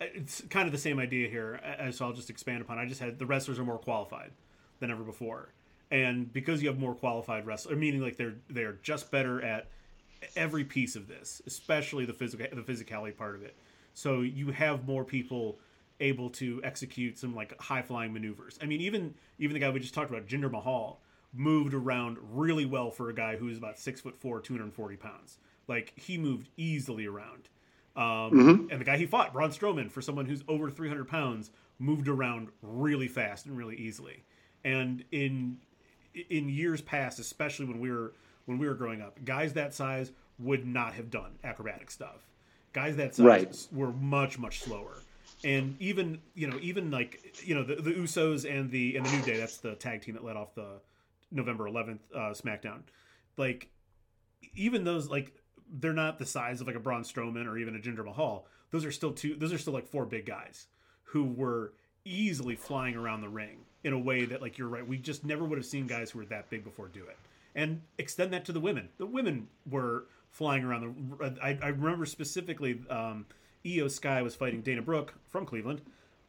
It's kind of the same idea here, so I'll just expand upon. I just had the wrestlers are more qualified than ever before, and because you have more qualified wrestlers, meaning like they're they're just better at every piece of this, especially the physical the physicality part of it. So you have more people able to execute some like high flying maneuvers. I mean, even even the guy we just talked about, Jinder Mahal, moved around really well for a guy who is about six foot four, two hundred and forty pounds. Like he moved easily around. Um, mm-hmm. And the guy he fought, Braun Strowman, for someone who's over three hundred pounds, moved around really fast and really easily. And in in years past, especially when we were when we were growing up, guys that size would not have done acrobatic stuff. Guys that size right. were much much slower and even you know even like you know the, the Usos and the and the New Day that's the tag team that led off the November 11th uh, SmackDown like even those like they're not the size of like a Braun Strowman or even a Jinder Mahal those are still two those are still like four big guys who were easily flying around the ring in a way that like you're right we just never would have seen guys who were that big before do it and extend that to the women. The women were flying around the. I, I remember specifically, um, Iyo Sky was fighting Dana Brooke from Cleveland,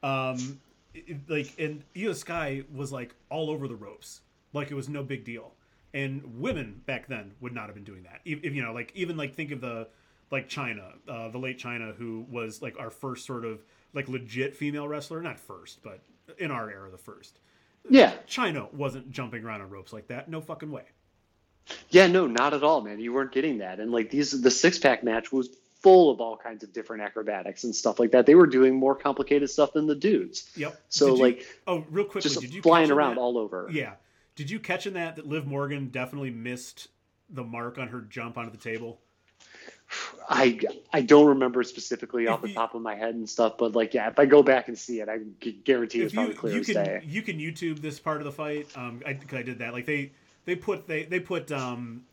um, it- like, and Iyo Sky was like all over the ropes, like it was no big deal. And women back then would not have been doing that. If, if you know, like even like think of the like Chyna, uh, the late Chyna, who was like our first sort of like legit female wrestler, not first, but in our era, the first.
Yeah.
Chyna wasn't jumping around on ropes like that. No fucking way.
Yeah, no, not at all, man. You weren't getting that. And like these, the six pack match was full of all kinds of different acrobatics and stuff like that. They were doing more complicated stuff than the dudes.
Yep.
So
you-
like
oh, real quickly,
just
did you
flying around
that-
all over.
Yeah. Did you catch in that that Liv Morgan definitely missed the mark on her jump onto the table?
I I don't remember specifically off the top of my head and stuff, but like yeah, if I go back and see it, I gu- guarantee it's
you
probably clear
you
as
can
day.
you can YouTube this part of the fight. Um, I, I did that. Like they they put they they put um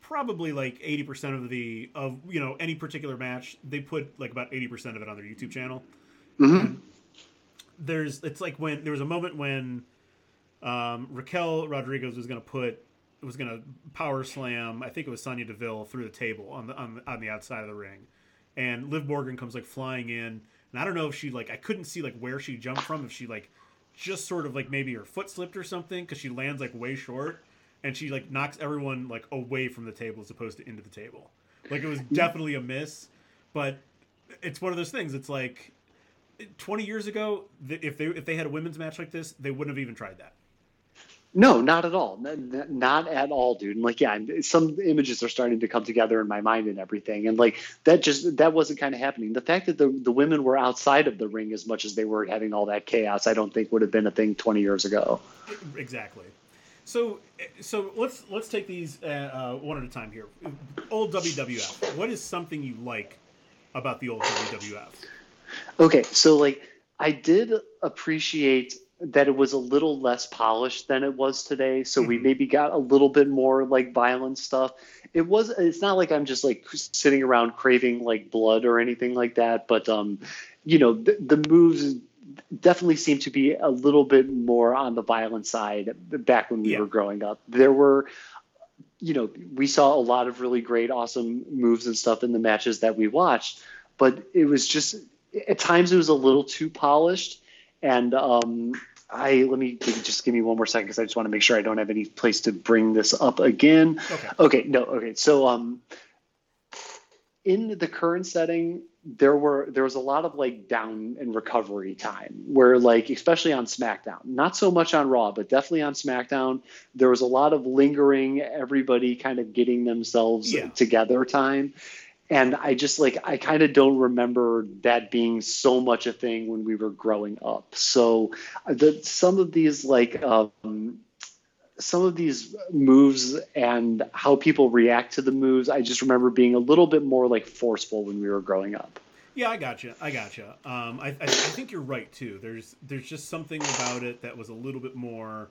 probably like eighty percent of the of you know any particular match they put like about eighty percent of it on their YouTube channel.
hmm
there's it's like when there was a moment when um, Raquel Rodriguez was going to put was going to power slam I think it was Sonya Deville through the table on the on the, on the outside of the ring, and Liv Morgan comes like flying in, and I don't know if she like I couldn't see like where she jumped from if she like just sort of like maybe her foot slipped or something because she lands like way short, and she like knocks everyone like away from the table as opposed to into the table, like it was definitely a miss, but it's one of those things. It's like 20 years ago, if they if they had a women's match like this, they wouldn't have even tried that.
No, not at all. Not at all, dude. And like, yeah, some images are starting to come together in my mind and everything. And like, that just that wasn't kind of happening. The fact that the the women were outside of the ring as much as they were having all that chaos, I don't think would have been a thing 20 years ago.
Exactly. So so let's let's take these uh, uh, one at a time here. Old WWF. What is something you like about the old WWF?
Okay, so like I did appreciate that it was a little less polished than it was today. So we
Mhm.
maybe got a little bit more like violent stuff. It was it's not like I'm just like sitting around craving like blood or anything like that, but um you know, the, the moves definitely seem to be a little bit more on the violent side back when we
Yeah.
were growing up. There were you know, we saw a lot of really great, awesome moves and stuff in the matches that we watched, but it was just at times it was a little too polished. And um, I let me just give me one more second because I just want to make sure I don't have any place to bring this up again.
Okay.
Okay, no, okay. So um, in the current setting, there were there was a lot of like down and recovery time where like especially on SmackDown, not so much on Raw, but definitely on SmackDown, there was a lot of lingering, everybody kind of getting themselves
Yeah.
together time. And I just like I kind of don't remember that being so much a thing when we were growing up. So the some of these like um, some of these moves and how people react to the moves, I just remember being a little bit more like forceful when we were growing up.
Yeah, I gotcha. I gotcha. Um, I, I, I think you're right too. There's there's just something about it that was a little bit more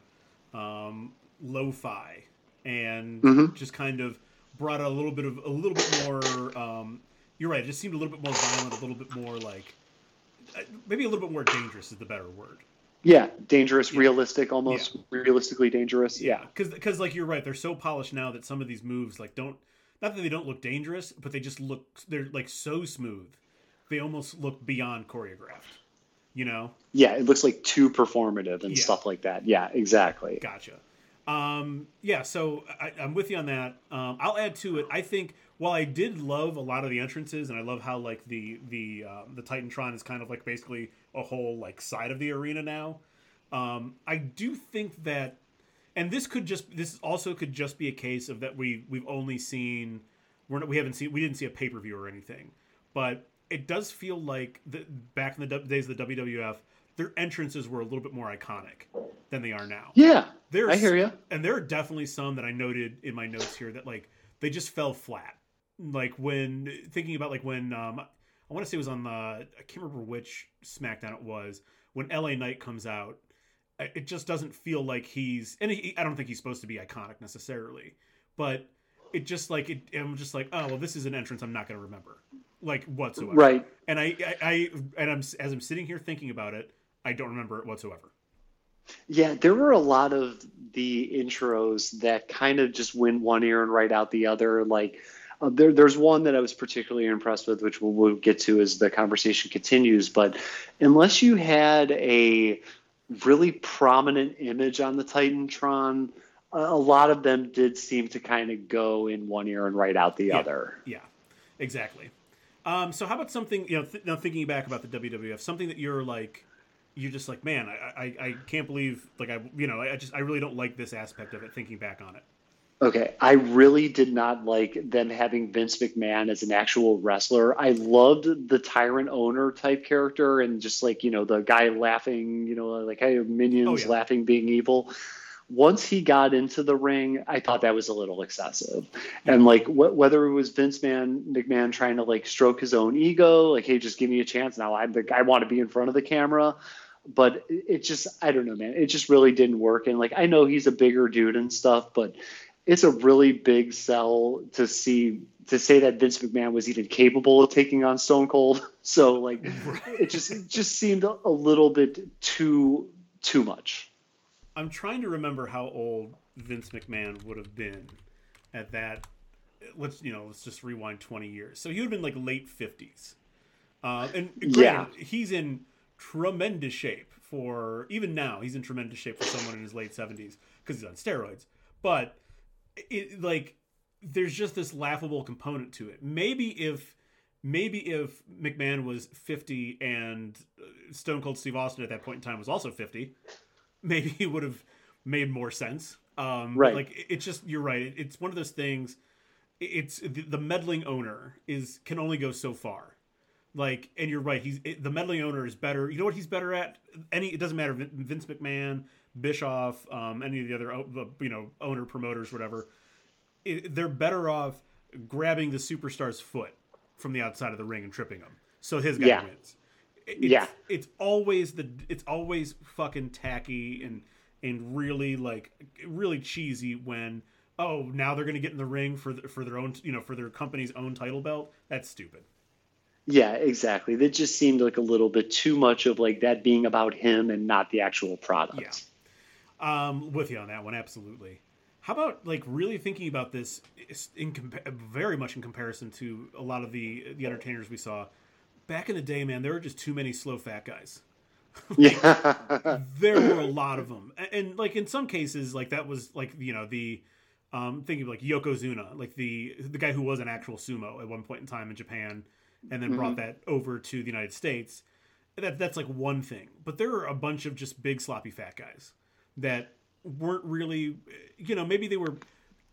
um, lo-fi and
Mhm.
just kind of brought a little bit of a little bit more. Um, you're right. It just seemed a little bit more violent, a little bit more like uh, maybe a little bit more dangerous is the better word.
Yeah, dangerous,
Yeah.
realistic, almost realistically dangerous. Yeah.
because like you're right, they're so polished now that some of these moves like don't not that they don't look dangerous, but they just look they're like so smooth. They almost look beyond choreographed. You know.
Yeah, it looks like too performative and
Yeah.
stuff like that. Yeah, exactly.
Gotcha. Um, yeah, so I, I'm with you on that. Um, I'll add to it. I think while I did love a lot of the entrances, and I love how like the the uh, the Titantron is kind of like basically a whole like side of the arena now. Um, I do think that, and this could just this also could just be a case of that we we've only seen we're not, we haven't seen we didn't see a pay per view or anything, but it does feel like the, back in the days of the WWF, their entrances were a little bit more iconic than they are now.
Yeah,
There's,
I hear you.
And there are definitely some that I noted in my notes here that like they just fell flat. Like when thinking about like when um I want to say it was on the I can't remember which SmackDown it was when LA Knight comes out. It just doesn't feel like he's and he, I don't think he's supposed to be iconic necessarily, but it just like it. I'm just like oh well this is an entrance I'm not going to remember like whatsoever.
Right.
And I, I I and I'm as I'm sitting here thinking about it I don't remember it whatsoever.
Yeah, there were a lot of the intros that kind of just went one ear and right out the other. Like, uh, there, there's one that I was particularly impressed with, which we'll, we'll get to as the conversation continues. But unless you had a really prominent image on the Titantron, a, a lot of them did seem to kind of go in one ear and right out the
yeah.
other.
Yeah, exactly. Um, so how about something you know? Th- now thinking back about the WWF, something that you're like, you're just like, man, I, I, I can't believe like I you know I just I really don't like this aspect of it. Thinking back on it.
Okay, I really did not like them having Vince McMahon as an actual wrestler. I loved the tyrant owner type character and just like, you know, the guy laughing, you know, like hey, minions
Oh, yeah.
laughing being evil. Once he got into the ring, I thought that was a little excessive. And like wh- whether it was Vince Man McMahon trying to like stroke his own ego, like hey, just give me a chance now. I'm the I want to be in front of the camera. But it it just I don't know, man. It just really didn't work. And like I know he's a bigger dude and stuff, but it's a really big sell to see to say that Vince McMahon was even capable of taking on Stone Cold. So like it just it just seemed a, a little bit too too much.
I'm trying to remember how old Vince McMahon would have been at that. Let's you know, let's just rewind 20 years. So he would have been like late 50s. Uh, and granted,
Yeah.
he's in tremendous shape for even now. He's in tremendous shape for someone in his late 70s because he's on steroids. But it like there's just this laughable component to it. Maybe if maybe if McMahon was 50 and uh, Stone Cold Steve Austin at that point in time was also 50, maybe it would have made more sense. Um,
Right.
Like it's just you're right. It- It's one of those things. It's the, the meddling owner is can only go so far. Like, and you're right. He's it, the meddling owner is better. You know what he's better at? Any it doesn't matter. Vince McMahon, Bischoff, um, any of the other you know owner promoters, whatever. It, they're better off grabbing the superstar's foot from the outside of the ring and tripping him, so his guy
Yeah.
wins. It's,
Yeah.
it's always the it's always fucking tacky and and really like really cheesy when oh now they're gonna get in the ring for the, for their own you know for their company's own title belt. That's stupid.
Yeah, exactly. That just seemed like a little bit too much of like that being about him and not the actual product.
Yeah. Um, with you on that one, absolutely. How about like really thinking about this in compa- very much in comparison to a lot of the the entertainers we saw back in the day? Man, there were just too many slow fat guys.
Yeah.
There were a lot of them, and, and like in some cases, like that was like you know the um, thinking of like Yokozuna, like the the guy who was an actual sumo at one point in time in Japan, and then brought that over to the United States. That that's like one thing, but there are a bunch of just big sloppy fat guys that weren't really, you know, maybe they were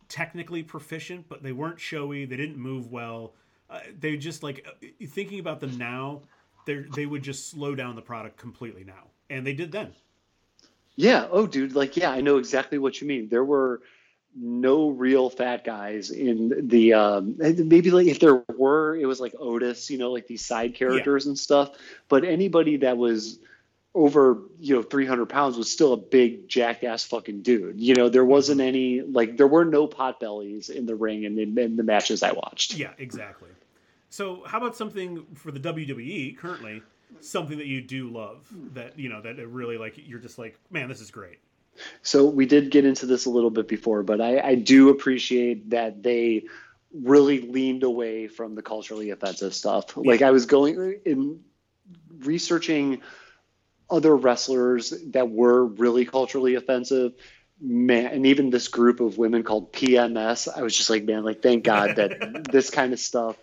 technically proficient, but they weren't showy. They didn't move well. Uh, they just like uh, thinking about them now. They they would just slow down the product completely now, and they did then.
Yeah. Oh, dude. Like, yeah, I know exactly what you mean. There were no real fat guys in the um maybe like if there were it was like otis you know like these side characters and stuff but anybody that was over you know 300 pounds was still a big jackass fucking dude you know there wasn't mm-hmm. any like there were no pot bellies in the ring and in, in the matches i watched
Yeah, exactly. So, how about something for the WWE currently? Something that you do love that you know that it really like you're just like, man, this is great.
So we did get into this a little bit before, but I, I do appreciate that they really leaned away from the culturally offensive stuff. Like I was going in researching other wrestlers that were really culturally offensive. Man, and even this group of women called PMS, I was just like, man, like thank God that this kind of stuff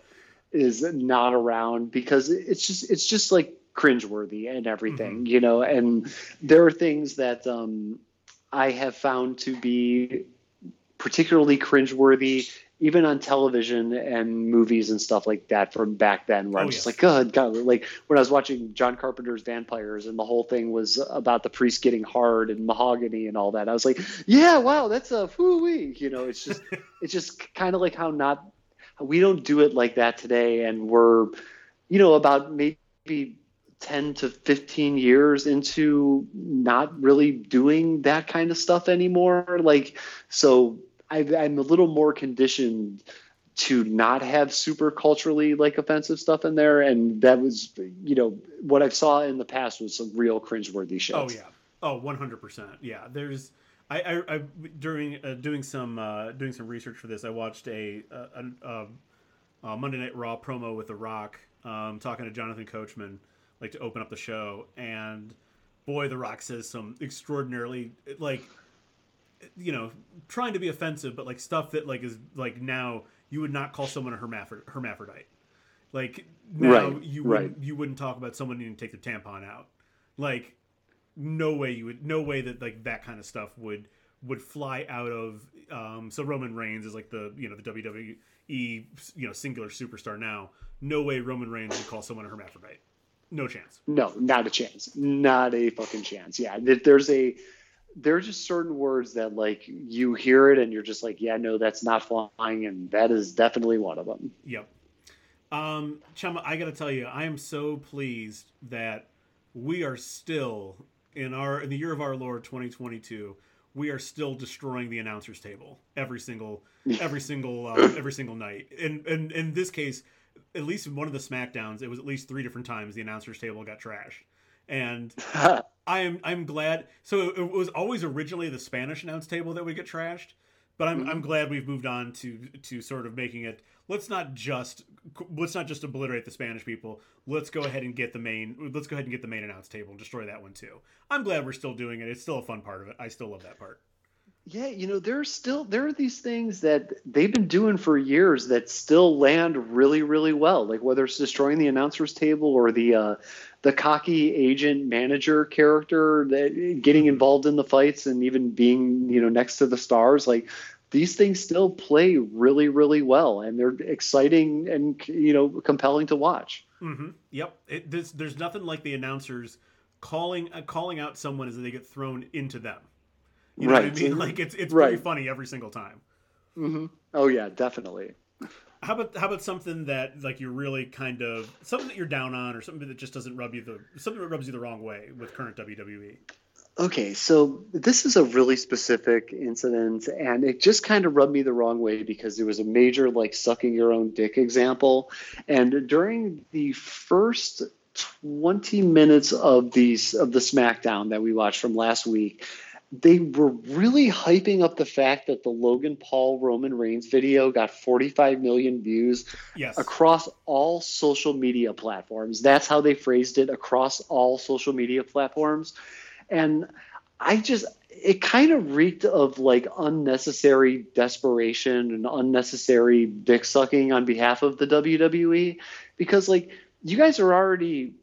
is not around because it's just it's just like cringeworthy and everything, you know. And there are things that um, I have found to be particularly cringeworthy, even on television and movies and stuff like that from back then, where
Oh,
I'm just
yes.
like, God, God, like when I was watching John Carpenter's Vampires and the whole thing was about the priest getting hard and mahogany and all that. I was like, yeah, wow, that's a wee, you know. It's just, it's just kind of like how not, we don't do it like that today, and we're, you know, about maybe 10 to 15 years into not really doing that kind of stuff anymore. Like, so I, I'm a little more conditioned to not have super culturally like offensive stuff in there. And that was, you know, what I saw in the past was some real cringeworthy shit.
Oh yeah, Oh, 100%. Yeah, there's I, I, I during uh, doing some uh, doing some research for this, I watched a, a, a, a Monday Night Raw promo with The Rock, um, talking to Jonathan Coachman, like to open up the show, and boy, The Rock says some extraordinarily like, you know, trying to be offensive, but like stuff that like is like now you would not call someone a hermaphrodite. Like now right, you wouldn't you wouldn't talk about someone needing to take their tampon out. Like no way you would no way that like that kind of stuff would would fly out of um so Roman Reigns is like the you know the WWE you know singular superstar now. No way Roman Reigns would call someone a hermaphrodite. No chance.
No, not a chance. Not a fucking chance. Yeah, there's a there's just certain words that like you hear it and you're just like, yeah, no, that's not flying, and that is definitely one of them.
Yep. Um, Chama, I got to tell you, I am so pleased that we are still in our in the year of our Lord 2022, we are still destroying the announcers table every single every single uh, every single night. And and in this case, at least in one of the Smackdowns, it was at least three different times the announcers table got trashed. And I am I'm glad. So it was always originally the Spanish announce table that would get trashed, but I'm mm-hmm. I'm glad we've moved on to to sort of making it. Let's not just let's not just obliterate the Spanish people. Let's go ahead and get the main. Let's go ahead and get the main announce table and destroy that one too. I'm glad we're still doing it. It's still a fun part of it. I still love that part.
Yeah, you know, there's still there are these things that they've been doing for years that still land really, really well. Like whether it's destroying the announcers table or the uh, the cocky agent manager character that getting involved in the fights and even being you know next to the stars. Like these things still play really, really well, and they're exciting and you know compelling to watch.
Mm-hmm. Yep. It, there's, there's nothing like the announcers calling uh, calling out someone as they get thrown into them. You know right. what I mean? Like it's it's right. pretty funny every single time.
Mm-hmm. Oh yeah, definitely.
How about how about something that like you're really kind of something that you're down on, or something that just doesn't rub you the something that rubs you the wrong way with current WWE?
Okay, so this is a really specific incident, and it just kind of rubbed me the wrong way because it was a major like sucking your own dick example. And during the first 20 minutes of these of the SmackDown that we watched from last week, they were really hyping up the fact that the Logan Paul Roman Reigns video got 45 million views
yes.
across all social media platforms. That's how they phrased it across all social media platforms. And I just it kind of reeked of like unnecessary desperation and unnecessary dick sucking on behalf of the WWE because like you guys are already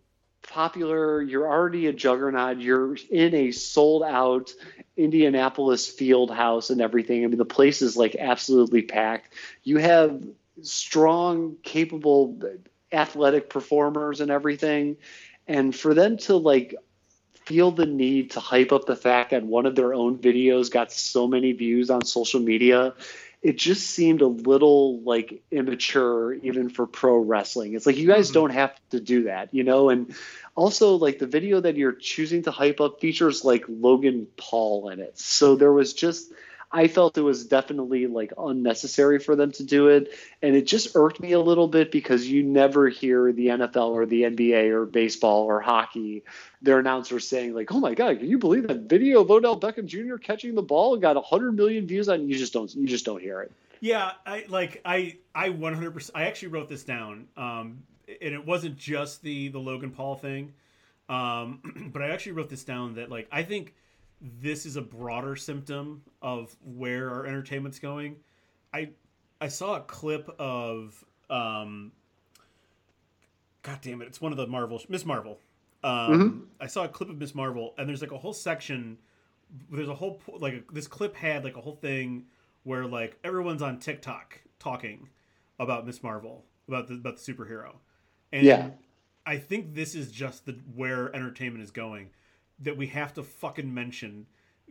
popular. You're already a juggernaut. You're in a sold out Indianapolis field house and everything. I mean, the place is like absolutely packed. You have strong, capable, athletic performers and everything. And for them to like feel the need to hype up the fact that one of their own videos got so many views on social media it just seemed a little like immature even for pro wrestling. It's like you guys mm-hmm. don't have to do that, you know? And also like the video that you're choosing to hype up features like Logan Paul in it. So there was just I felt it was definitely like unnecessary for them to do it. And it just irked me a little bit because you never hear the NFL or the NBA or baseball or hockey, their announcers saying, like, oh my God, can you believe that video of Odell Beckham Jr. catching the ball got 100 million views on you just don't you just don't hear it.
Yeah, I like I I 100% I actually wrote this down. Um and it wasn't just the the Logan Paul thing. Um but I actually wrote this down that like I think this is a broader symptom of where our entertainment's going. I I saw a clip of um God damn it, it's one of the Marvel Miss Marvel. Um mm-hmm. I saw a clip of Miss Marvel and there's like a whole section there's a whole like this clip had like a whole thing where like everyone's on TikTok talking about Miss Marvel, about the about the superhero. And yeah. I think this is just the where entertainment is going that we have to fucking mention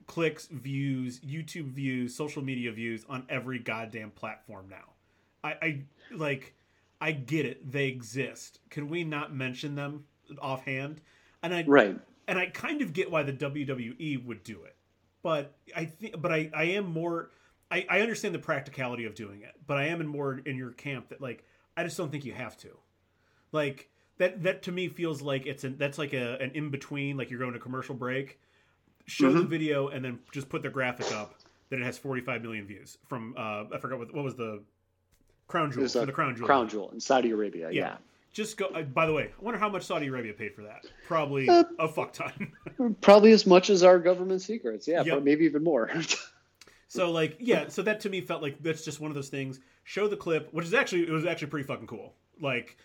clicks, views, YouTube views, social media views on every goddamn platform now. I, I like I get it, they exist. Can we not mention them offhand? And I
right.
and I kind of get why the WWE would do it. But I think but I, I am more I, I understand the practicality of doing it, but I am in more in your camp that like I just don't think you have to. Like that that to me feels like it's an that's like a, an in between like you're going to commercial break show the video and then just put the graphic up that it has 45 million views from uh, I forgot what what was the crown jewel the crown jewel.
Crown Jewel in Saudi Arabia.
Yeah.
Yeah.
Just go. Uh, by the way, I wonder how much Saudi Arabia paid for that. Probably
Uh,
a fuck ton.
Probably as much as our government secrets. Yeah,
Yep.
but maybe even more.
so like, yeah. So that to me felt like that's just one of those things. Show the clip, which is actually it was actually pretty fucking cool. Like,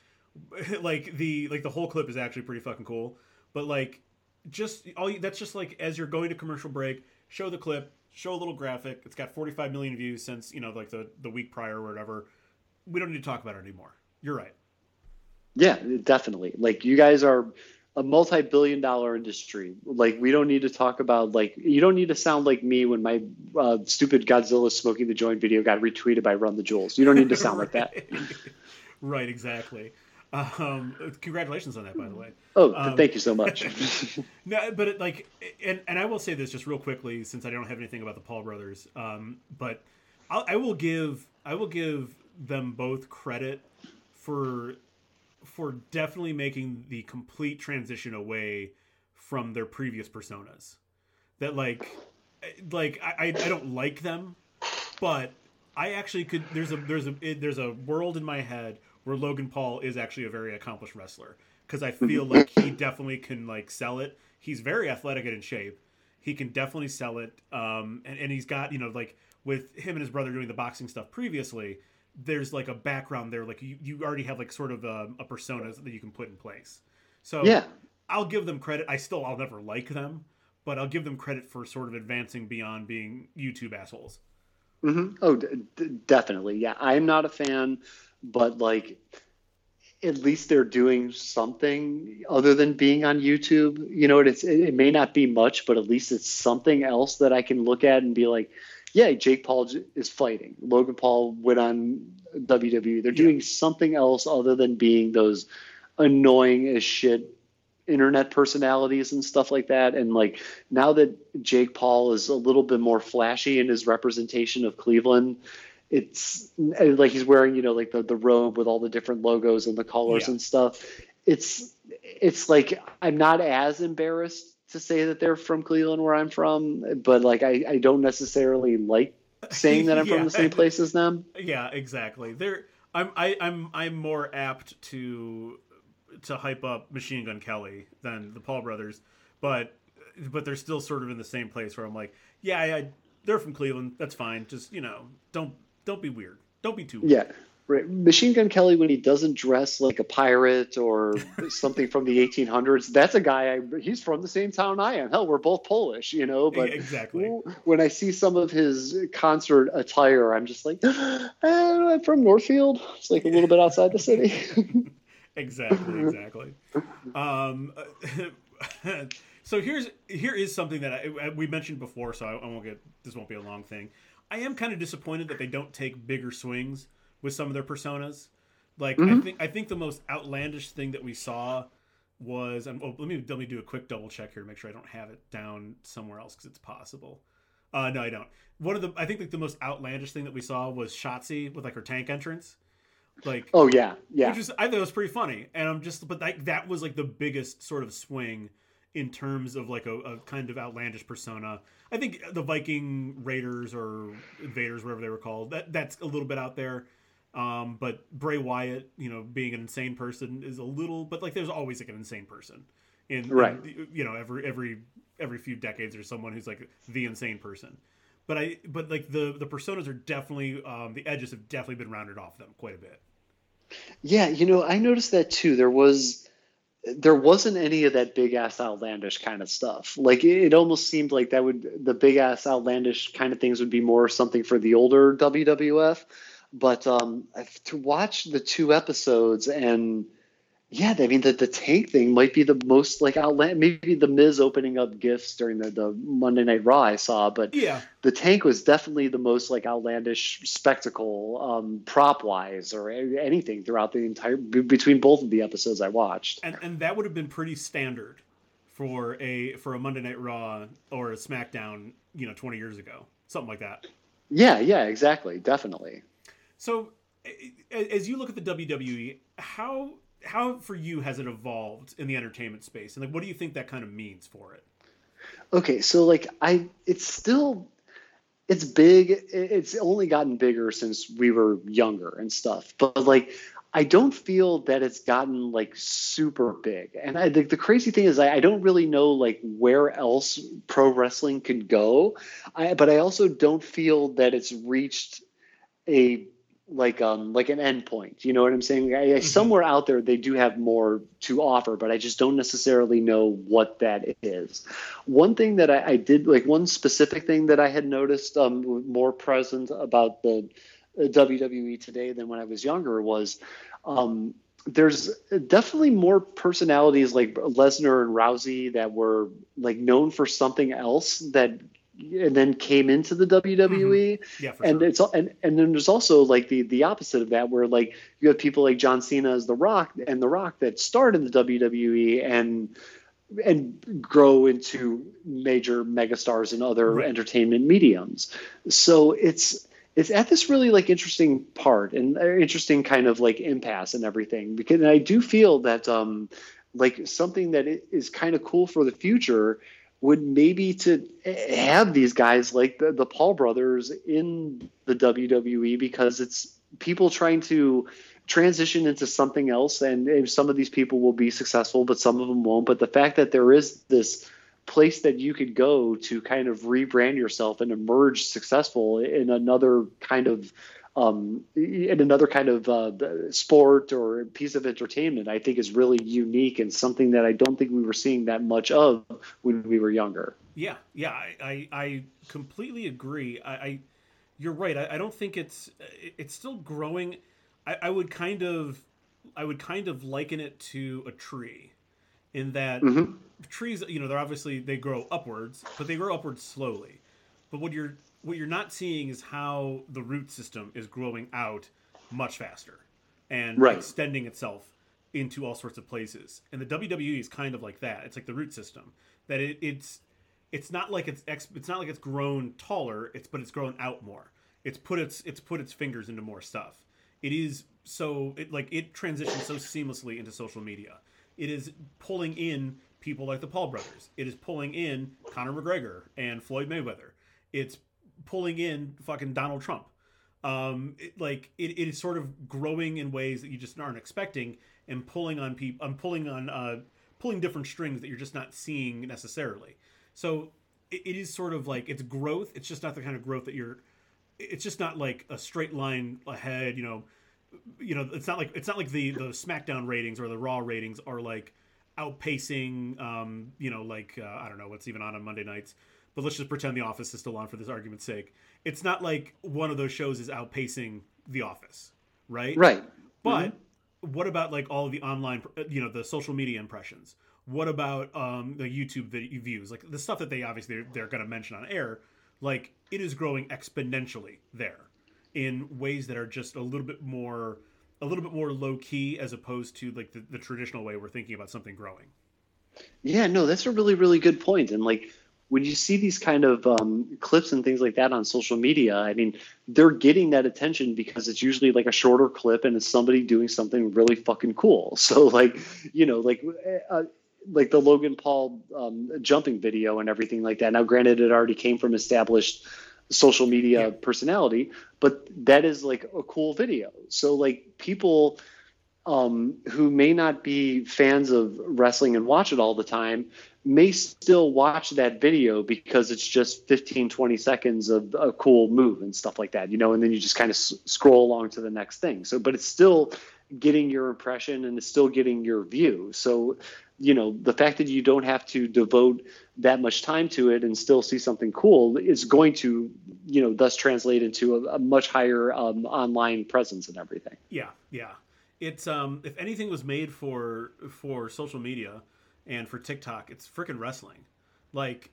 like the like the whole clip is actually pretty fucking cool. But like, just all you, that's just like as you're going to commercial break, show the clip, show a little graphic. It's got 45 million views since you know like the the week prior or whatever. We don't need to talk about it anymore. You're right.
yeah, definitely. Like you guys are a multi-billion dollar industry. Like we don't need to talk about like you don't need to sound like me when my uh, stupid Godzilla smoking the joint video got retweeted by Run the Jewels. You don't need to sound like that.
right, exactly. Um, congratulations on that, by the way.
Oh,
Um,
thank you so much.
No, but it, like, and and I will say this just real quickly since I don't have anything about the Paul brothers. Um, but I'll, I will give I will give them both credit for for definitely making the complete transition away from their previous personas. That like, like I I don't like them, but I actually could. There's a there's a it, there's a world in my head where Logan Paul is actually a very accomplished wrestler because I feel like he definitely can like sell it. He's very athletic and in shape. He can definitely sell it. Um, and, and he's got you know like with him and his brother doing the boxing stuff previously. There's like a background there, like you, you already have like sort of a, a persona that you can put in place. So
yeah.
I'll give them credit. I still I'll never like them, but I'll give them credit for sort of advancing beyond being YouTube assholes.
Mm-hmm. Oh, d- d- definitely. Yeah, I'm not a fan, but like, at least they're doing something other than being on YouTube. You know, it's it, it may not be much, but at least it's something else that I can look at and be like, yeah, Jake Paul is fighting. Logan Paul went on WWE. They're
Yeah.
doing something else other than being those annoying as shit internet personalities and stuff like that and like now that Jake Paul is a little bit more flashy in his representation of Cleveland it's like he's wearing you know like the, the robe with all the different logos and the colors
Yeah.
and stuff it's it's like I'm not as embarrassed to say that they're from Cleveland where I'm from but like I, I don't necessarily like saying that I'm
Yeah.
from the same place as them
Yeah, exactly. They're I'm I, I'm I'm more apt to to hype up Machine Gun Kelly than the Paul brothers, but but they're still sort of in the same place where I'm like, yeah, I, I, they're from Cleveland. That's fine. Just you know, don't don't be weird. Don't be too weird.
Yeah. Right. Machine Gun Kelly, when he doesn't dress like a pirate or something from the 1800s, that's a guy. I, he's from the same town I am. Hell, we're both Polish, you know. But
exactly.
when I see some of his concert attire, I'm just like, eh, I'm from Northfield. It's like a little bit outside the city.
exactly exactly um so here's here is something that I, we mentioned before so I, I won't get this won't be a long thing i am kind of disappointed that they don't take bigger swings with some of their personas like i
Mhm.
think i think the most outlandish thing that we saw was and oh, let me let me do a quick double check here to make sure i don't have it down somewhere else because it's possible uh no i don't one of the i think like the most outlandish thing that we saw was shotzi with like her tank entrance like
oh yeah, yeah.
which is I thought it was pretty funny, and I'm just but like that was like the biggest sort of swing in terms of like a, a kind of outlandish persona. I think the Viking Raiders or Invaders, whatever they were called, that that's a little bit out there. Um, but Bray Wyatt, you know, being an insane person is a little, but like there's always like an insane person in, in
Right.
the- you know every every every few decades there's someone who's like the insane person. But I but like the the personas are definitely um, the edges have definitely been rounded off them quite a bit.
Yeah, you know, I noticed that too. There was there wasn't any of that big ass outlandish kind of stuff. Like it, it almost seemed like that would the big ass outlandish kind of things would be more something for the older WWF. But um, to watch the two episodes and yeah, I mean the the tank thing might be the most like outland. Maybe the Miz opening up gifts during the the Monday Night Raw I saw, but
Yeah,
the tank was definitely the most like outlandish spectacle um, prop wise or anything throughout the entire be- between both of the episodes I watched.
and and that would have been pretty standard for a for a Monday Night Raw or a SmackDown, you know, 20 years ago, something like that.
Yeah, yeah, exactly, definitely.
So, as you look at the WWE, how how for you has it evolved in the entertainment space, and like, what do you think that kind of means for it?
Okay, so like I, it's still, it's big. It's only gotten bigger since we were younger and stuff. But like, I don't feel that it's gotten like super big. And I think the crazy thing is I, I don't really know like where else pro wrestling could go. I, but I also don't feel that it's reached a like um like an endpoint. You know what I'm saying? I, mm-hmm. Somewhere out there they do have more to offer, but I just don't necessarily know what that is. One thing that I, I did like one specific thing that I had noticed um more present about the uh, WWE today than when I was younger was um there's definitely more personalities like Lesnar and Rousey that were like known for something else that and then came into the WWE.
Mm-hmm. Yeah,
and
sure.
it's and and then there's also like the the opposite of that, where like you have people like John Cena as The Rock and The Rock that start in the WWE and and grow into major megastars in other right. entertainment mediums. So it's it's at this really like interesting part and uh, interesting kind of like impasse and everything because I do feel that um like something that is kind of cool for the future would maybe to have these guys like the, the Paul brothers in the WWE because it's people trying to transition into something else and, and, some of these people will be successful but some of them won't. But the fact that there is this place that you could go to kind of rebrand yourself and emerge successful in another kind of um, in another kind of uh, sport or piece of entertainment, I think is really unique and something that I don't think we were seeing that much of when we were younger.
Yeah, yeah, I, I, I completely agree. I, I you're right. I, I, don't think it's it's still growing. I, I, would kind of I would kind of liken it to a tree, in that mm-hmm. trees, you know, they're obviously they grow upwards, but they grow upwards slowly. But what you're what you're not seeing is how the root system is growing out much faster and right. extending itself into all sorts of places. And the WWE is kind of like that. It's like the root system that it, it's it's not like it's ex, it's not like it's grown taller. It's but it's grown out more. It's put its it's put its fingers into more stuff. It is so it like it transitions so seamlessly into social media. It is pulling in people like the Paul brothers. It is pulling in Conor McGregor and Floyd Mayweather. It's pulling in fucking Donald Trump. Um, it, like it, it is sort of growing in ways that you just aren't expecting, and pulling on people. I'm pulling on uh, pulling different strings that you're just not seeing necessarily. So it, it is sort of like it's growth. It's just not the kind of growth that you're. It's just not like a straight line ahead. You know, you know. It's not like it's not like the the SmackDown ratings or the Raw ratings are like outpacing. Um, you know, like uh, I don't know what's even on on Monday nights but let's just pretend The Office is still on for this argument's sake. It's not like one of those shows is outpacing The Office, right?
Right.
But mm-hmm. what about like all of the online, you know, the social media impressions? What about um, the YouTube views? Like the stuff that they obviously they're, they're going to mention on air. Like it is growing exponentially there in ways that are just a little bit more a little bit more low key as opposed to like the, the traditional way we're thinking about something growing.
Yeah, no, that's a really, really good point. And like when you see these kind of um, clips and things like that on social media, I mean, they're getting that attention because it's usually like a shorter clip and it's somebody doing something really fucking cool. So like, you know, like. Uh, like the Logan Paul um, jumping video and everything like that. Now, granted, it already came from established social media yeah. personality, but that is like a cool video. So like people um, who may not be fans of wrestling and watch it all the time may still watch that video because it's just 15 20 seconds of a cool move and stuff like that you know and then you just kind of s- scroll along to the next thing. So but it's still getting your impression and it's still getting your view. So you know the fact that you don't have to devote that much time to it and still see something cool is going to you know thus translate into a, a much higher um, online presence and everything.
Yeah yeah. It's um if anything was made for for social media and for TikTok, it's freaking wrestling. Like,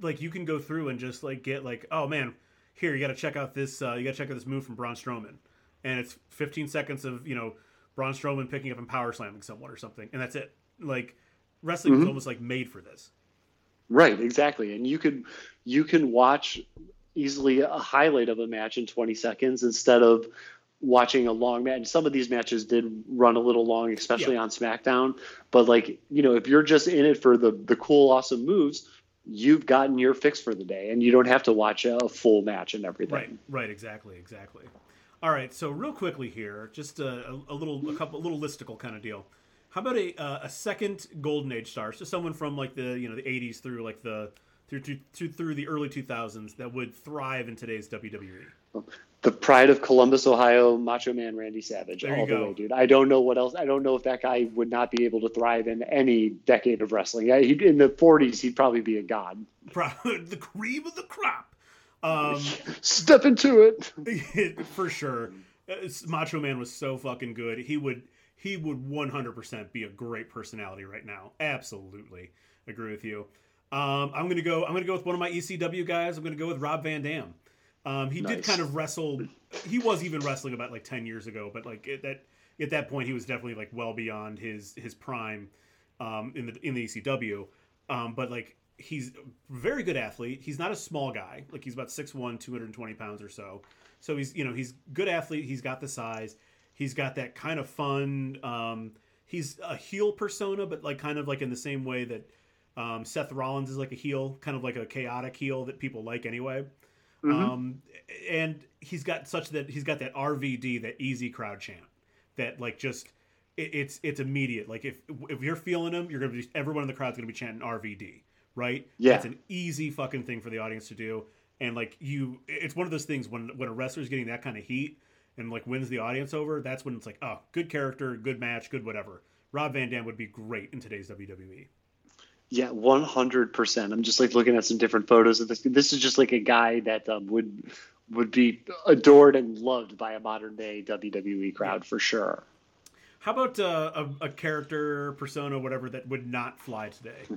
like you can go through and just like get like, oh man, here you got to check out this. Uh, you got to check out this move from Braun Strowman, and it's 15 seconds of you know Braun Strowman picking up and power slamming someone or something, and that's it. Like wrestling mm-hmm. is almost like made for this.
Right, exactly, and you could you can watch easily a highlight of a match in 20 seconds instead of watching a long match. Some of these matches did run a little long, especially yeah. on SmackDown. But like, you know, if you're just in it for the the cool, awesome moves, you've gotten your fix for the day, and you don't have to watch a full match and everything.
Right, right, exactly, exactly. All right, so real quickly here, just a, a, a little, a couple, a little listicle kind of deal. How about a uh, a second golden age star, so someone from like the you know the '80s through like the through to, through the early 2000s that would thrive in today's WWE?
The pride of Columbus, Ohio, Macho Man Randy Savage,
There you
all the
go.
way, dude. I don't know what else. I don't know if that guy would not be able to thrive in any decade of wrestling. Yeah, he'd, in the '40s, he'd probably be a god.
The cream of the crop. Um,
Step into it.
for sure. Macho Man was so fucking good. He would he would 100% be a great personality right now. Absolutely agree with you. Um, I'm gonna go. I'm gonna go with one of my ECW guys. I'm gonna go with Rob Van Dam. Um, he did kind of wrestle. He was even wrestling about like 10 years ago, but like at that at that point, he was definitely like well beyond his his prime um, in the in the ECW. Um, but like he's a very good athlete. He's not a small guy. Like he's about 6'1", 220 pounds or so. So he's you know he's good athlete. He's got the size. He's got that kind of fun. Um, he's a heel persona, but like kind of like in the same way that um, Seth Rollins is like a heel, kind of like a chaotic heel that people like anyway.
Mhm.
Um, and he's got such that he's got that RVD, that easy crowd chant, that like just it, it's it's immediate. Like if if you're feeling him, you're gonna be everyone in the crowd's gonna be chanting RVD, right?
Yeah.
it's an easy fucking thing for the audience to do. And like you, it's one of those things when when a wrestler's getting that kind of heat and like wins the audience over. That's when it's like, oh, good character, good match, good whatever. Rob Van Dam would be great in today's. WWE.
Yeah, one hundred percent. I'm just like looking at some different photos of this. This is just like a guy that um, would would be adored and loved by a modern day WWE crowd for sure.
How about uh, a, a character persona, whatever, that would not fly today?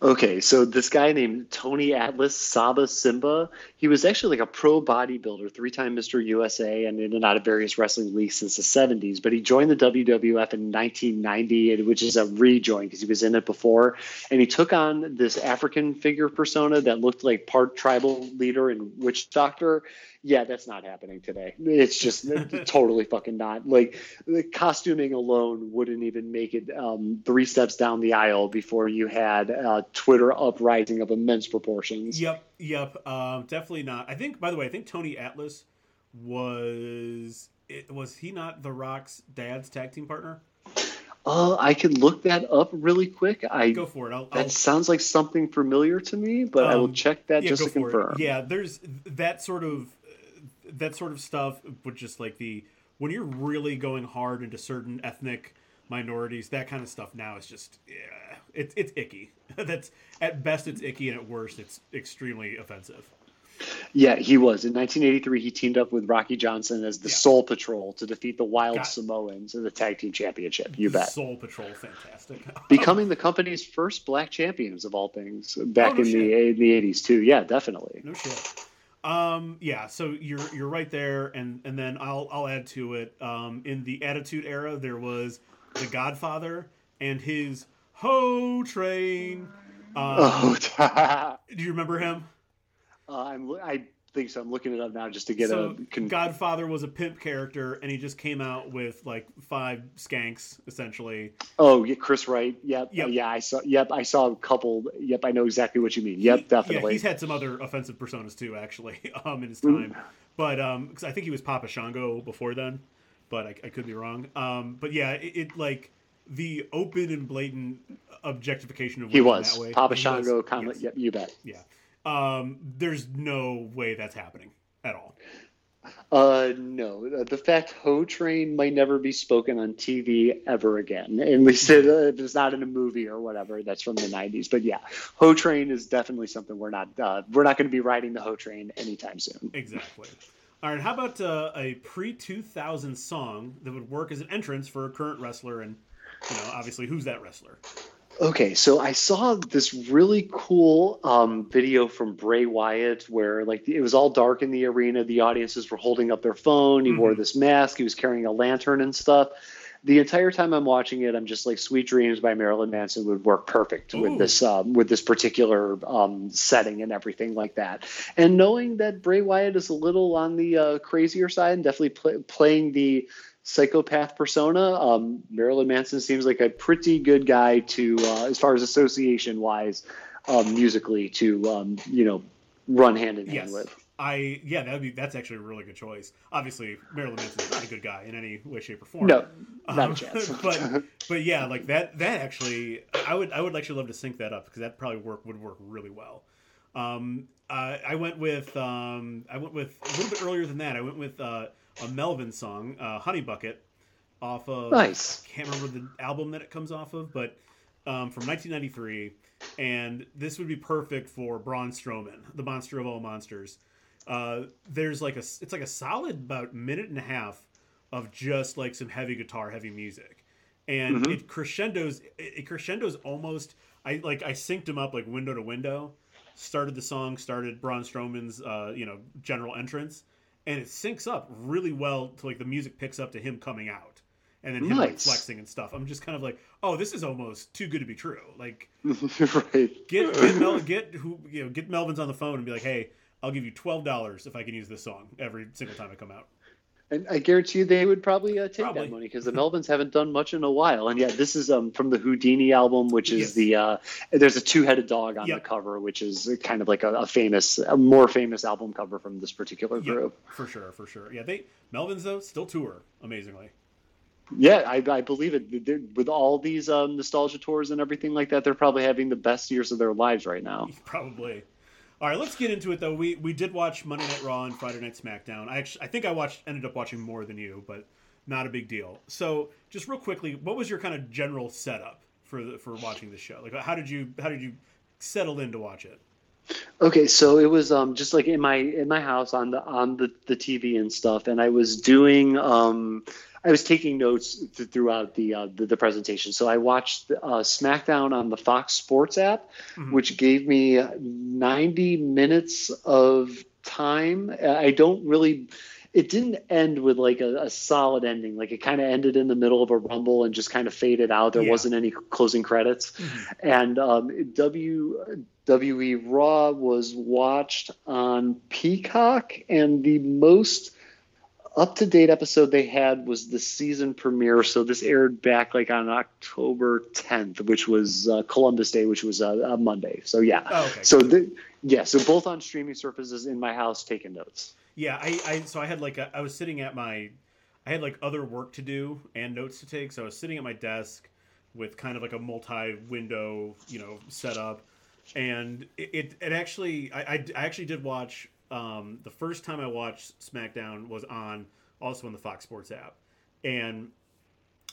Okay, so this guy named Tony Atlas Saba Simba, he was actually like a pro bodybuilder, three time Mr. USA, and in and out of various wrestling leagues since the 70s. But he joined the WWF in 1990, which is a rejoin because he was in it before. And he took on this African figure persona that looked like part tribal leader and witch doctor. Yeah, that's not happening today. It's just totally fucking not. Like the costuming alone wouldn't even make it um, three steps down the aisle before you had a Twitter uprising of immense proportions.
Yep, yep, um, definitely not. I think, by the way, I think Tony Atlas was it, was he not The Rock's dad's tag team partner?
Uh, I can look that up really quick. I
Go for it. I'll, I'll
that sounds like something familiar to me, but I will
Um,
check that
yeah,
just to confirm.
It. Yeah, there's that sort of that sort of stuff, but just like the when you're really going hard into certain ethnic minorities, that kind of stuff now is just yeah, it's it's icky. That's at best it's icky, and at worst it's extremely offensive.
Yeah, he was. In 1983, he teamed up with Rocky Johnson as the
Yeah.
Soul Patrol to defeat the Wild Samoans in the Tag Team Championship. You bet.
Soul Patrol, fantastic.
Becoming the company's first black champions of all things oh, back
Oh, no
in the in the 80s too. Yeah, definitely.
No shit. Um, yeah, so you're you're right there, and and then I'll I'll add to it. Um, in the Attitude Era, there was the Godfather and his Ho Train. Um,
Oh,
Do you remember him?
Uh, I'm. I think so. I'm looking it up now just to get
so
a. Con-
Godfather was a pimp character, and he just came out with like five skanks essentially.
oh, yeah, Chris Wright. Yep.
Yep.
Yeah, I saw. Yep, I saw a couple. Yep, I know exactly what you mean. Yep,
He-
definitely.
Yeah, he's had some other offensive personas too, actually, um, in his
Mm.
time. But um, because I think he was Papa Shango before then, but I, I could be wrong. Um, but yeah, it, it like the open and blatant objectification of
he was
that way.
Papa Shango.
yes.
Yep, you bet.
Yeah. Um, there's no way that's happening at all.
Uh, no. Uh, The fact Ho Train might never be spoken on TV ever again, at least it, uh, if it's not in a movie or whatever. That's from the '90s. But yeah, Ho Train is definitely something we're not. Uh, we're not going to be riding the Ho Train anytime soon.
Exactly. All right. How about uh, a pre 2000 song that would work as an entrance for a current wrestler? And you know, obviously, who's that wrestler?
Okay, so I saw this really cool um, video from Bray Wyatt where like it was all dark in the arena. The audiences were holding up their phone. He wore
Mhm.
this mask. He was carrying a lantern and stuff. The entire time I'm watching it, I'm just like "Sweet Dreams" by Marilyn Manson would work perfect with this um, with this particular um, setting and everything like that. And knowing that Bray Wyatt is a little on the uh, crazier side and definitely play, playing the psychopath persona. Um, Marilyn Manson seems like a pretty good guy to, uh, as far as association wise, um, musically to um, you know run hand in hand
Yes.
with.
I yeah, that'd be that's actually a really good choice. Obviously, Marilyn Manson's not a good guy in any way, shape, or form.
No, not
Um,
a chance.
but but yeah, like that that actually, I would I would actually love to sync that up because that probably work would work really well. Um, uh, I went with um, I went with a little bit earlier than that. I went with uh, a Melvin song, uh, Honey Bucket, off of
Nice.
can't remember the album that it comes off of, but um, from 1993, and this would be perfect for Braun Strowman, the monster of all monsters. Uh, there's like a it's like a solid about minute and a half of just like some heavy guitar, heavy music, and
Mhm.
it crescendos. It, it crescendos almost. I like I synced them up like window to window. Started the song, started Braun Strowman's uh, you know general entrance, and it syncs up really well to like the music picks up to him coming out and then him like flexing and stuff. I'm just kind of like, oh, this is almost too good to be true. Like
right.
get get, Mel, get who you know get Melvins on the phone and be like, hey, I'll give you twelve dollars if I can use this song every single time I come out.
And I guarantee you they would probably uh, take
Probably.
that money because the Melvins haven't done much in a while. And yeah, this is um, from the Houdini album, which is
Yes.
the uh, there's a two-headed dog on
Yep.
the cover, which is kind of like a, a famous, a more famous album cover from this particular group.
for sure, for sure. Yeah, they Melvins though still tour amazingly.
Yeah, I, I believe it. They're- With all these um, nostalgia tours and everything like that, they're probably having the best years of their lives right now.
Probably. All right, let's get into it though. We we did watch Monday Night Raw and Friday Night SmackDown. I actually I think I watched ended up watching more than you, but not a big deal. So just real quickly, what was your kind of general setup for the, for watching the show? Like, how did you how did you settle in to watch it?
Okay, so it was um, just like in my in my house on the on the, the TV and stuff, and I was doing um, I was taking notes th- throughout the, uh, the the presentation. So I watched uh, SmackDown on the Fox Sports app,
Mhm.
which gave me 90 minutes of time. I don't really. It didn't end with like a, a solid ending. Like it kind of ended in the middle of a rumble and just kind of faded out. There
Yeah.
wasn't any closing credits and um, WWE Raw was watched on Peacock, and the most up to date episode they had was the season premiere. So this aired back like on October 10th, which was uh, Columbus Day, which was uh, a Monday. So yeah.
Oh, okay.
So the, yeah, so both on streaming services in my house taking notes.
Yeah, I, I so I had like a, I was sitting at my I had like other work to do and notes to take, so I was sitting at my desk with kind of like a multi-window, you know, setup, and it it, it actually I, I I actually did watch um, the first time I watched SmackDown was on also on the Fox Sports app, and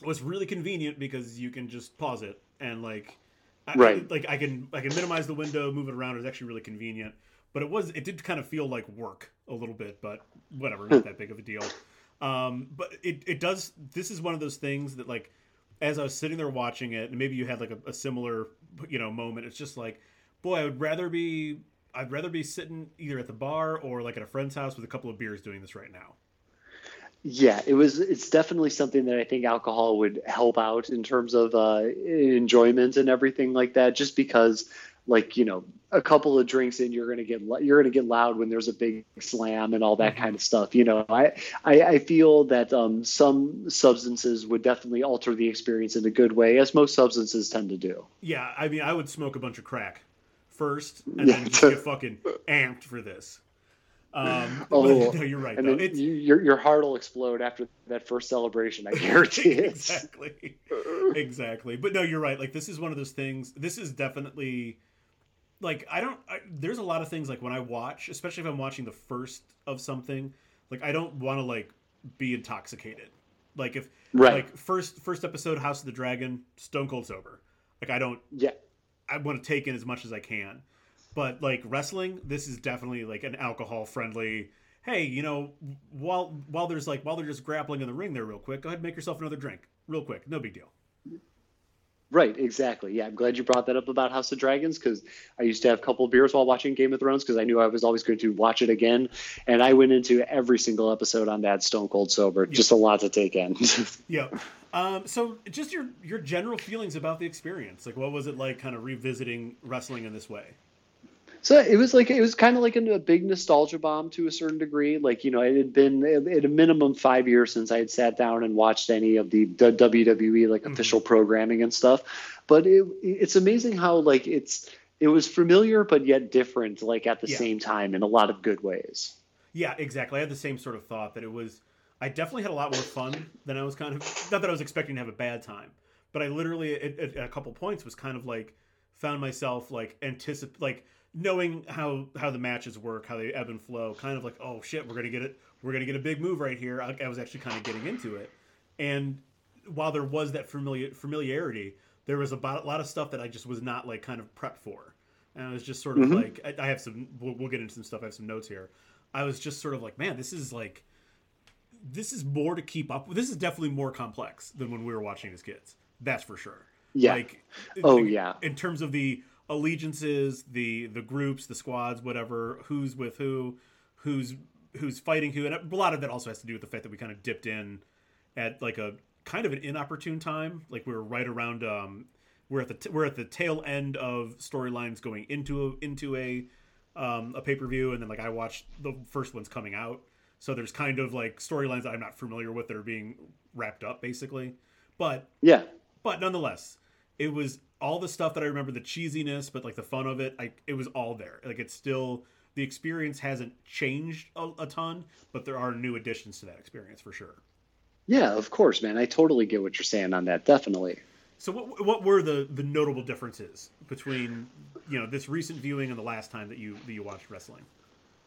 it was really convenient because you can just pause it and like I,
Right.
like I can I can minimize the window, move it around. It was actually really convenient but it was it did kind of feel like work a little bit but whatever not that big of a deal um, but it, it does this is one of those things that like as i was sitting there watching it and maybe you had like a, a similar you know moment it's just like boy i would rather be i'd rather be sitting either at the bar or like at a friend's house with a couple of beers doing this right now
Yeah, it was. It's definitely something that I think alcohol would help out in terms of uh, enjoyment and everything like that. Just because, like you know, a couple of drinks in, you're gonna get you're gonna get loud when there's a big slam and all that
Mhm.
kind of stuff. You know, I I, I feel that um, some substances would definitely alter the experience in a good way, as most substances tend to do.
yeah i mean i would smoke a bunch of crack first and
Yeah.
then just get fucking amped for this um,
Oh,
no, you're right
And
though.
then you, your your heart will explode after that first celebration. I guarantee it.
exactly exactly but no you're right like this is one of those things this is definitely like i don't I, there's a lot of things like when i watch especially if i'm watching the first of something like i don't want to like be intoxicated like if
Right.
like first first episode house of the dragon stone cold sober like i don't
yeah.
I want to take in as much as i can. But like wrestling this is definitely like an alcohol friendly hey you know while while there's like while they're just grappling in the ring there real quick go ahead and make yourself another drink real quick no big deal
Right, exactly. Yeah, I'm glad you brought that up about House of Dragons because I used to have a couple of beers while watching Game of Thrones because I knew I was always going to watch it again, and I went into every single episode on that Stone Cold sober. Just a lot to take in.
yeah um so just your your general feelings about the experience like what was it like kind of revisiting wrestling in this way
so it was like it was kind of like a, a big nostalgia bomb to a certain degree. Like you know, it had been at a minimum five years since I had sat down and watched any of the, the WWE like
Mhm.
official programming and stuff. But it, it's amazing how like it's it was familiar but yet different, like at the
Yeah.
same time in a lot of good ways.
Yeah, exactly. I had the same sort of thought that it was. I definitely had a lot more fun than I was kind of. Not that I was expecting to have a bad time, but I literally at, at, at a couple points was kind of like found myself like anticipate like knowing how how the matches work, how they ebb and flow. Kind of like, oh shit, we're gonna get it. We're gonna get a big move right here. I, I was actually kind of getting into it, and while there was that familiar familiarity, there was about a lot of stuff that I just was not like kind of prepped for, and I was just sort of
Mhm.
like, I, I have some. We'll, we'll get into some stuff. I have some notes here. I was just sort of like, man, this is like, this is more to keep up. This is definitely more complex than when we were watching as kids. That's for sure.
Yeah.
Like,
Oh,
like,
yeah.
In terms of the allegiances, the the groups, the squads, whatever, who's with who, who's who's fighting who, and a lot of that also has to do with the fact that we kind of dipped in at like a kind of an inopportune time. Like we were right around. Um, we're at the t- we're at the tail end of storylines going into a into a um, a pay per view, and then like I watched the first ones coming out. So there's kind of like storylines that I'm not familiar with that are being wrapped up, basically. But
Yeah.
but nonetheless, it was all the stuff that I remember, the cheesiness, but like the fun of it. I it was all there. Like it's still the experience hasn't changed a, a ton, but there are new additions to that experience for sure.
Yeah, of course, man. I totally get what you're saying on that. Definitely.
So what what were the the notable differences between you know this recent viewing and the last time that you that you watched wrestling?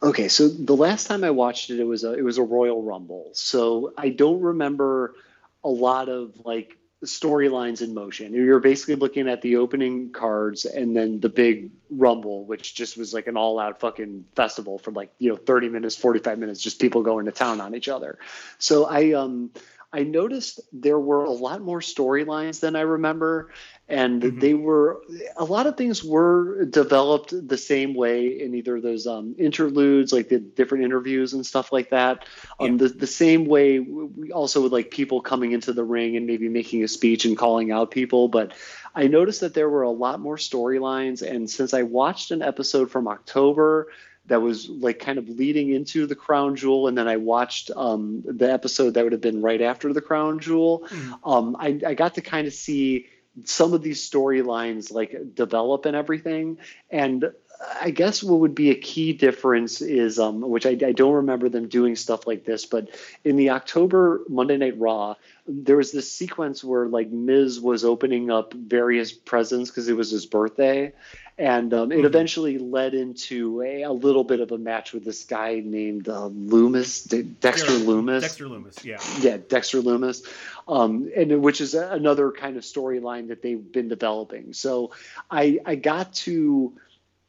Okay, so the last time I watched it, it was a it was a Royal Rumble. So I don't remember a lot of like storylines in motion. You're basically looking at the opening cards and then the big Rumble, which just was like an all out fucking festival for like you know 30 minutes, 45 minutes, just people going to town on each other. So I um I noticed there were a lot more storylines than I remember, and
Mhm.
they were a lot of things were developed the same way in either those um, interludes, like the different interviews and stuff like that. Um,
Yeah.
the the same way we also with like people coming into the ring and maybe making a speech and calling out people, but I noticed that there were a lot more storylines, and since I watched an episode from October that was like kind of leading into the crown jewel and then i watched um, the episode that would have been right after the crown jewel
Mhm.
um, I, I got to kind of see some of these storylines like develop and everything and i guess what would be a key difference is um, which I, I don't remember them doing stuff like this but in the october monday night raw there was this sequence where like miz was opening up various presents because it was his birthday and um, it
Mhm.
eventually led into a, a little bit of a match with this guy named uh, Lumis, De- Dexter
Yeah,
Lumis.
Dexter Lumis, yeah.
Yeah, Dexter Lumis, um, and which is a- another kind of storyline that they've been developing. So I I got to.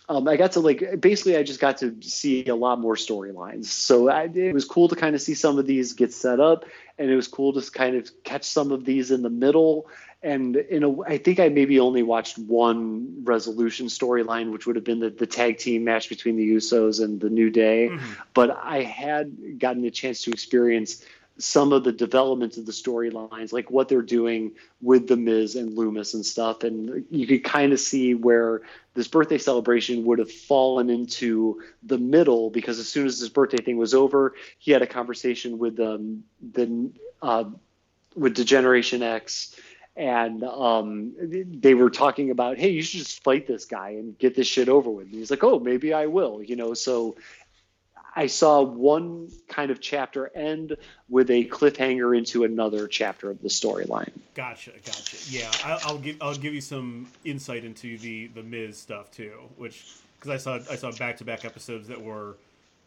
Um, I got to like basically I just got to see a lot more storylines. So I, it was cool to kind of see some of these get set up, and it was cool to kind of catch some of these in the middle. And in a, I think I maybe only watched one resolution storyline, which would have been the, the tag team match between the Usos and the New Day
Mhm.
but I had gotten a chance to experience some of the developments of the storylines, like what they're doing with the Miz and Lumis and stuff, and you could kind of see where this birthday celebration would have fallen into the middle because as soon as this birthday thing was over, he had a conversation with um, the uh, with Degeneration X. And um, they were talking about, hey, you should just fight this guy and get this shit over with. And he's like, oh, maybe I will, you know. So I saw one kind of chapter end with a cliffhanger into another chapter of the storyline.
Gotcha, gotcha. Yeah, I, I'll give I'll give you some insight into the the Miz stuff too, which because I saw I saw back to back episodes that were,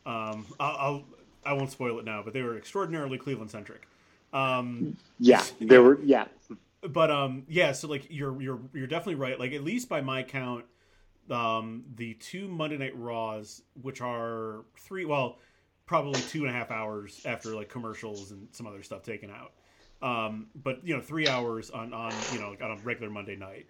um, I'll, I'll I won't spoil it now, but they were extraordinarily Cleveland centric. Um,
Yeah, there were yeah,
but um, yeah, so like you're you're you're definitely right. Like at least by my count, um, the two Monday Night Raws, which are three, well, probably two and a half hours after like commercials and some other stuff taken out. Um, but you know, three hours on on you know like on a regular Monday night,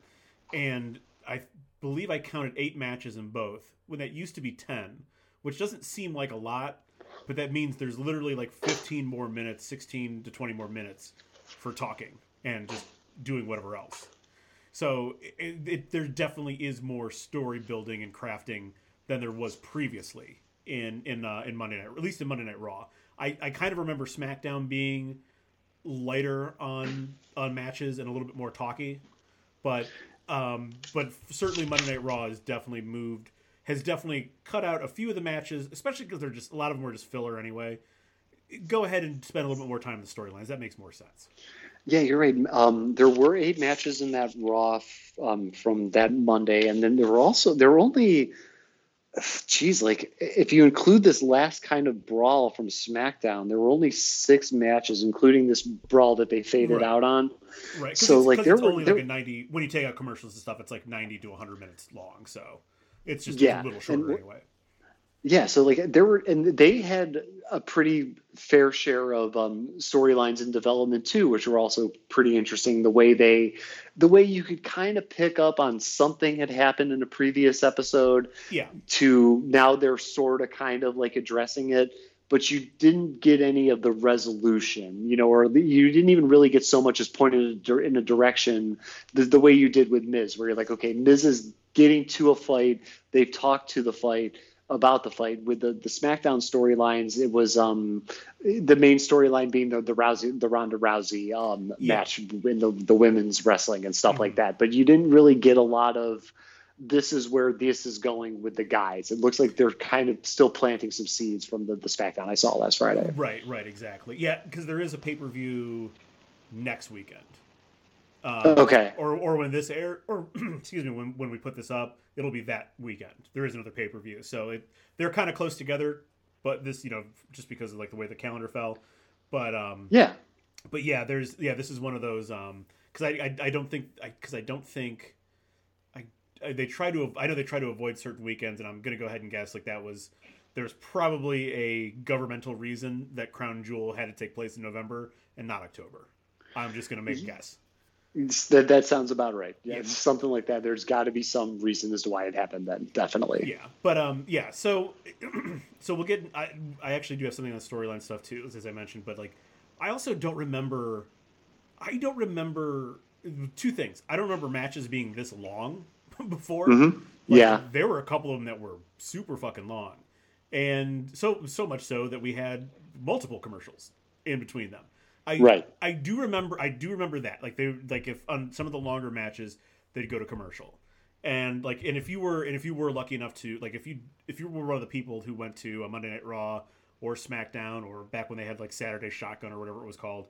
and I believe I counted eight matches in both when that used to be ten, which doesn't seem like a lot, but that means there's literally like 15 more minutes, 16 to 20 more minutes for talking and just doing whatever else. So it, it, there definitely is more story building and crafting than there was previously in in uh, in Monday Night, at least in Monday Night Raw. I, I kind of remember SmackDown being lighter on on matches and a little bit more talky, but Um, but certainly Monday Night Raw has definitely moved, has definitely cut out a few of the matches, especially because they're just a lot of them were just filler anyway. Go ahead and spend a little bit more time in the storylines. That makes more sense.
Yeah, you're right. Um, there were eight matches in that Raw um, from that Monday, and then there were also there were only geez, like if you include this last kind of brawl from SmackDown, there were only six matches, including this brawl that they faded
Right.
out on.
Right.
So,
it's,
like, there
it's
were-
only
there-
like a ninety when you take out commercials and stuff. It's like ninety to hundred minutes long. So it's just
Yeah,
a little shorter anyway.
Yeah, so like there were, and they had a pretty fair share of um, storylines in development too, which were also pretty interesting. The way they, the way you could kind of pick up on something had happened in a previous episode
Yeah.
to now they're sort of kind of like addressing it, but you didn't get any of the resolution, you know, or you didn't even really get so much as pointed in a direction the, the way you did with Miz, where you're like, okay, Miz is getting to a fight. They've talked to the fight about the fight with the, the SmackDown storylines. It was um, the main storyline being the the Rousey, the Ronda Rousey um,
Yeah.
match in the the women's wrestling and stuff
Mhm.
like that. But you didn't really get a lot of this is where this is going with the guys. It looks like they're kind of still planting some seeds from the, the SmackDown I saw last Friday.
Right. Right. Exactly. Yeah. Because there is a pay per view next weekend. Um,
Okay.
Or or when this air or excuse me when when we put this up, it'll be that weekend. There is another pay per view, so it they're kind of close together. But this, you know, just because of like the way the calendar fell. But um,
Yeah.
but yeah, there's yeah, this is one of those um because I, I I don't think because I, don't think I, I they try to I know they try to avoid certain weekends, and I'm gonna go ahead and guess like that was there's probably a governmental reason that Crown Jewel had to take place in November and not October. I'm just gonna make a guess.
That, that sounds about right. Yeah,
Yeah.
something like that. There's got to be some reason as to why it happened then, definitely.
Yeah, but um, yeah. So, so we'll get. I I actually do have something on the storyline stuff too, as I mentioned. But like, I also don't remember. I don't remember two things. I don't remember matches being this long before.
Mhm.
Like,
Yeah.
there were a couple of them that were super fucking long, and so so much so that we had multiple commercials in between them. I
Right.
I do remember I do remember that like they like if on some of the longer matches they'd go to commercial, and like and if you were and if you were lucky enough to like if you if you were one of the people who went to a Monday Night Raw or SmackDown or back when they had like Saturday Shotgun or whatever it was called,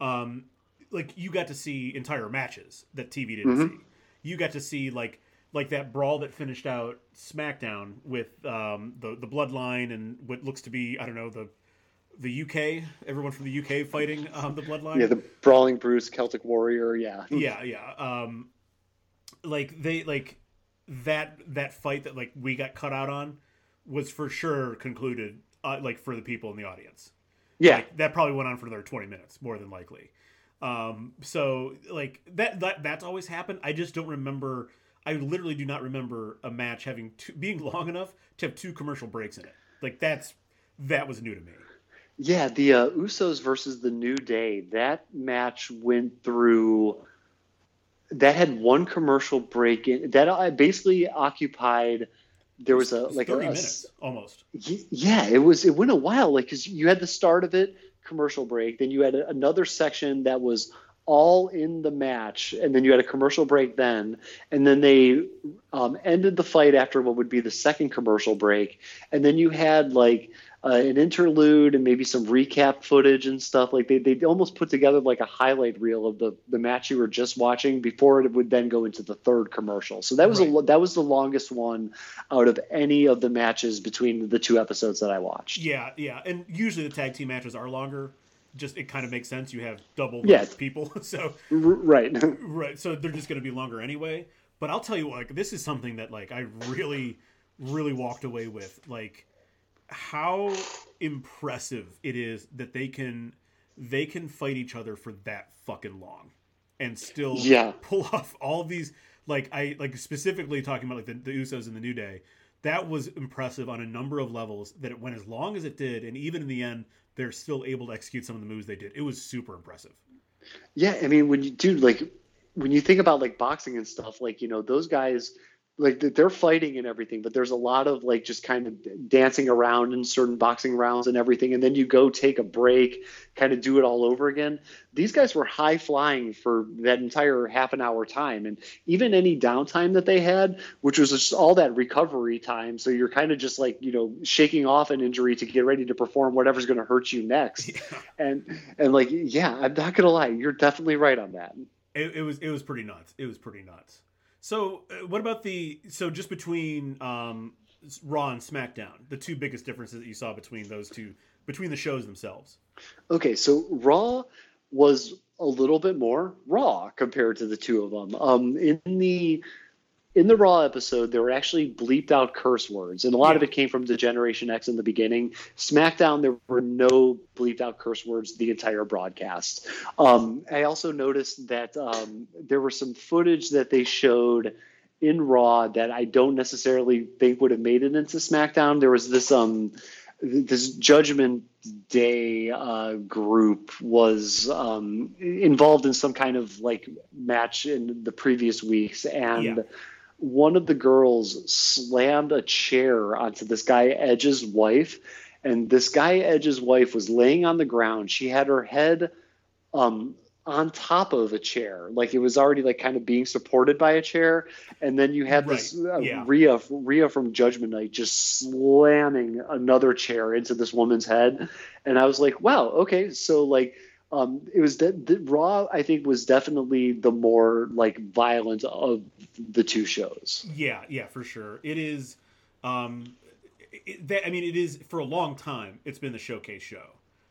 um, like you got to see entire matches that TV didn't
Mhm.
see. You got to see like like that brawl that finished out SmackDown with um, the the Bloodline and what looks to be I don't know the the UK everyone from the UK fighting um, the Bloodline.
Yeah, the Brawling Brutes, Celtic Warrior. Yeah.
yeah, yeah. Um, like they like that that fight that like we got cut out on was for sure concluded uh, like for the people in the audience.
Yeah.
Like, that probably went on for another 20 minutes more than likely um so like that that that's always happened i just don't remember i literally do not remember a match having two, being long enough to have two commercial breaks in it like that's that was new to me
Yeah, the uh, Usos versus the New Day. That match went through. That had one commercial break in. That uh, basically occupied. There was a like
30
a, a
minutes almost
Yeah, it was. It went a while, like because you had the start of it, commercial break, then you had a, another section that was all in the match, and then you had a commercial break then, and then they um, ended the fight after what would be the second commercial break, and then you had like uh, an interlude and maybe some recap footage and stuff. Like they they almost put together like a highlight reel of the the match you were just watching before it would then go into the third commercial. So that was a
Right.
lo- that was the longest one out of any of the matches between the two episodes that I watched.
yeah yeah and usually the tag team matches are longer just it kind of makes sense you have double
Yeah.
people so
R- right.
right so they're just going to be longer anyway but i'll tell you what, like this is something that like i really really walked away with like how impressive it is that they can they can fight each other for that fucking long and still
Yeah.
pull off all these like i like specifically talking about like the, the usos and the new day that was impressive on a number of levels that it went as long as it did and even in the end they're still able to execute some of the moves they did it was super impressive
Yeah, I mean, when you do like when you think about like boxing and stuff, like you know those guys like they're fighting and everything, but there's a lot of like just kind of dancing around in certain boxing rounds and everything, and then you go take a break, kind of do it all over again. These guys were high flying for that entire half an hour time, and even any downtime that they had, which was just all that recovery time. So you're kind of just like you know shaking off an injury to get ready to perform whatever's going to hurt you next, yeah. and and like yeah, I'm not gonna lie, you're definitely right on that.
It, it was it was pretty nuts. It was pretty nuts. So, uh, what about the so just between um, Raw and SmackDown, the two biggest differences that you saw between those two between the shows themselves?
Okay, so Raw was a little bit more raw compared to the two of them. Um, in the in the Raw episode, there were actually bleeped out curse words, and a lot yeah. of it came from the Generation X in the beginning. SmackDown, there were no bleeped out curse words the entire broadcast. Um, I also noticed that um, there was some footage that they showed in Raw that I don't necessarily think would have made it into SmackDown. There was this um this Judgment Day uh, group was um, involved in some kind of like match in the previous weeks, and. Yeah one of the girls slammed a chair onto this guy Edge's wife, and this guy Edge's wife was laying on the ground. She had her head um, on top of a chair, like it was already like kind of being supported by a chair, and then you had right. this uh, yeah. Rhea Rhea from Judgment Night just slamming another chair into this woman's head, and I was like, wow, okay, so like um, it was de- the, Raw. I think was definitely the more like violent of the two shows.
Yeah, yeah, for sure. It is. Um, it, that, I mean, it is for a long time. It's been the showcase show,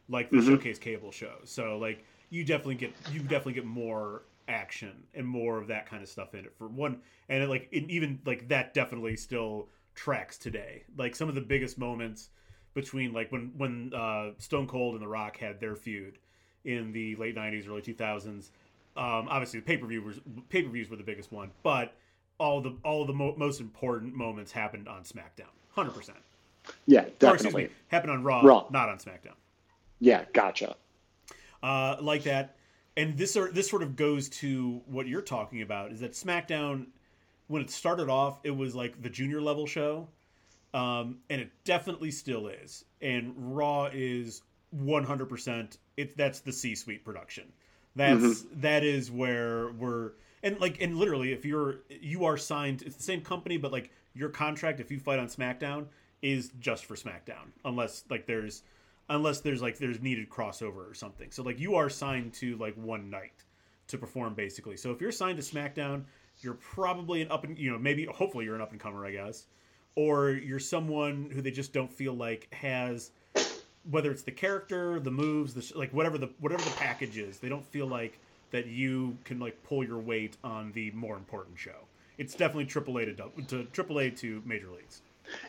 like the mm-hmm. showcase cable show. So like you definitely get you definitely get more action and more of that kind of stuff in it for one. And it, like it, even like that definitely still tracks today. Like some of the biggest moments between like when when uh, Stone Cold and The Rock had their feud in the late '90s, early 2000s. Um, obviously, the pay per view was pay per views were the biggest one, but all the all the mo- most important moments happened on SmackDown, hundred percent.
Yeah, definitely.
Or, me, happened on Raw, Raw, not on SmackDown.
Yeah, gotcha.
Uh, like that, and this are this sort of goes to what you're talking about is that SmackDown, when it started off, it was like the junior level show, um, and it definitely still is. And Raw is 100% it's that's the C-suite production. That's mm-hmm. that is where we're and like and literally if you're you are signed it's the same company but like your contract if you fight on SmackDown is just for SmackDown unless like there's unless there's like there's needed crossover or something. So like you are signed to like one night to perform basically. So if you're signed to SmackDown, you're probably an up and you know maybe hopefully you're an up and comer I guess, or you're someone who they just don't feel like has whether it's the character, the moves, the like whatever the whatever the package is, they don't feel like that you can like pull your weight on the more important show. It's definitely AAA to to AAA to major leagues.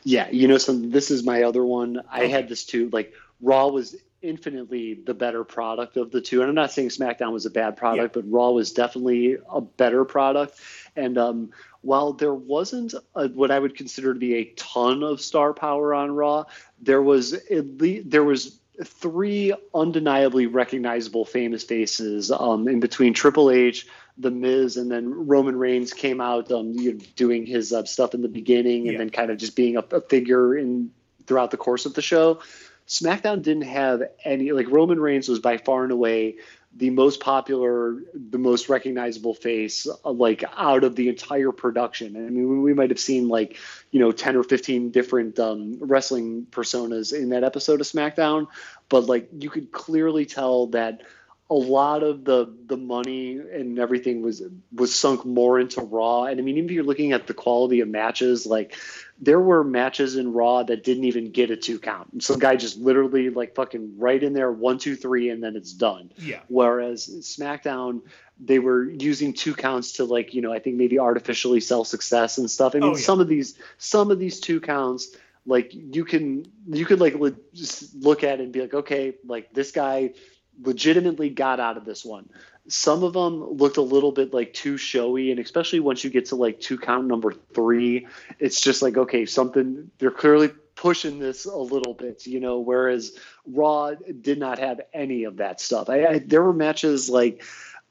Yeah, you know, so this is my other one. I okay. had this too. Like Raw was infinitely the better product of the two, and I'm not saying SmackDown was a bad product, yeah. but Raw was definitely a better product. And um, while there wasn't a, what I would consider to be a ton of star power on Raw, there was at least there was three undeniably recognizable famous faces um, in between Triple H, The Miz, and then Roman Reigns came out um, doing his uh, stuff in the beginning, and yeah. then kind of just being a, a figure in throughout the course of the show. SmackDown didn't have any like Roman Reigns was by far and away the most popular, the most recognizable face, uh, like out of the entire production. I mean, we might have seen like, you know, 10 or 15 different um, wrestling personas in that episode of SmackDown, but like you could clearly tell that a lot of the the money and everything was was sunk more into Raw. And I mean, even if you're looking at the quality of matches, like there were matches in Raw that didn't even get a two count. Some guy just literally like fucking right in there, one, two, three, and then it's done.
Yeah.
Whereas SmackDown, they were using two counts to like, you know, I think maybe artificially sell success and stuff. I mean, oh, yeah. some of these, some of these two counts, like you can, you could like just look at it and be like, okay, like this guy legitimately got out of this one some of them looked a little bit like too showy and especially once you get to like two count number three it's just like okay something they're clearly pushing this a little bit you know whereas raw did not have any of that stuff I, I there were matches like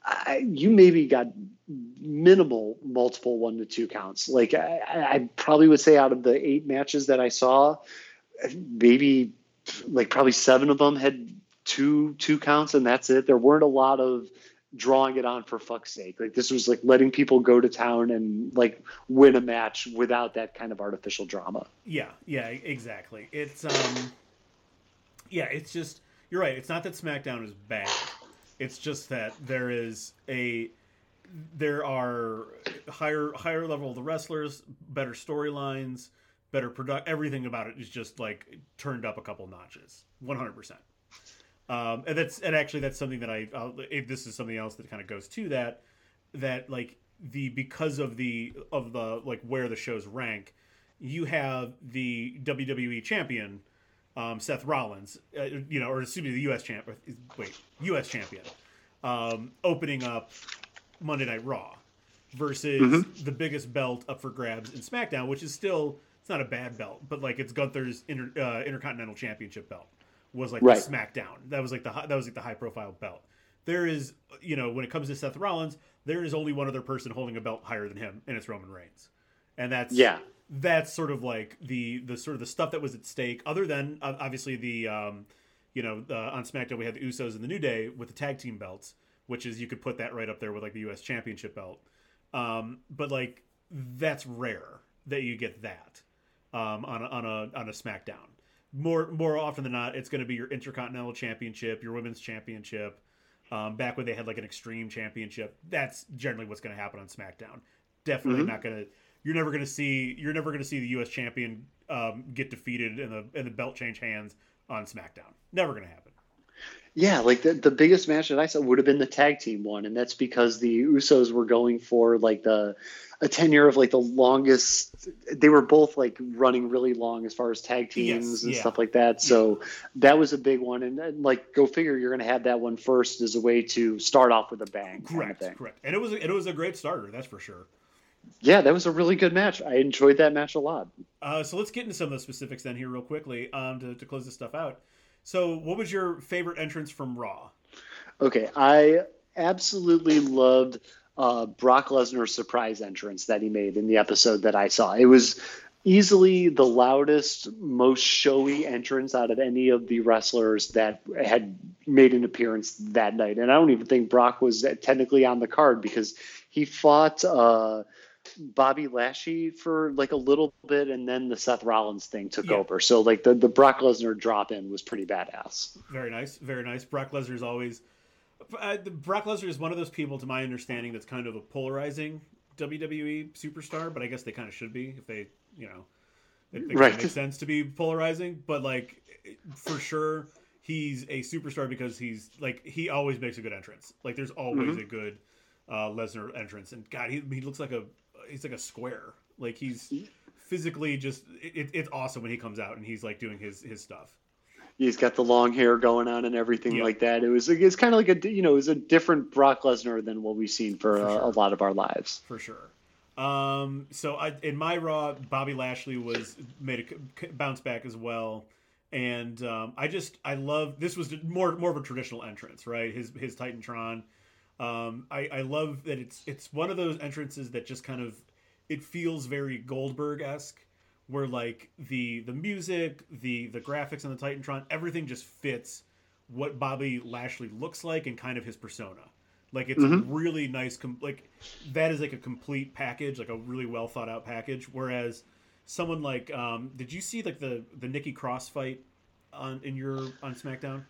I, you maybe got minimal multiple one to two counts. Like I, I probably would say out of the eight matches that I saw, maybe like probably seven of them had two two counts and that's it. There weren't a lot of drawing it on for fuck's sake. Like this was like letting people go to town and like win a match without that kind of artificial drama.
Yeah, yeah, exactly. It's um yeah, it's just you're right. It's not that SmackDown is bad. It's just that there is a there are higher higher level of the wrestlers, better storylines, better product. Everything about it is just like turned up a couple notches, one hundred percent. Um, and that's and actually that's something that I I'll, this is something else that kind of goes to that that like the because of the of the like where the shows rank, you have the WWE champion um, Seth Rollins, uh, you know, or excuse me, the U.S. champ, wait, U.S. champion, um, opening up Monday Night Raw versus mm-hmm. the biggest belt up for grabs in SmackDown, which is still it's not a bad belt, but like it's Gunther's inter, uh, Intercontinental Championship belt was like right. SmackDown. That was like the that was like the high profile belt. There is, you know, when it comes to Seth Rollins, there is only one other person holding a belt higher than him, and it's Roman Reigns, and that's
yeah,
that's sort of like the the sort of the stuff that was at stake. Other than uh, obviously the, um, you know, uh, on SmackDown we had the Usos and the New Day with the tag team belts, which is you could put that right up there with like the U.S. Championship belt. Um, but like that's rare that you get that um, on a, on a on a SmackDown more more often than not, it's going to be your Intercontinental Championship, your Women's Championship. Um, back when they had like an Extreme Championship, that's generally what's going to happen on SmackDown. Definitely mm-hmm. not going to. You're never going to see. You're never going to see the U.S. champion um, get defeated and the and the belt change hands on SmackDown. Never going to happen.
Yeah, like the, the biggest match that I saw would have been the tag team one, and that's because the Usos were going for like the a tenure of like the longest. They were both like running really long as far as tag teams yes, and yeah. stuff like that. So that was a big one, and, and like go figure, you're going to have that one first as a way to start off with a bang.
Correct, kind of correct, and it was it was a great starter, that's for sure.
Yeah, that was a really good match. I enjoyed that match a lot.
Uh, so let's get into some of the specifics then here real quickly um, to, to close this stuff out. So, what was your favorite entrance from Raw?
Okay, I absolutely loved uh, Brock Lesnar's surprise entrance that he made in the episode that I saw. It was easily the loudest, most showy entrance out of any of the wrestlers that had made an appearance that night. And I don't even think Brock was technically on the card because he fought. Uh, Bobby Lashley for like a little bit, and then the Seth Rollins thing took yeah. over. So like the the Brock Lesnar drop in was pretty badass.
Very nice, very nice. Brock Lesnar is always uh, Brock Lesnar is one of those people, to my understanding, that's kind of a polarizing WWE superstar. But I guess they kind of should be if they, you know, it, right. makes sense to be polarizing. But like for sure, he's a superstar because he's like he always makes a good entrance. Like there's always mm-hmm. a good uh, Lesnar entrance, and God, he, he looks like a he's like a square. Like he's physically just it, it's awesome when he comes out and he's like doing his his stuff.
He's got the long hair going on and everything yep. like that. It was it's kind of like a you know it was a different Brock Lesnar than what we've seen for, for a, sure. a, lot of our lives.
For sure. Um, so I, in my Raw, Bobby Lashley was made a bounce back as well, and um, I just I love this was more more of a traditional entrance, right? His his Titantron um, I, I love that it's it's one of those entrances that just kind of it feels very Goldberg esque, where like the the music, the the graphics on the Titantron, everything just fits what Bobby Lashley looks like and kind of his persona. Like it's mm-hmm. really nice. Com- like that is like a complete package, like a really well thought out package. Whereas someone like, um, did you see like the the Nikki Cross fight on in your on SmackDown?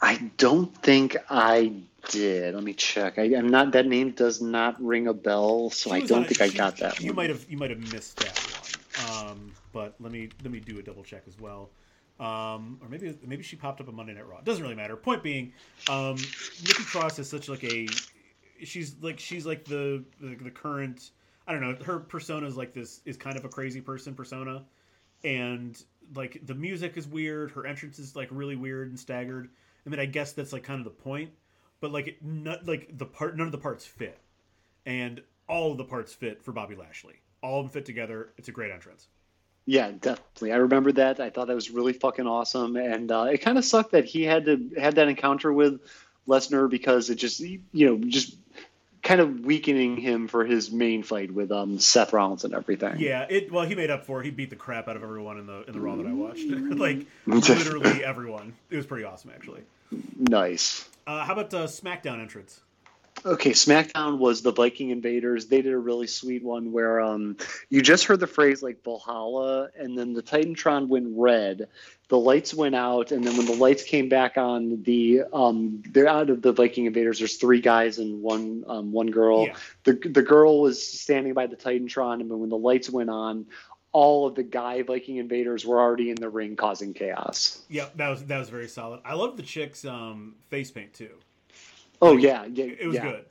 I don't think I did. Let me check. I, am not. That name does not ring a bell, so I don't think I got that.
You
one.
might have. You might have missed that one. Um, but let me let me do a double check as well. Um, or maybe maybe she popped up on Monday Night Raw. Doesn't really matter. Point being, um, Nikki Cross is such like a. She's like she's like the, the the current. I don't know. Her persona is like this is kind of a crazy person persona, and like the music is weird. Her entrance is like really weird and staggered I mean, I guess that's like kind of the point, but like it, not like the part, none of the parts fit, and all of the parts fit for Bobby Lashley. All of them fit together. It's a great entrance.
Yeah, definitely. I remember that. I thought that was really fucking awesome, and uh, it kind of sucked that he had to had that encounter with Lesnar because it just you know just kind of weakening him for his main fight with um Seth Rollins and everything.
Yeah, it well he made up for it. He beat the crap out of everyone in the in the Raw that I watched. like literally everyone. It was pretty awesome actually.
Nice.
Uh, how about uh, SmackDown entrance?
Okay, SmackDown was the Viking Invaders. They did a really sweet one where um, you just heard the phrase like Valhalla, and then the Titantron went red. The lights went out, and then when the lights came back on, the um, they're out of the Viking Invaders. There's three guys and one um, one girl.
Yeah.
The the girl was standing by the Titantron, and when the lights went on, all of the guy Viking Invaders were already in the ring causing chaos.
Yeah, that was that was very solid. I love the chick's um, face paint too.
Oh yeah, yeah,
It was
yeah.
good.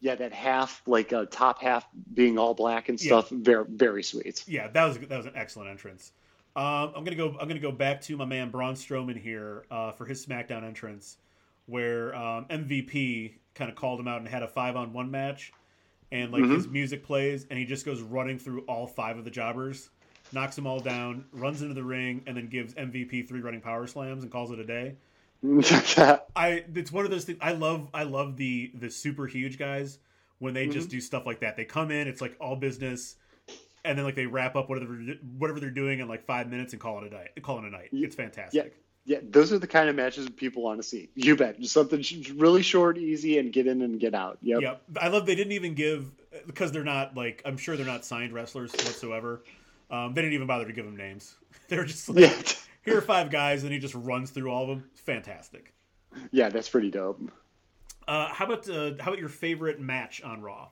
Yeah, that half, like uh, top half being all black and
Yeah.
stuff, very very sweet.
Yeah, that was that was an excellent entrance. Um, I'm gonna go. I'm gonna go back to my man Braun Strowman here uh, for his SmackDown entrance, where um, MVP kind of called him out and had a five on one match, and like
Mhm.
his music plays, and he just goes running through all five of the jobbers, knocks them all down, runs into the ring, and then gives MVP three running power slams and calls it a day. I it's one of those things I love I love the the super huge guys when they just do stuff like that. They come in, it's like all business, and then like they wrap up whatever whatever they're doing in like five minutes and call it a night. Call it a night. It's fantastic.
yeah, those are the kind of matches people want to see. You bet. Just something really short, easy, and get in and get out. Yep.
Yeah, I love they didn't even give because they're not like I'm sure they're not signed wrestlers whatsoever. Um, they didn't even bother to give them names. They were just like,
Yeah.
here are five guys, and he just runs through all of them. Fantastic.
Yeah, that's pretty dope.
Uh, how about uh, how about your favorite match on Raw?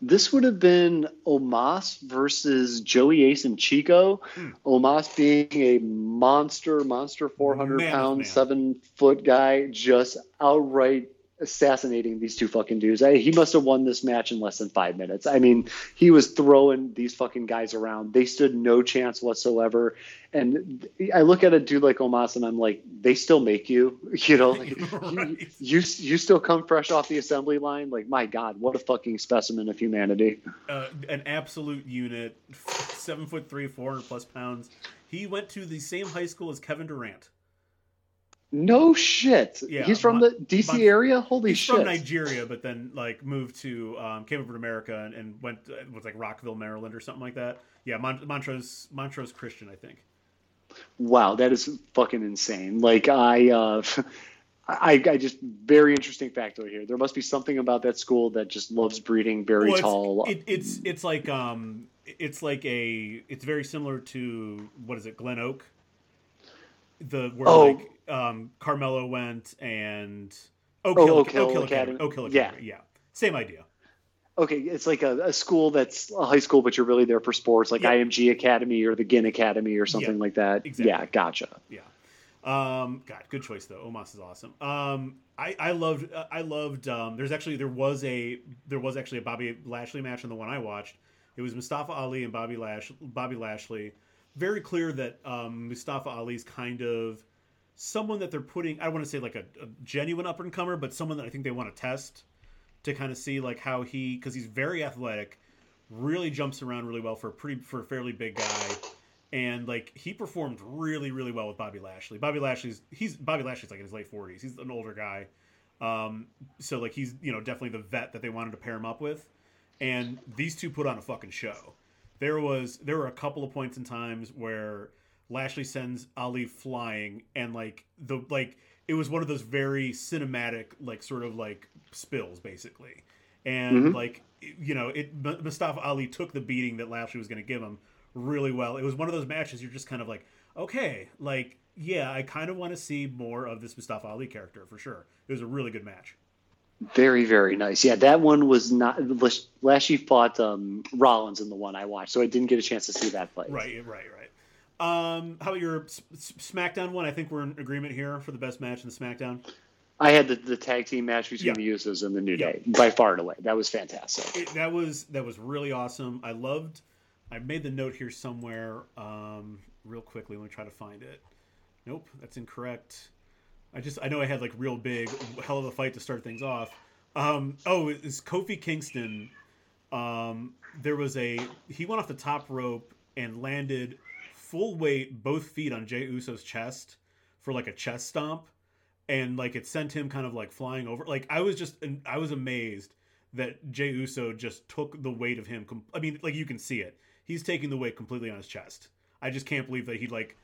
This would have been Omos versus Joey Ace and Chico.
Hmm.
Omos being a monster, monster, 400
Mammoth
pound, seven foot guy, just outright assassinating these two fucking dudes. I, he must have won this match in less than five minutes. I mean, he was throwing these fucking guys around. They stood no chance whatsoever. And I look at a dude like Omos and I'm like, they still make you, you know, like, you, you you still come fresh off the assembly line. Like, my God, what a fucking specimen of humanity.
uh, an absolute unit, seven foot three, four hundred plus pounds. He went to the same high school as Kevin Durant.
No shit.
Yeah,
He's from
Mon-
the DC
Mon-
area. Holy shit.
He's
shit.
from Nigeria, but then like moved to um, came over to America and, and went uh, was like Rockville, Maryland, or something like that. Yeah, Mon- Montrose Montrose Christian, I think.
Wow, that is fucking insane. Like I, uh, I, I just very interesting factoid here. There must be something about that school that just loves breeding very
Well,
tall.
it's, it, it's it's like um it's like a it's very similar to what is it Glen Oak, the where
Oh.
like um Carmelo went and Oak
Oh,
Hill,
Oak Hill
Oak Hill
Academy.
Academy. Oak Hill
Yeah.
Academy. Yeah, same idea.
okay, it's like a, a school that's a high school, but you're really there for sports, like
Yeah.
IMG Academy or the Ginn Academy or something
Yeah,
like that.
exactly.
Yeah, gotcha.
Yeah. Um, God, good choice though. Omos is awesome. Um, I, I loved, uh, I loved, um, there's actually, there was a, there was actually a Bobby Lashley match in the one I watched. It was Mustafa Ali and Bobby Lash, Bobby Lashley. Very clear that, um, Mustafa Ali's kind of someone that they're putting, I don't want to say like a, a genuine up and comer, but someone that I think they want to test to kind of see like how he, cause he's very athletic, really jumps around really well for a pretty, for a fairly big guy and like he performed really really well with Bobby Lashley. Bobby Lashley's he's Bobby Lashley's like in his late 40s. He's an older guy. Um so like he's, you know, definitely the vet that they wanted to pair him up with. And these two put on a fucking show. There was there were a couple of points in times where Lashley sends Ali flying and like the like it was one of those very cinematic like sort of like spills basically. And
Mhm.
like you know, it Mustafa Ali took the beating that Lashley was going to give him really well. It was one of those matches you're just kind of like, okay, like yeah, I kind of want to see more of this Mustafa Ali character for sure. It was a really good match.
Very, very nice. Yeah, that one was not. Lashley fought um, Rollins in the one I watched, so I didn't get a chance to see that fight.
Right, right, right. Um, how about your S- S- SmackDown one? I think we're in agreement here for the best match in the SmackDown.
I had the, the tag team match between
Yeah.
the Usos and the New
Yeah.
Day by far and away. That was fantastic.
It, that was that was really awesome. I loved. I made the note here somewhere. Um, real quickly, let me try to find it. Nope, that's incorrect. I just I know I had like real big hell of a fight to start things off. Um, oh, it's Kofi Kingston. Um, there was a he went off the top rope and landed full weight both feet on Jay Uso's chest for like a chest stomp, and like it sent him kind of like flying over. Like I was just I was amazed that Jay Uso just took the weight of him. I mean, like you can see it. He's taking the weight completely on his chest. I just can't believe that he like.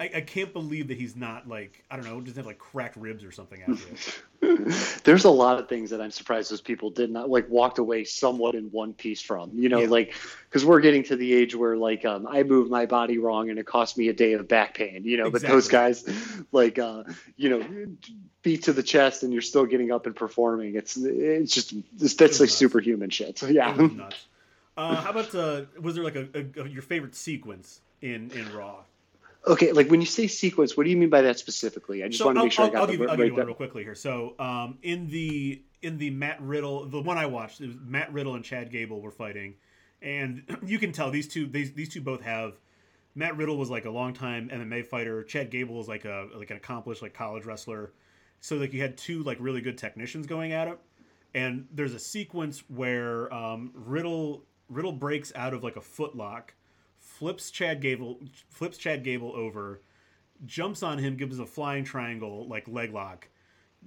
I, I can't believe that he's not like I don't know, doesn't have like cracked ribs or something after it.
There's a lot of things that I'm surprised those people did not like walked away somewhat in one piece from. You know,
Yeah.
like because we're getting to the age where like um, I moved my body wrong and it cost me a day of back pain. You know, but those guys like uh, you know beat to the chest and you're still getting up and performing. It's it's just it's, that's like
nuts.
superhuman shit. So yeah.
Nuts. Uh, how about uh, was there like a, a, a- your favorite sequence in in Raw?
Okay, like when you say sequence, what do you mean by that specifically? I just
So
want to
I'll,
make sure
I'll,
I got
I'll
the
give
right
I'll give you one real quickly here. So um, in the in the Matt Riddle, the one I watched, it was Matt Riddle and Chad Gable were fighting, and you can tell these two these these two both have. Matt Riddle was like a longtime MMA fighter. Chad Gable was like a like an accomplished like college wrestler. So like you had two like really good technicians going at it, and there's a sequence where um, Riddle Riddle breaks out of like a foot lock, flips Chad Gable flips Chad Gable over, jumps on him, gives a flying triangle like leg lock.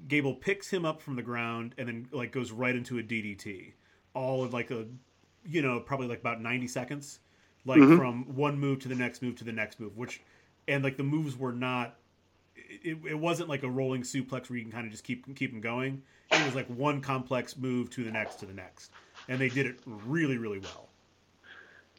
Gable picks him up from the ground and then like goes right into a DDT, all in like a, you know, probably like about ninety seconds, like mm-hmm. from one move to the next move to the next move, which, and like the moves were not, it, it wasn't like a rolling suplex where you can kind of just keep keep them going. It was like one complex move to the next to the next, and they did it really really well.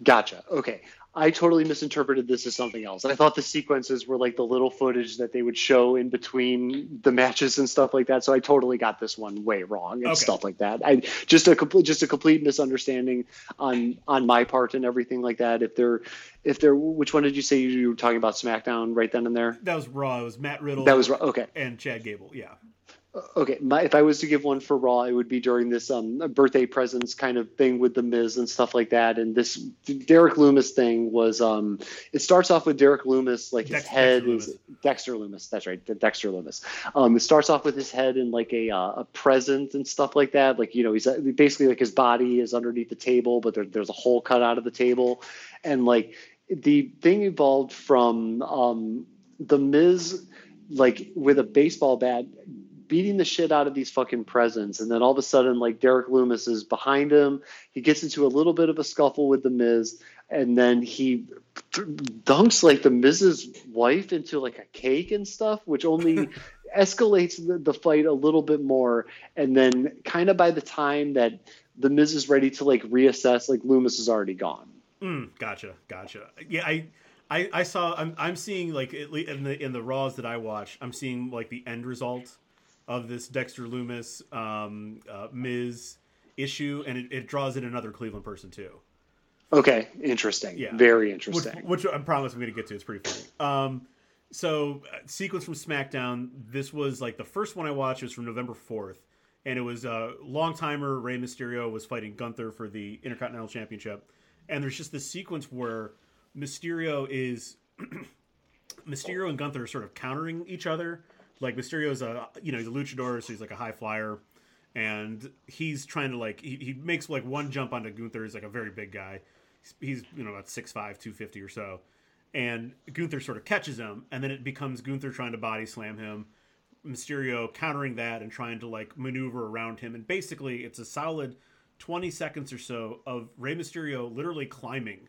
Gotcha. Okay. I totally misinterpreted this as something else. I thought the sequences were like the little footage that they would show in between the matches and stuff like that. So I totally got this one way wrong and
Okay.
stuff like that. I just a complete just a complete misunderstanding on on my part and everything like that. If they're if they're which one did you say you were talking about SmackDown right then and there?
That was Raw. It was Matt Riddle.
That was Raw. okay.
and Chad Gable. Yeah.
Okay, my, if I was to give one for Raw, it would be during this um, birthday presents kind of thing with the Miz and stuff like that. And this Derek Lumis thing was, um, it starts off with Derek Lumis, like his
Dex-
head
Dexter
is
Lumis.
Dexter Lumis. That's right, Dexter Lumis. Um, it starts off with his head in like a uh, a present and stuff like that. Like you know, he's uh, basically like his body is underneath the table, but there, there's a hole cut out of the table, and like the thing evolved from um, the Miz like with a baseball bat beating the shit out of these fucking presents and then all of a sudden like Derek Lumis is behind him he gets into a little bit of a scuffle with the Miz and then he dunks like the Miz's wife into like a cake and stuff which only escalates the, the fight a little bit more and then kind of by the time that the Miz is ready to like reassess like Lumis is already gone
Mm, gotcha, gotcha. Yeah, I, I, I saw. I'm, I'm seeing like at least in the in the Raws that I watch, I'm seeing like the end result of this Dexter Lumis, um, uh, Miz issue, and it, it draws in another Cleveland person too.
okay interesting
Yeah.
very interesting
which I promise I'm going to get to. It's pretty funny. Um, so uh, sequence from SmackDown. This was like the first one I watched. It was from November 4th, and it was uh, long timer Rey Mysterio was fighting Gunther for the Intercontinental Championship, and there's just this sequence where Mysterio is Mysterio and Gunther are sort of countering each other. Like Mysterio's a you know he's a luchador, so he's like a high flyer, and he's trying to like he, he makes like one jump onto Gunther. He's like a very big guy. He's, you know about 6'5", 250 or so, and Gunther sort of catches him, and then it becomes Gunther trying to body slam him. Mysterio countering that and trying to like maneuver around him, and basically it's a solid twenty seconds or so of Rey Mysterio literally climbing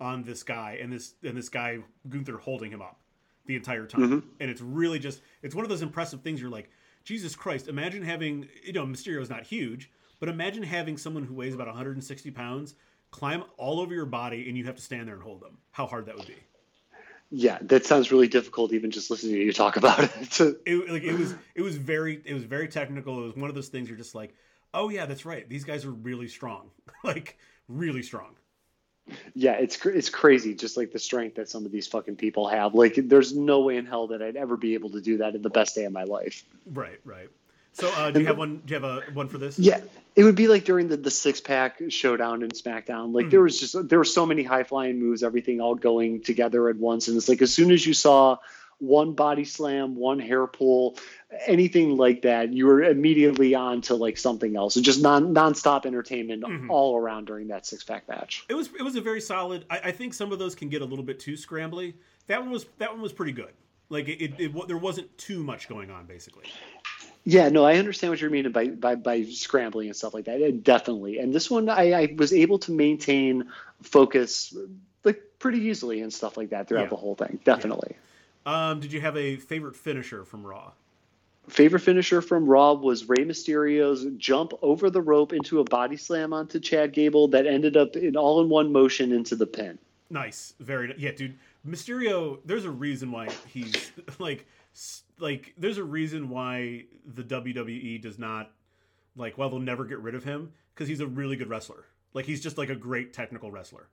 on this guy and this and this guy Gunther holding him up the entire time. Mm-hmm. And it's really just it's one of those impressive things you're like, Jesus Christ, imagine having you know, Mysterio's not huge, but imagine having someone who weighs about 160 pounds climb all over your body and you have to stand there and hold them. How hard that would be.
yeah that sounds really difficult even just listening to you talk about it
It like it was it was very it was very technical. It was one of those things you're just like, oh yeah, that's right. These guys are really strong. like really strong.
Yeah, it's it's crazy, just like the strength that some of these fucking people have. Like, there's no way in hell that I'd ever be able to do that in the best day of my life.
Right, right. So uh, do you have one do you have a one for this?
Yeah, it would be like during the the six pack showdown in SmackDown. Like, there was just there were so many high flying moves, everything all going together at once, and it's like as soon as you saw one body slam, one hair pull, anything like that, you were immediately on to like something else, and just non nonstop entertainment all around during that six pack match.
It was it was a very solid. I, I think some of those can get a little bit too scrambly. That one was that one was pretty good. Like it, it, it there wasn't too much going on basically.
Yeah, no, I understand what you're meaning by, by by scrambling and stuff like that. Definitely. And this one, I, I was able to maintain focus like pretty easily and stuff like that throughout yeah. the whole thing. Definitely.
Yeah. Um, did you have a favorite finisher from Raw?
Favorite finisher from Raw was Rey Mysterio's jump over the rope into a body slam onto Chad Gable that ended up in all in one motion into the pin.
Nice, very yeah, dude. Mysterio, there's a reason why he's like like there's a reason why the WWE does not like well they'll never get rid of him because he's a really good wrestler. Like he's just like a great technical wrestler.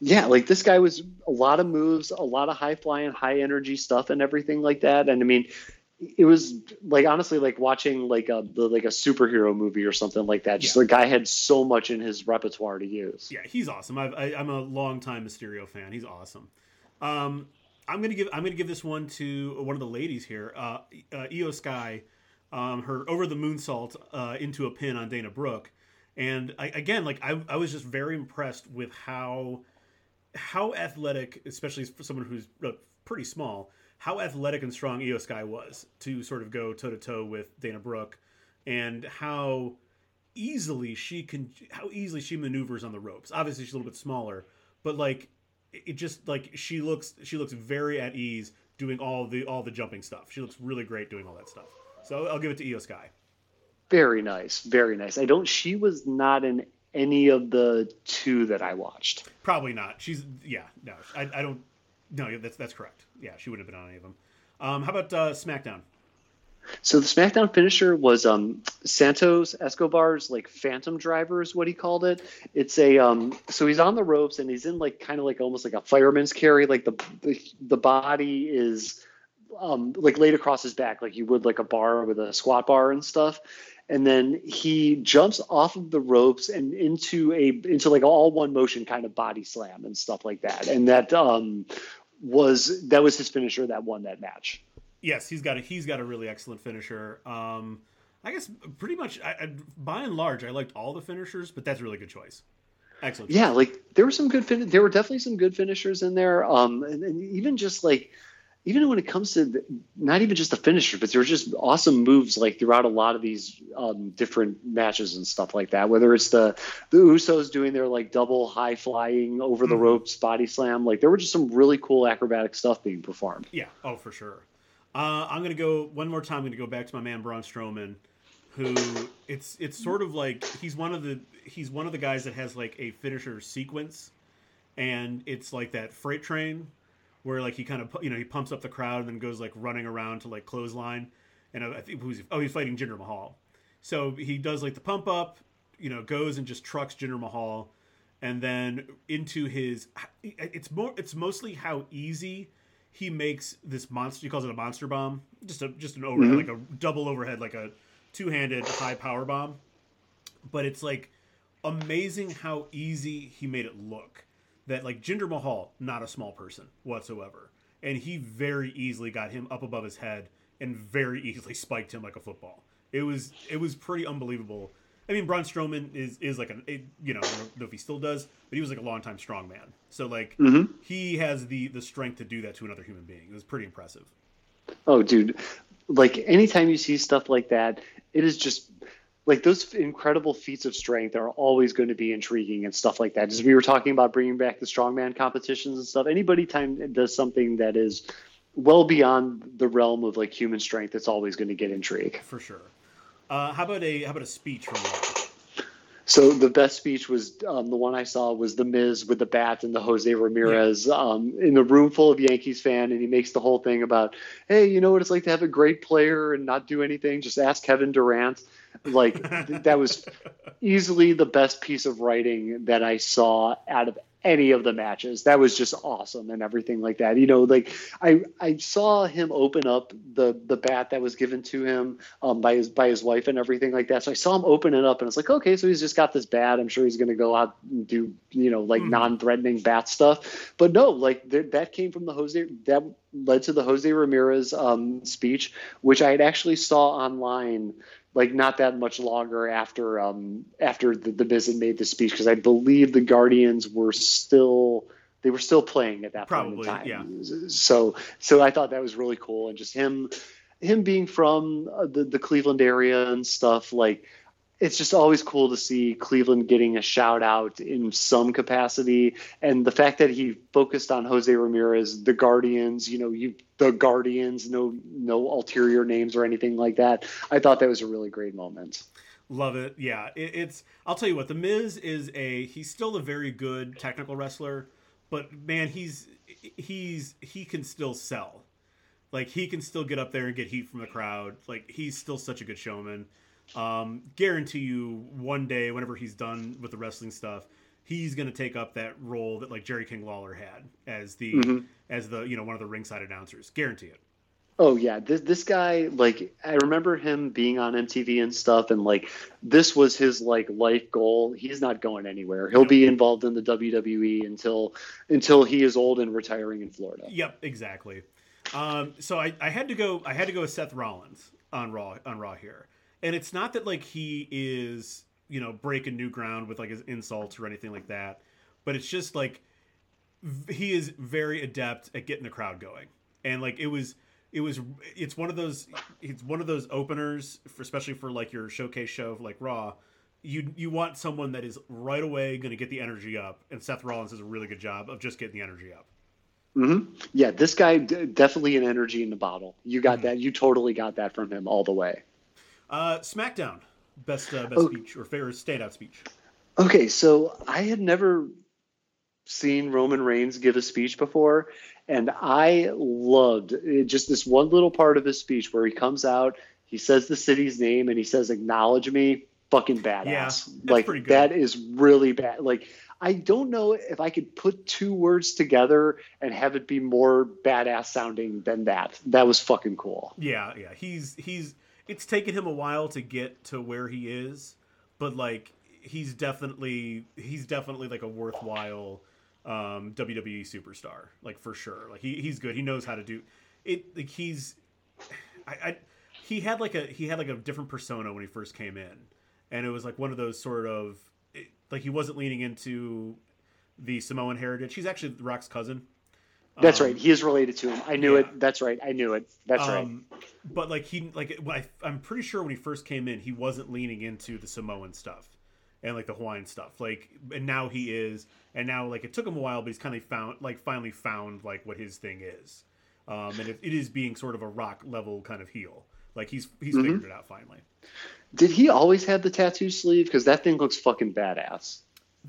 Yeah, like this guy was a lot of moves, a lot of high flying, high energy stuff, and everything like that. And I mean, it was like honestly like watching like a like a superhero movie or something like that. Just yeah. the guy had so much in his repertoire to use.
Yeah, he's awesome. I've, I, am a long time Mysterio fan. He's awesome. Um, I'm gonna give I'm gonna give this one to one of the ladies here, uh, uh, Iyo Sky, um, her over the moonsault uh, into a pin on Dana Brooke, and I, again, like I, I was just very impressed with how how athletic, especially for someone who's uh, pretty small, how athletic and strong Iyo Sky was to sort of go toe to toe with Dana Brooke, and how easily she can how easily she maneuvers on the ropes. Obviously, she's a little bit smaller, but like it just like she looks she looks very at ease doing all the all the jumping stuff. She looks really great doing all that stuff. So I'll give it to Iyo Sky.
Very nice, very nice. I don't. She was not in any of the two that I watched.
Probably not. She's yeah. No, I, I don't. No, that's that's correct. Yeah, she wouldn't have been on any of them. Um, how about uh, SmackDown?
So the SmackDown finisher was um, Santos Escobar's like Phantom Driver is what he called it. It's a um, so he's on the ropes and he's in like kind of like almost like a fireman's carry. Like the the, the body is um, like laid across his back like you would like a bar with a squat bar and stuff. And then he jumps off of the ropes and into a into like all one motion kind of body slam and stuff like that. And that um, was that was his finisher that won that match
yes, he's got a he's got a really excellent finisher. Um, I guess pretty much, I, I, by and large, I liked all the finishers, but that's a really good choice. Excellent.
Yeah, like there were some good fin- there were definitely some good finishers in there. Um, and, and even just like even when it comes to the, not even just the finisher, but there were just awesome moves like throughout a lot of these um, different matches and stuff like that. Whether it's the the Usos doing their like double high flying over the mm-hmm. ropes body slam, like there were just some really cool acrobatic stuff being performed.
Yeah, oh for sure. Uh, I'm gonna go one more time. I'm gonna go back to my man Braun Strowman, who it's it's sort of like he's one of the he's one of the guys that has like a finisher sequence, and it's like that freight train where like he kind of you know he pumps up the crowd and then goes like running around to like clothesline, and I think who's oh he's fighting Jinder Mahal, so he does like the pump up, you know, goes and just trucks Jinder Mahal, and then into his it's more it's mostly how easy he makes this monster. He calls it a monster bomb, just a just an overhead, mm-hmm. like a double overhead, like a two handed high power bomb. But it's like amazing how easy he made it look. That like Jinder Mahal, not a small person whatsoever, and he very easily got him up above his head and very easily spiked him like a football. It was it was pretty unbelievable I mean, Braun Strowman is is like a you know I don't know if he still does, but he was like a longtime strong man. So like mm-hmm. he has the the strength to do that to another human being. It was pretty impressive.
Oh, dude! Like anytime you see stuff like that, it is just like those incredible feats of strength are always going to be intriguing and stuff like that. As we were talking about bringing back the strongman competitions and stuff, anybody time does something that is well beyond the realm of like human strength, it's always going to get intrigue.
For sure. Uh, how about a how about a speech from you?
So the best speech was um, the one I saw was the Miz with the bat and the Jose Ramirez yeah. um, in the room full of Yankees fan, and he makes the whole thing about, hey, you know what it's like to have a great player and not do anything. Just ask Kevin Durant. Like that was easily the best piece of writing that I saw out of any of the matches. That was just awesome and everything like that. You know, like I I saw him open up the the bat that was given to him um, by his by his wife and everything like that. So I saw him open it up and it's like, okay, so he's just got this bat. I'm sure he's going to go out and do you know like mm-hmm. non-threatening bat stuff. But no, like th- that came from the Jose that led to the Jose Ramirez um, speech, which I had actually saw online like not that much longer after um, after the, the Miz made the speech because I believe the Guardians were still they were still playing at that
Probably,
point in time.
Yeah.
So so I thought that was really cool and just him him being from uh, the the Cleveland area and stuff like it's just always cool to see Cleveland getting a shout out in some capacity. And the fact that he focused on Jose Ramirez, the Guardians, you know, you the Guardians, no no ulterior names or anything like that. I thought that was a really great moment.
Love it. Yeah, it, it's. I'll tell you what. The Miz is a. He's still a very good technical wrestler, but man, he's he's he can still sell. Like he can still get up there and get heat from the crowd. Like he's still such a good showman. Um, guarantee you, one day, whenever he's done with the wrestling stuff, he's going to take up that role that like Jerry King Lawler had as the mm-hmm. as the you know one of the ringside announcers. Guarantee it.
Oh yeah, this this guy like I remember him being on MTV and stuff, and like this was his like life goal. He's not going anywhere. He'll be involved in the WWE until until he is old and retiring in Florida.
Yep, exactly. Um, so I, I had to go. I had to go with Seth Rollins on Raw on Raw here and it's not that like he is you know breaking new ground with like his insults or anything like that but it's just like he is very adept at getting the crowd going. And like it was it was it's one of those it's one of those openers for, especially for like your showcase show like raw. You you want someone that is right away going to get the energy up and seth rollins does a really good job of just getting the energy up.
Mm-hmm. yeah this guy d- definitely an energy in the bottle. You got mm-hmm. that. You totally got that from him all the way
uh, SmackDown, best uh, best oh. speech or favorite standout speech.
Okay, so I had never seen Roman Reigns give a speech before, and I loved just this one little part of his speech where he comes out, he says the city's name, and he says, "Acknowledge me." Fucking badass. Yeah, like that is really bad. Like I don't know if I could put two words together and have it be more badass sounding than that. That was fucking cool.
Yeah, yeah. He's he's it's taken him a while to get to where he is, but like he's definitely he's definitely like a worthwhile um, WWE superstar, like for sure. Like he, he's good. He knows how to do it. Like he's, I, I, he had like a he had like a different persona when he first came in, and it was like one of those sort of like he wasn't leaning into the Samoan heritage. He's actually Rock's cousin.
That's um, right. He is related to him. I knew yeah. it. That's right. I knew it. That's um,
right. But like he like I, I'm pretty sure when he first came in, he wasn't leaning into the Samoan stuff and like the Hawaiian stuff. Like and now he is. And now like it took him a while, but he's kind of found like finally found like what his thing is. Um, and it, it is being sort of a rock level kind of heel. Like he's he's mm-hmm. figured it out finally.
Did he always have the tattoo sleeve? Because that thing looks fucking badass.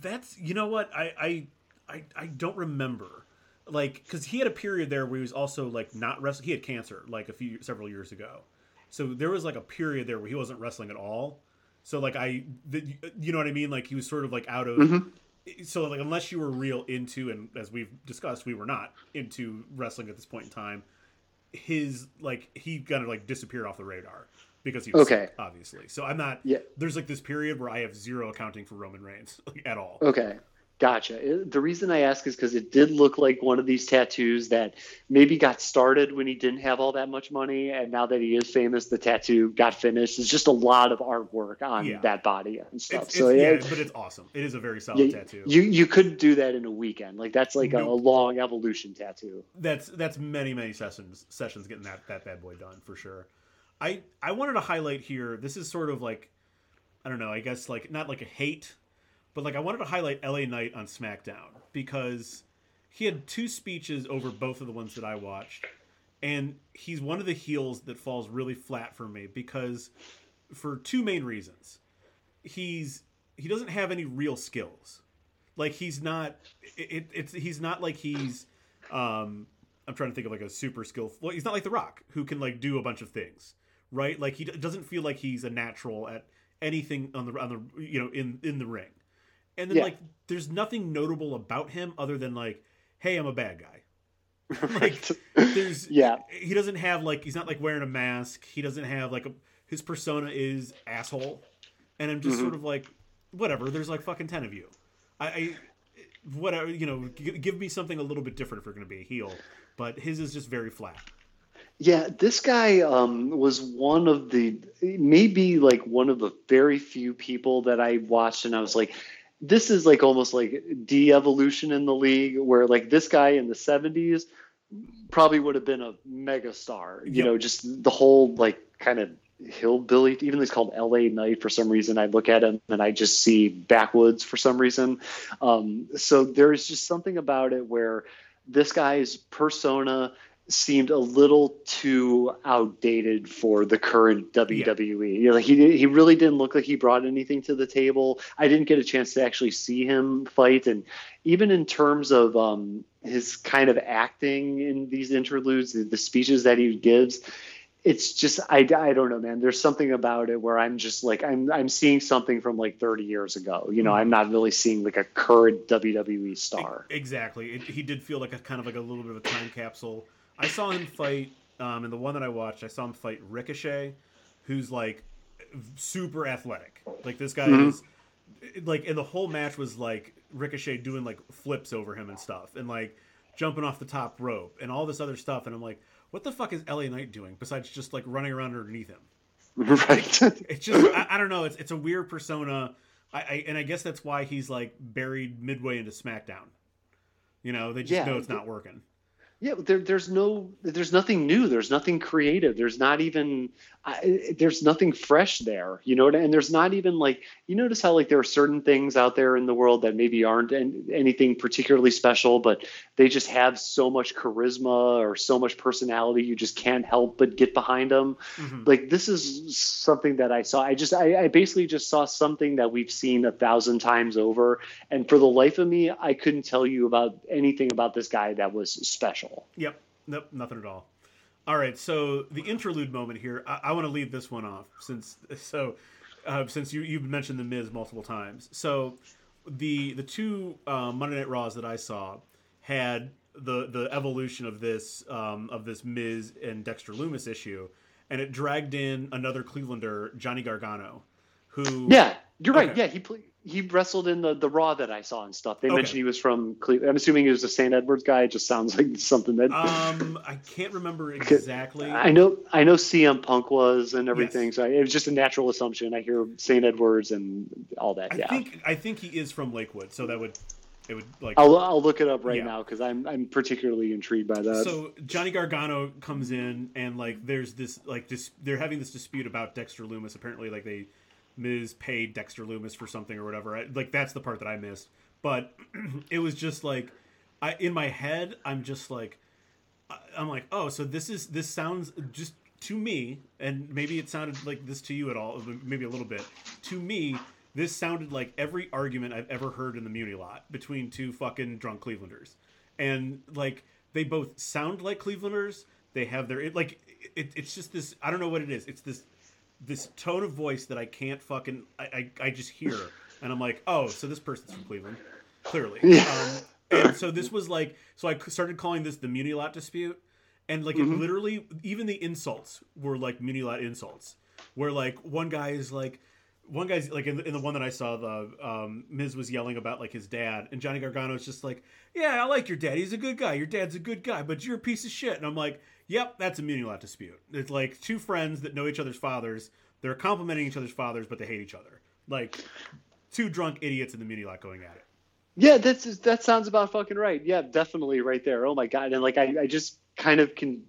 That's you know what I I I, I don't remember like because he had a period there where he was also like not wrestling. He had cancer like a few several years ago, so there was like a period there where he wasn't wrestling at all. So like I, the, you know what I mean? Like he was sort of like out of. Mm-hmm. So like unless you were real into, and as we've discussed, we were not into wrestling at this point in time. His like he kind of like disappeared off the radar because he was okay. Sick, obviously. So I'm not. Yeah. There's like this period where I have zero accounting for Roman Reigns like, at all.
Okay. Gotcha. Uh, the reason I ask is because it did look like one of these tattoos that maybe got started when he didn't have all that much money, and now that he is famous, the tattoo got finished. It's just a lot of artwork on yeah. that body and stuff.
It's, so it's, yeah, but it's awesome. It is a very solid yeah, tattoo.
You you couldn't do that in a weekend. Like that's like nope. a, a, long evolution tattoo.
That's that's many many sessions sessions getting that that bad boy done for sure. I I wanted to highlight here. This is sort of like I don't know. I guess like not like a hate but like I wanted to highlight LA Knight on SmackDown because he had two speeches over both of the ones that I watched. And he's one of the heels that falls really flat for me because for two main reasons. He's he doesn't have any real skills. Like he's not it, it's he's not like he's um I'm trying to think of like a super skillful. He's not like The Rock who can like do a bunch of things, right? Like he doesn't feel like he's a natural at anything on the on the you know in in the ring and then yeah. like there's nothing notable about him other than like hey i'm a bad guy. Like there's yeah. he doesn't have like he's not like wearing a mask. He doesn't have like a his persona is asshole. And i'm just mm-hmm. sort of like whatever there's like fucking 10 of you. I, I whatever you know g- give me something a little bit different if you're going to be a heel. But his is just very flat.
Yeah, this guy um, was one of the maybe like one of the very few people that I watched, and I was like, this is like almost like de-evolution in the league where like this guy in the 70s probably would have been a mega star. You
Yep.
know, just the whole like kind of hillbilly. Even though he's called L.A. Knight for some reason, I look at him and I just see backwoods for some reason. Um, so there's just something about it where this guy's persona seemed a little too outdated for the current WWE. You know, he he really didn't look like he brought anything to the table. I didn't get a chance to actually see him fight, and even in terms of um, his kind of acting in these interludes, the, the speeches that he gives. It's just I, I don't know man there's something about it where I'm just like I'm I'm seeing something from like 30 years ago you know I'm not really seeing like a current WWE star
Exactly. It, he did feel like a kind of like a little bit of a time capsule. I saw him fight um, in the one that I watched. I saw him fight Ricochet, who's like super athletic. Like this guy
Mhm.
is like, and the whole match was like Ricochet doing like flips over him and stuff, and like jumping off the top rope and all this other stuff. And I'm like, what the fuck is LA Knight doing besides just like running around underneath him?
right
It's just I, I don't know. It's it's a weird persona. I, I and I guess that's why he's like buried midway into SmackDown. You know, they just
Yeah.
know it's not working.
Yeah, there, there's no, there's nothing new. There's nothing creative. There's not even, I, there's nothing fresh there. You know, and there's not even like, you notice how like there are certain things out there in the world that maybe aren't an, anything particularly special, but they just have so much charisma or so much personality, you just can't help but get behind them.
Mhm.
Like this is something that I saw. I just, I, I basically just saw something that we've seen a thousand times over, and for the life of me, I couldn't tell you about anything about this guy that was special.
Yep. Nope. Nothing at all. All right. So the interlude moment here. I, I want to leave this one off since so uh, since you you've mentioned the Miz multiple times. So the the two uh, Monday Night Raws that I saw had the the evolution of this um, of this Miz and Dexter Lumis issue, and it dragged in another Clevelander, Johnny Gargano, who
Yeah, you're right.
Okay.
Yeah, he pl- he wrestled in the the Raw that I saw and stuff. They
Okay.
mentioned he was from Cleveland. I'm assuming he was a St. Edwards guy. It just sounds like something that
um I can't remember exactly.
I know. I know CM Punk was and everything. So it was just a natural assumption. I hear St. Edwards and all that.
I
yeah,
think I think he is from Lakewood, so that would it would like
I'll I'll look it up right
Yeah.
now because I'm I'm particularly intrigued by that.
so Johnny Gargano comes in and like there's this like this they're having this dispute about Dexter Lumis. Apparently, like they Miz paid Dexter Lumis for something or whatever. I, like that's the part that I missed. But it was just like I in my head I'm just like I'm like oh so this is this sounds just to me and maybe it sounded like this to you at all maybe a little bit to me this sounded like every argument I've ever heard in the Muni lot between two fucking drunk Clevelanders and like they both sound like Clevelanders. They have their it, like it, it's just this. I don't know what it is. It's this this tone of voice that I can't fucking. I I, I just hear and I'm like, oh, so this person's from Cleveland, clearly.
Yeah.
Um, and so this was like, so I started calling this the Muni lot dispute, and like it
Mhm.
literally, even the insults were like Muni lot insults, where like one guy is like one guy's like in the, in the one that I saw, the um, Miz was yelling about like his dad, and Johnny Gargano's just like, "Yeah, I like your dad. He's a good guy. Your dad's a good guy, but you're a piece of shit." And I'm like, "Yep, that's a Munilot dispute. It's like two friends that know each other's fathers. They're complimenting each other's fathers, but they hate each other. Like two drunk idiots in the Munilot going at it."
Yeah, that's that sounds about fucking right. Yeah, definitely right there. Oh my god, and like I, I just kind of can.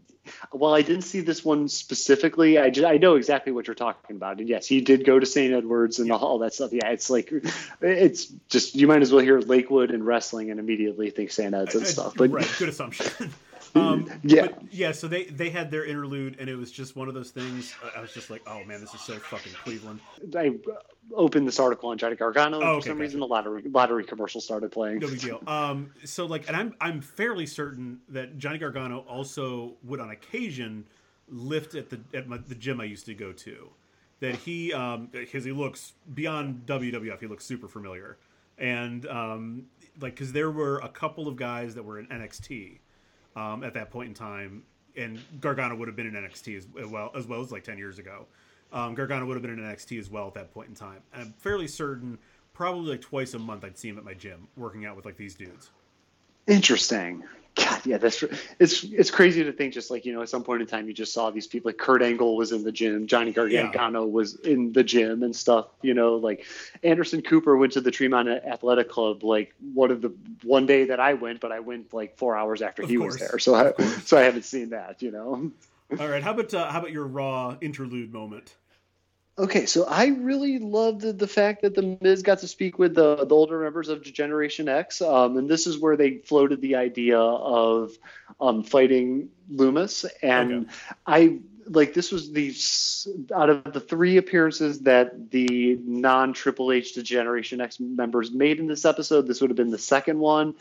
While I didn't see this one specifically, I just, I know exactly what you're talking about. And yes, he did go to St. Edwards and
Yeah.
all that stuff. Yeah, it's like it's just you might as well hear Lakewood and wrestling and immediately think St. Ed's and stuff. But
right, good assumption. um,
Yeah.
yeah. So they they had their interlude, and it was just one of those things. I- I was just like, "Oh man, this is so fucking Cleveland."
I opened this article on Johnny Gargano, and
Oh,
for some
gotcha.
reason the lottery lottery commercial started playing.
No big deal. Um, so like, and I'm I'm fairly certain that Johnny Gargano also would on occasion lift at the at my, the gym I used to go to. That he um because he looks beyond WWF, he looks super familiar, and um like because there were a couple of guys that were in NXT um at that point in time, and Gargano would have been in NXT as well as well as like ten years ago. Um, Gargano would have been in NXT as well at that point in time. And I'm fairly certain, probably like twice a month, I'd see him at my gym working out with like these dudes.
Interesting. God, yeah, that's it's it's crazy to think. Just like you know, at some point in time, you just saw these people. Like Kurt Angle was in the gym, Johnny Gargano yeah. was in the gym and stuff. You know, like Anderson Cooper went to the Tremont Athletic Club. Like one of the one day that I went, but I went like four hours after of he course. was there. So I so I haven't seen that. You know.
All right, how about uh, how about your Raw interlude moment?
Okay, so I really loved the, the, fact that the Miz got to speak with the, the older members of Generation X, um, and this is where they floated the idea of um, fighting Lumis, and okay. I like this was the out of the three appearances that the non Triple H Degeneration X members made in this episode, this would have been the second one,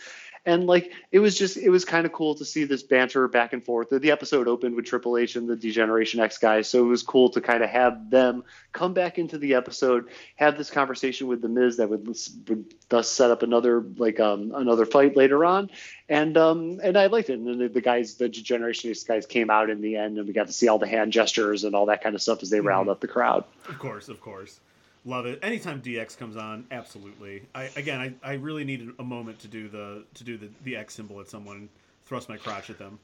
and like it was just it was kind of cool to see this banter back and forth. The episode opened with Triple H and the Degeneration X guys, so it was cool to kind of have them come back into the episode, have this conversation with the Miz that would, would thus set up another like um, another fight later on, and um, and I liked it. And then the, the guys, the Degeneration X guys, came out in the end, and we got to see all the hand gestures and all that kind of stuff as they mm-hmm. riled up the crowd.
Of course, of course. Love it. Anytime DX comes on, absolutely. I again, I, I really needed a moment to do the to do the, the X symbol at someone and thrust my crotch at them.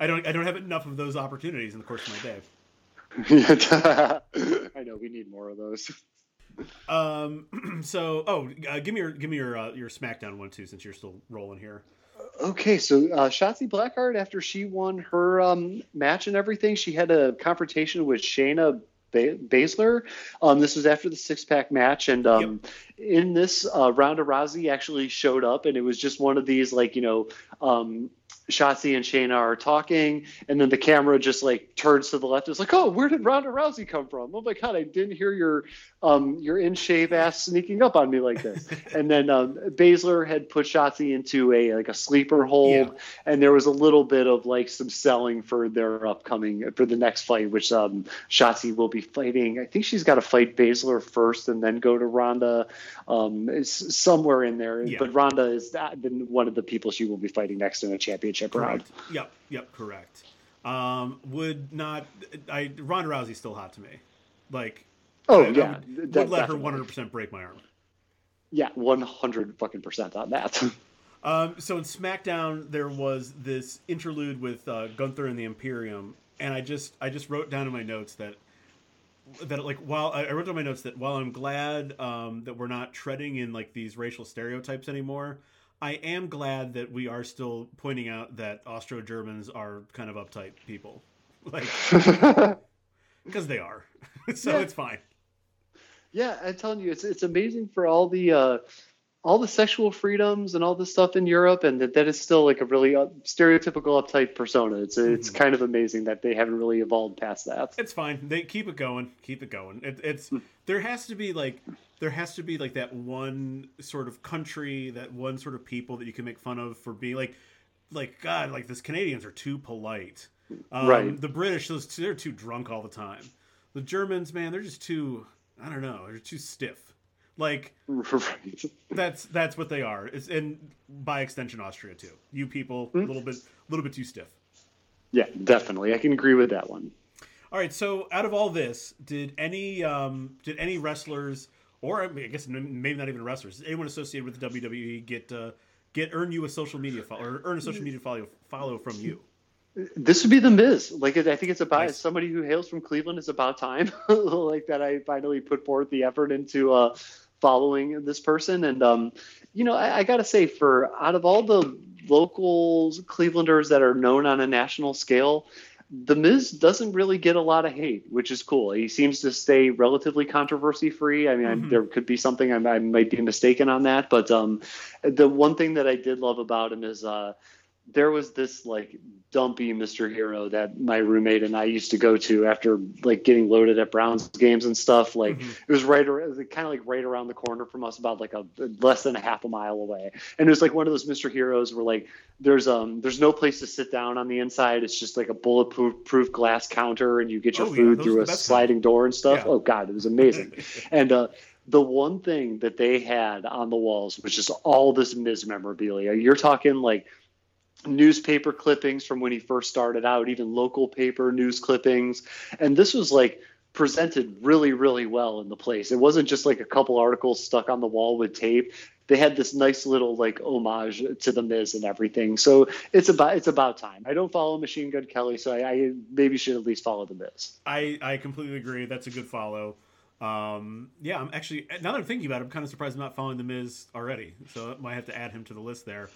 I don't I don't have enough of those opportunities in the course of my day.
I know we need more of those.
Um. So, oh, uh, give me your give me your uh, your SmackDown one too, since you're still rolling here.
Okay, so uh, Shotzi Blackheart, after she won her um, match and everything, she had a confrontation with Shayna Baszler. Um, this was after the six pack match, and um, yep. in this, uh, Ronda Rousey actually showed up, and it was just one of these like you know um, Shotzi and Shayna are talking, and then the camera just like turns to the left. It's like, oh, where did Ronda Rousey come from? Oh my god, I didn't hear your um your in shape ass sneaking up on me like this. and then um, Baszler had put Shotzi into a like a sleeper hold, yeah. and there was a little bit of like some selling for their upcoming for the next fight, which um Shotzi will be fighting. I think she's got to fight Baszler first, and then go to Ronda. Um, it's somewhere in there, yeah. but Ronda is that, one of the people she will be fighting next in a championship championship
correct. Yep, yep, correct. Um, would not I Ronda Rousey's still hot to me. Like
Oh
I,
yeah.
I would, would let her one hundred percent break my arm.
Yeah, one hundred fucking percent on that.
um, so in SmackDown there was this interlude with uh, Gunther and the Imperium, and I just I just wrote down in my notes that that like while I wrote down my notes that while I'm glad um, that we're not treading in like these racial stereotypes anymore, I am glad that we are still pointing out that Austro Germans are kind of uptight people, like because they are. so yeah. it's fine.
Yeah, I'm telling you, it's it's amazing for all the uh, all the sexual freedoms and all this stuff in Europe, and that, that is still like a really uh, stereotypical uptight persona. It's it's mm-hmm. kind of amazing that they haven't really evolved past that.
It's fine. They keep it going. Keep it going. It, it's hmm. there has to be like there has to be like that one sort of country, that one sort of people that you can make fun of for being like, like God, like this Canadians are too polite. Um, right. The British, those they're too drunk all the time. The Germans, man, they're just too. I don't know. They're too stiff. Like right. that's that's what they are. It's and by extension Austria too. You people a mm-hmm. little bit a little bit too stiff.
Yeah, definitely. I can agree with that one.
All right. So out of all this, did any um, did any wrestlers or I guess maybe not even wrestlers, anyone associated with the WWE get uh, get earn you a social media follow or earn a social media follow follow from you?
This would be the Miz. Like I think it's about nice. somebody who hails from Cleveland. It's about time, like that. I finally put forth the effort into uh, following this person, and um, you know, I, I got to say, for out of all the locals, Clevelanders that are known on a national scale, the Miz doesn't really get a lot of hate, which is cool. He seems to stay relatively controversy free. I mean, mm-hmm. I, there could be something I, I, might be mistaken on that, but um, the one thing that I did love about him is uh, there was this like dumpy Mr. Hero that my roommate and I used to go to after like getting loaded at Browns games and stuff. Like mm-hmm. it was right around, kind of like right around the corner from us, about like a less than a half a mile away. And it was like one of those Mr. Heroes where like there's um there's no place to sit down on the inside. It's just like a bulletproof proof glass counter, and you get your oh, food yeah, through a sliding door and stuff. Yeah. Oh God, it was amazing. and uh, the one thing that they had on the walls was just all this Miz memorabilia. You're talking like newspaper clippings from when he first started out, even local paper news clippings. And this was like presented really, really well in the place. It wasn't just like a couple articles stuck on the wall with tape. they had this nice little like homage to the Miz and everything. So it's about it's about time. I don't follow Machine Gun Kelly, so I, I maybe should at least follow the Miz.
I I completely agree. That's a good follow. Um, yeah, I'm actually now that I'm thinking about it, I'm kind of surprised I'm not following the Miz already. So I might have to add him to the list there.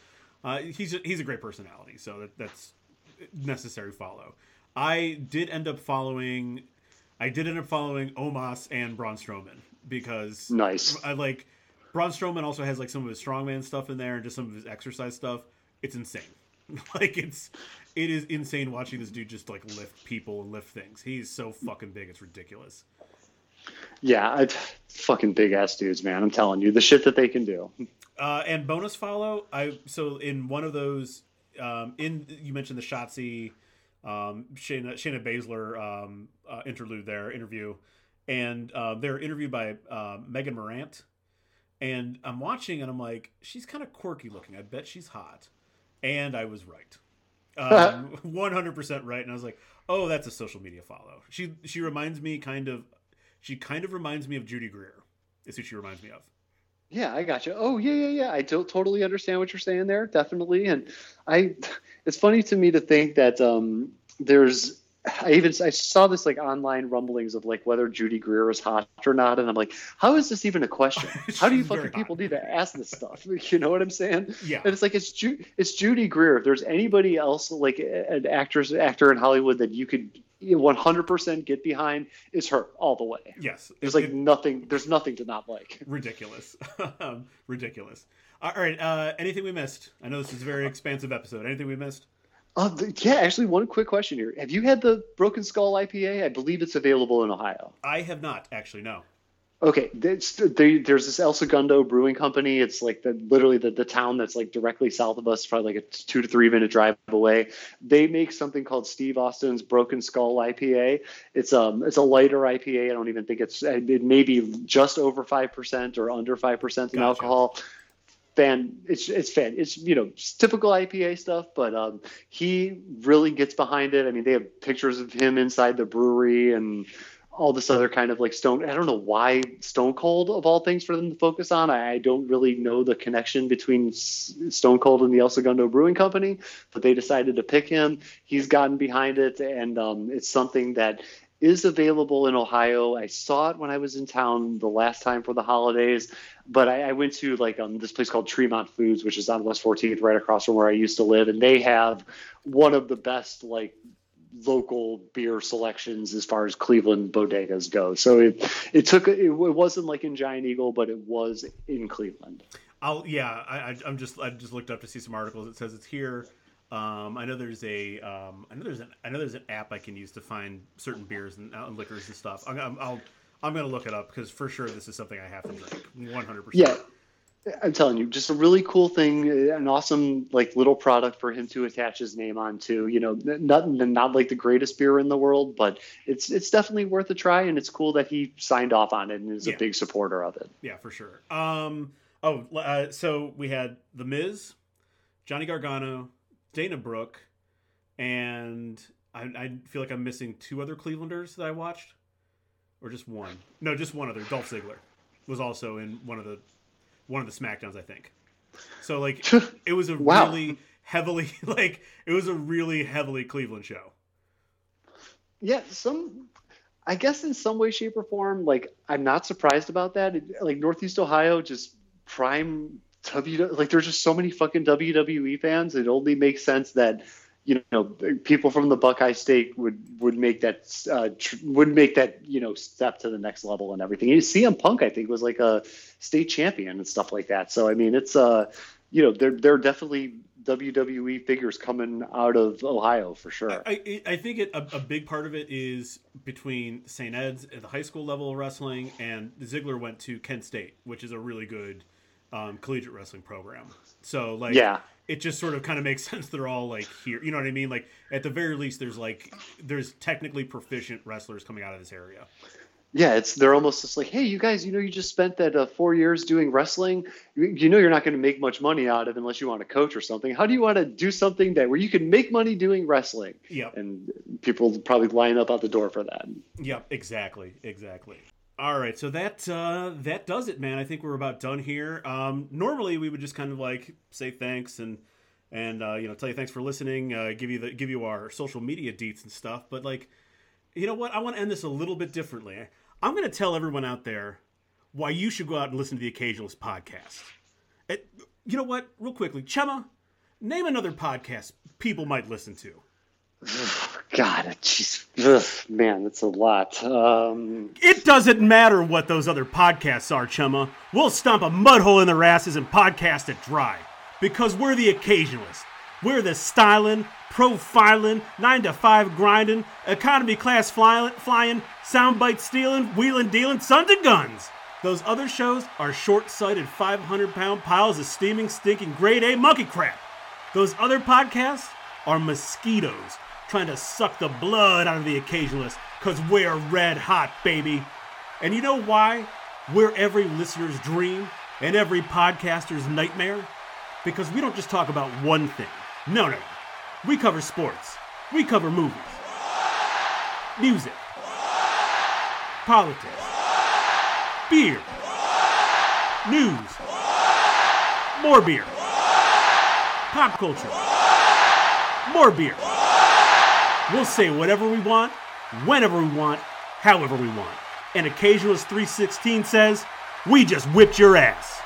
Uh, he's a, he's a great personality, so that, that's necessary follow. I did end up following. I did end up following Omos and Braun Strowman because
nice.
I like Braun Strowman also has like some of his strongman stuff in there and just some of his exercise stuff. It's insane. like it's it is insane watching this dude just like lift people and lift things. He's so fucking big, it's ridiculous.
Yeah, I, fucking big ass dudes, man. I'm telling you, the shit that they can do.
Uh, and bonus follow, I so in one of those, um, in you mentioned the Shotzi, um, Shayna Shayna Baszler um, uh, interlude there interview, and uh, they're interviewed by uh, Megan Morant, and I'm watching and I'm like, she's kind of quirky looking. I bet she's hot, and I was right. Um, 100% right and i was like oh that's a social media follow she she reminds me kind of she kind of reminds me of Judy Greer. Is who she reminds me of.
Yeah, I got you. Oh, yeah, yeah, yeah. I don't totally understand what you're saying there, definitely. And I, it's funny to me to think that um, there's. I even I saw this like online rumblings of like whether Judy Greer is hot or not, and I'm like, how is this even a question? How do you fucking people need to ask this stuff? You know what I'm saying?
Yeah.
And it's like it's Ju- it's Judy Greer. If there's anybody else like an actress actor in Hollywood that you could 100% get behind is her all the way.
Yes.
There's like it, nothing there's nothing to not like.
Ridiculous. Ridiculous. All right, uh, anything we missed? I know this is a very expansive episode. Anything we missed?
Uh, yeah, actually, one quick question here. Have you had the Broken Skull IPA? I believe it's available in Ohio.
I have not, actually, no.
Okay, there's, this El Segundo Brewing Company. It's like the literally the, the town that's like directly south of us, probably like a two to three minute drive away. They make something called Steve Austin's Broken Skull IPA. It's um it's a lighter IPA. I don't even think it's it may be just over five percent or under five percent in gotcha. alcohol. Fan, it's it's fan, it's you know typical IPA stuff, but um, he really gets behind it. I mean, they have pictures of him inside the brewery and all this other kind of like stone. I don't know why Stone Cold of all things for them to focus on. I, I don't really know the connection between Stone Cold and the El Segundo Brewing Company, but they decided to pick him. He's gotten behind it, and um, it's something that is available in Ohio. I saw it when I was in town the last time for the holidays, but I, I went to like um, this place called Tremont Foods, which is on West 14th, right across from where I used to live, and they have one of the best like local beer selections as far as Cleveland bodegas go. So it it took it, it wasn't like in Giant Eagle, but it was in Cleveland.
I'll yeah, I, am just I just looked up to see some articles. It says it's here. Um, I know there's a um, I know there's an I know there's an app I can use to find certain beers and, uh, liquors and stuff. I'm, I'm, I'll I'm gonna look it up because for sure this is something I have to drink. 100. percent
Yeah, I'm telling you, just a really cool thing, an awesome like little product for him to attach his name onto. You know, not not like the greatest beer in the world, but it's it's definitely worth a try, and it's cool that he signed off on it and is yeah. a big supporter of it.
Yeah, for sure. Um, oh, uh, so we had the Miz, Johnny Gargano, Dana Brooke, and I, I feel like I'm missing two other Clevelanders that I watched, or just one. No, just one other. Dolph Ziggler was also in one of the one of the Smackdowns, I think. So like it was a wow. really heavily like it was a really heavily Cleveland show.
Yeah, some I guess in some way, shape, or form, like I'm not surprised about that. like Northeast Ohio, just prime W. Like there's just so many fucking WWE fans. It only makes sense that you know people from the Buckeye State would would make that uh, tr- would make that you know step to the next level and everything. CM Punk I think was like a state champion and stuff like that. So I mean it's uh you know there there are definitely WWE figures coming out of Ohio for sure.
I I think it, a, a big part of it is between St. Ed's at the high school level of wrestling and Ziggler went to Kent State, which is a really good um, collegiate wrestling program. So like
yeah
it just sort of kind of makes sense they're all like here. You know what I mean? Like at the very least, there's like there's technically proficient wrestlers coming out of this area.
Yeah, it's they're almost just like, hey, you guys, you know, you just spent that uh, four years doing wrestling. You, you know, you're not going to make much money out of unless you want to coach or something. How do you want to do something that where you can make money doing wrestling?
Yeah,
and people probably line up out the door for that.
Yeah, exactly, exactly. All right, so that uh, that does it, man. I think we're about done here. Um, normally, we would just kind of like say thanks and and uh, you know tell you thanks for listening, uh, give you the give you our social media deets and stuff. But like, you know what? I want to end this a little bit differently. I'm going to tell everyone out there why you should go out and listen to the Occasionalist podcast. It, you know what? Real quickly, Chema, name another podcast people might listen to.
God, jeez, man, that's a lot. Um,
It doesn't matter what those other podcasts are, Chumma. We'll stomp a mud hole in their asses and podcast it dry. Because we're the occasionalists. We're the styling, profiling, 9 to 5 grinding, economy class flying, flying soundbite stealing, wheeling dealing sons of guns. Those other shows are short sighted 500 pound piles of steaming, stinking grade A monkey crap. Those other podcasts are mosquitoes trying to suck the blood out of the occasionalist because we're red hot, baby. And you know why we're every listener's dream and every podcaster's nightmare? Because we don't just talk about one thing. No, no. We cover sports, we cover movies, music, politics, beer, news, more beer, pop culture, more beer. We'll say whatever we want, whenever we want, however we want. And Occasionalist 316 says, We just whipped your ass.